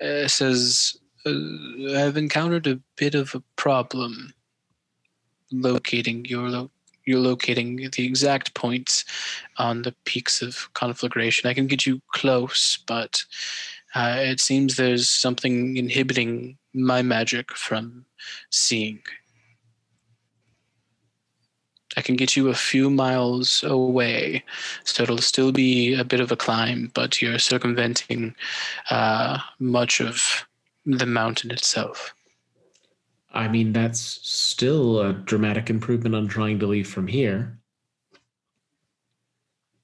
Speaker 1: uh, says, uh, "I've encountered a bit of a problem locating your lo- you're locating the exact points on the peaks of conflagration. I can get you close, but uh, it seems there's something inhibiting my magic from seeing." I can get you a few miles away, so it'll still be a bit of a climb, but you're circumventing uh, much of the mountain itself.
Speaker 4: I mean, that's still a dramatic improvement on trying to leave from here.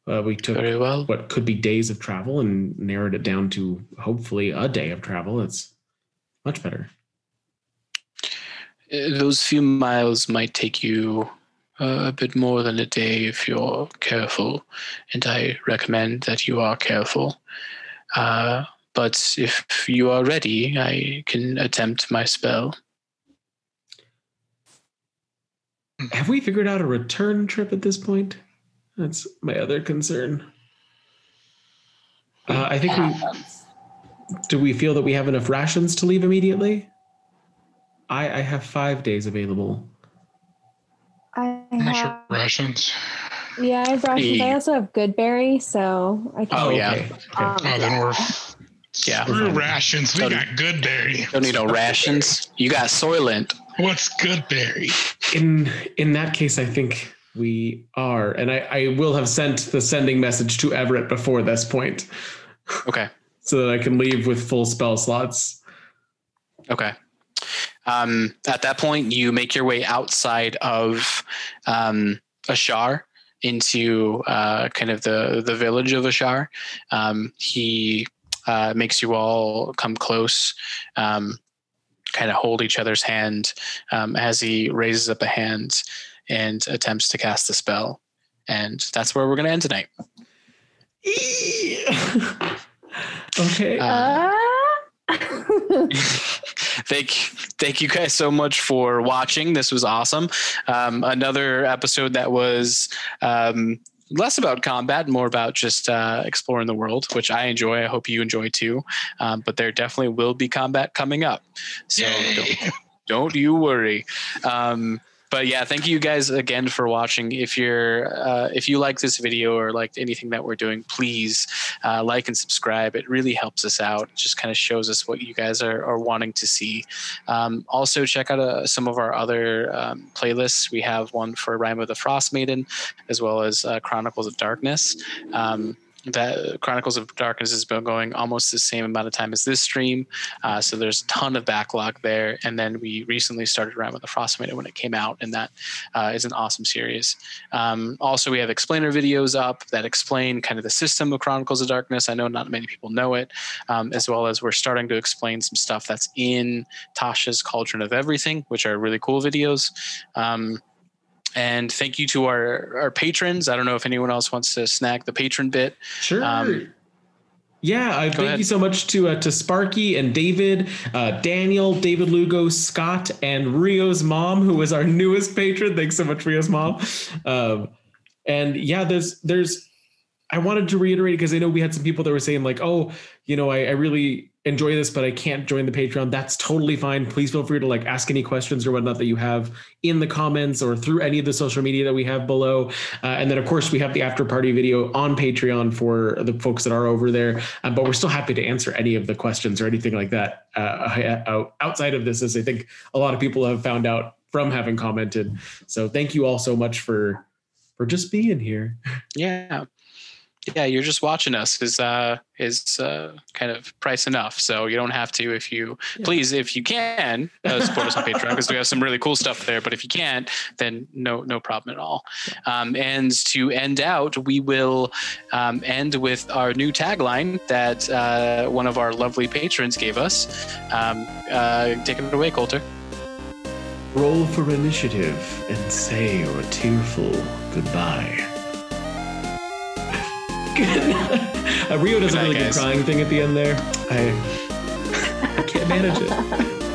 Speaker 4: Uh, we took
Speaker 1: Very well.
Speaker 4: what could be days of travel and narrowed it down to hopefully a day of travel. It's much better.
Speaker 1: Uh, Those few miles might take you uh, a bit more than a day if you're careful, and I recommend that you are careful. Uh, but if you are ready, I can attempt my spell.
Speaker 4: Have we figured out a return trip at this point? That's my other concern. Uh, I think we do. We feel that we have enough rations to leave immediately. I I have five days available.
Speaker 3: I
Speaker 2: I'm
Speaker 3: have,
Speaker 2: rations.
Speaker 3: yeah, I have rations. I also have Goodberry, so I can.
Speaker 1: Oh, yeah.
Speaker 4: okay. okay.
Speaker 3: Um,
Speaker 2: Oh, then we're
Speaker 1: Yeah.
Speaker 2: Screw rations. We
Speaker 1: Don't-
Speaker 2: got Goodberry.
Speaker 1: Don't need no rations. You got Soylent.
Speaker 2: What's Goodberry?
Speaker 4: in in that case, I think we are, and I I will have sent the sending message to Everett before this point,
Speaker 1: Okay.
Speaker 4: so that I can leave with full spell slots.
Speaker 1: Okay. Um, at that point, you make your way outside of um, Ashar into uh, kind of the the village of Ashar. Um, he uh, makes you all come close, um, kind of hold each other's hand um, as he raises up a hand and attempts to cast the spell. And that's where we're going to end tonight.
Speaker 4: okay.
Speaker 1: Uh, thank thank you guys so much for watching this was awesome um, another episode that was um, less about combat more about just uh, exploring the world which i enjoy. I hope you enjoy too. Um, but there definitely will be combat coming up. So don't, don't you worry. Um, but yeah thank you guys again for watching. If you're uh, if you like this video or like anything that we're doing please uh, like and subscribe. It really helps us out. It just kind of shows us what you guys are, are wanting to see. Um, also check out uh, some of our other um, playlists. We have one for Rime of the Frostmaiden as well as uh, chronicles of darkness. Um, that Chronicles of Darkness has been going almost the same amount of time as this stream. Uh, so there's a ton of backlog there. And then we recently started around with the Frostmaiden when it came out, and that uh, is an awesome series. Um, also, we have explainer videos up that explain kind of the system of Chronicles of Darkness. I know not many people know it, um, as well as we're starting to explain some stuff that's in Tasha's Cauldron of Everything, which are really cool videos. Um, and thank you to our, our patrons. I don't know if anyone else wants to snag the patron bit.
Speaker 4: Sure.
Speaker 1: Um,
Speaker 4: yeah, I thank
Speaker 1: ahead.
Speaker 4: you so much to uh, to Sparky and David, uh, Daniel, David Lugo, Scott, and Rio's mom, who was our newest patron. Thanks so much, Rio's mom. Um, and yeah, there's there's I wanted to reiterate because I know we had some people that were saying like, oh, you know, I, I really enjoy this, but I can't join the Patreon. That's totally fine. Please feel free to like ask any questions or whatnot that you have in the comments or through any of the social media that we have below. Uh, and then of course we have the after party video on Patreon for the folks that are over there. Um, but we're still happy to answer any of the questions or anything like that uh, outside of this, as I think a lot of people have found out from having commented. So thank you all so much for for just being here.
Speaker 1: yeah yeah you're just watching us is uh is uh kind of price enough. So you don't have to if you please if you can uh, support us on patreon because we have some really cool stuff there. But if you can't then no no problem at all. Um, and to end out we will um, end with our new tagline that uh, one of our lovely patrons gave us. Um, uh, take it away coulter.
Speaker 4: Roll for initiative and say your tearful goodbye. Uh, Rio does
Speaker 1: Good
Speaker 4: a
Speaker 1: night,
Speaker 4: really good
Speaker 1: guys.
Speaker 4: crying thing at the end there. I, I can't manage it.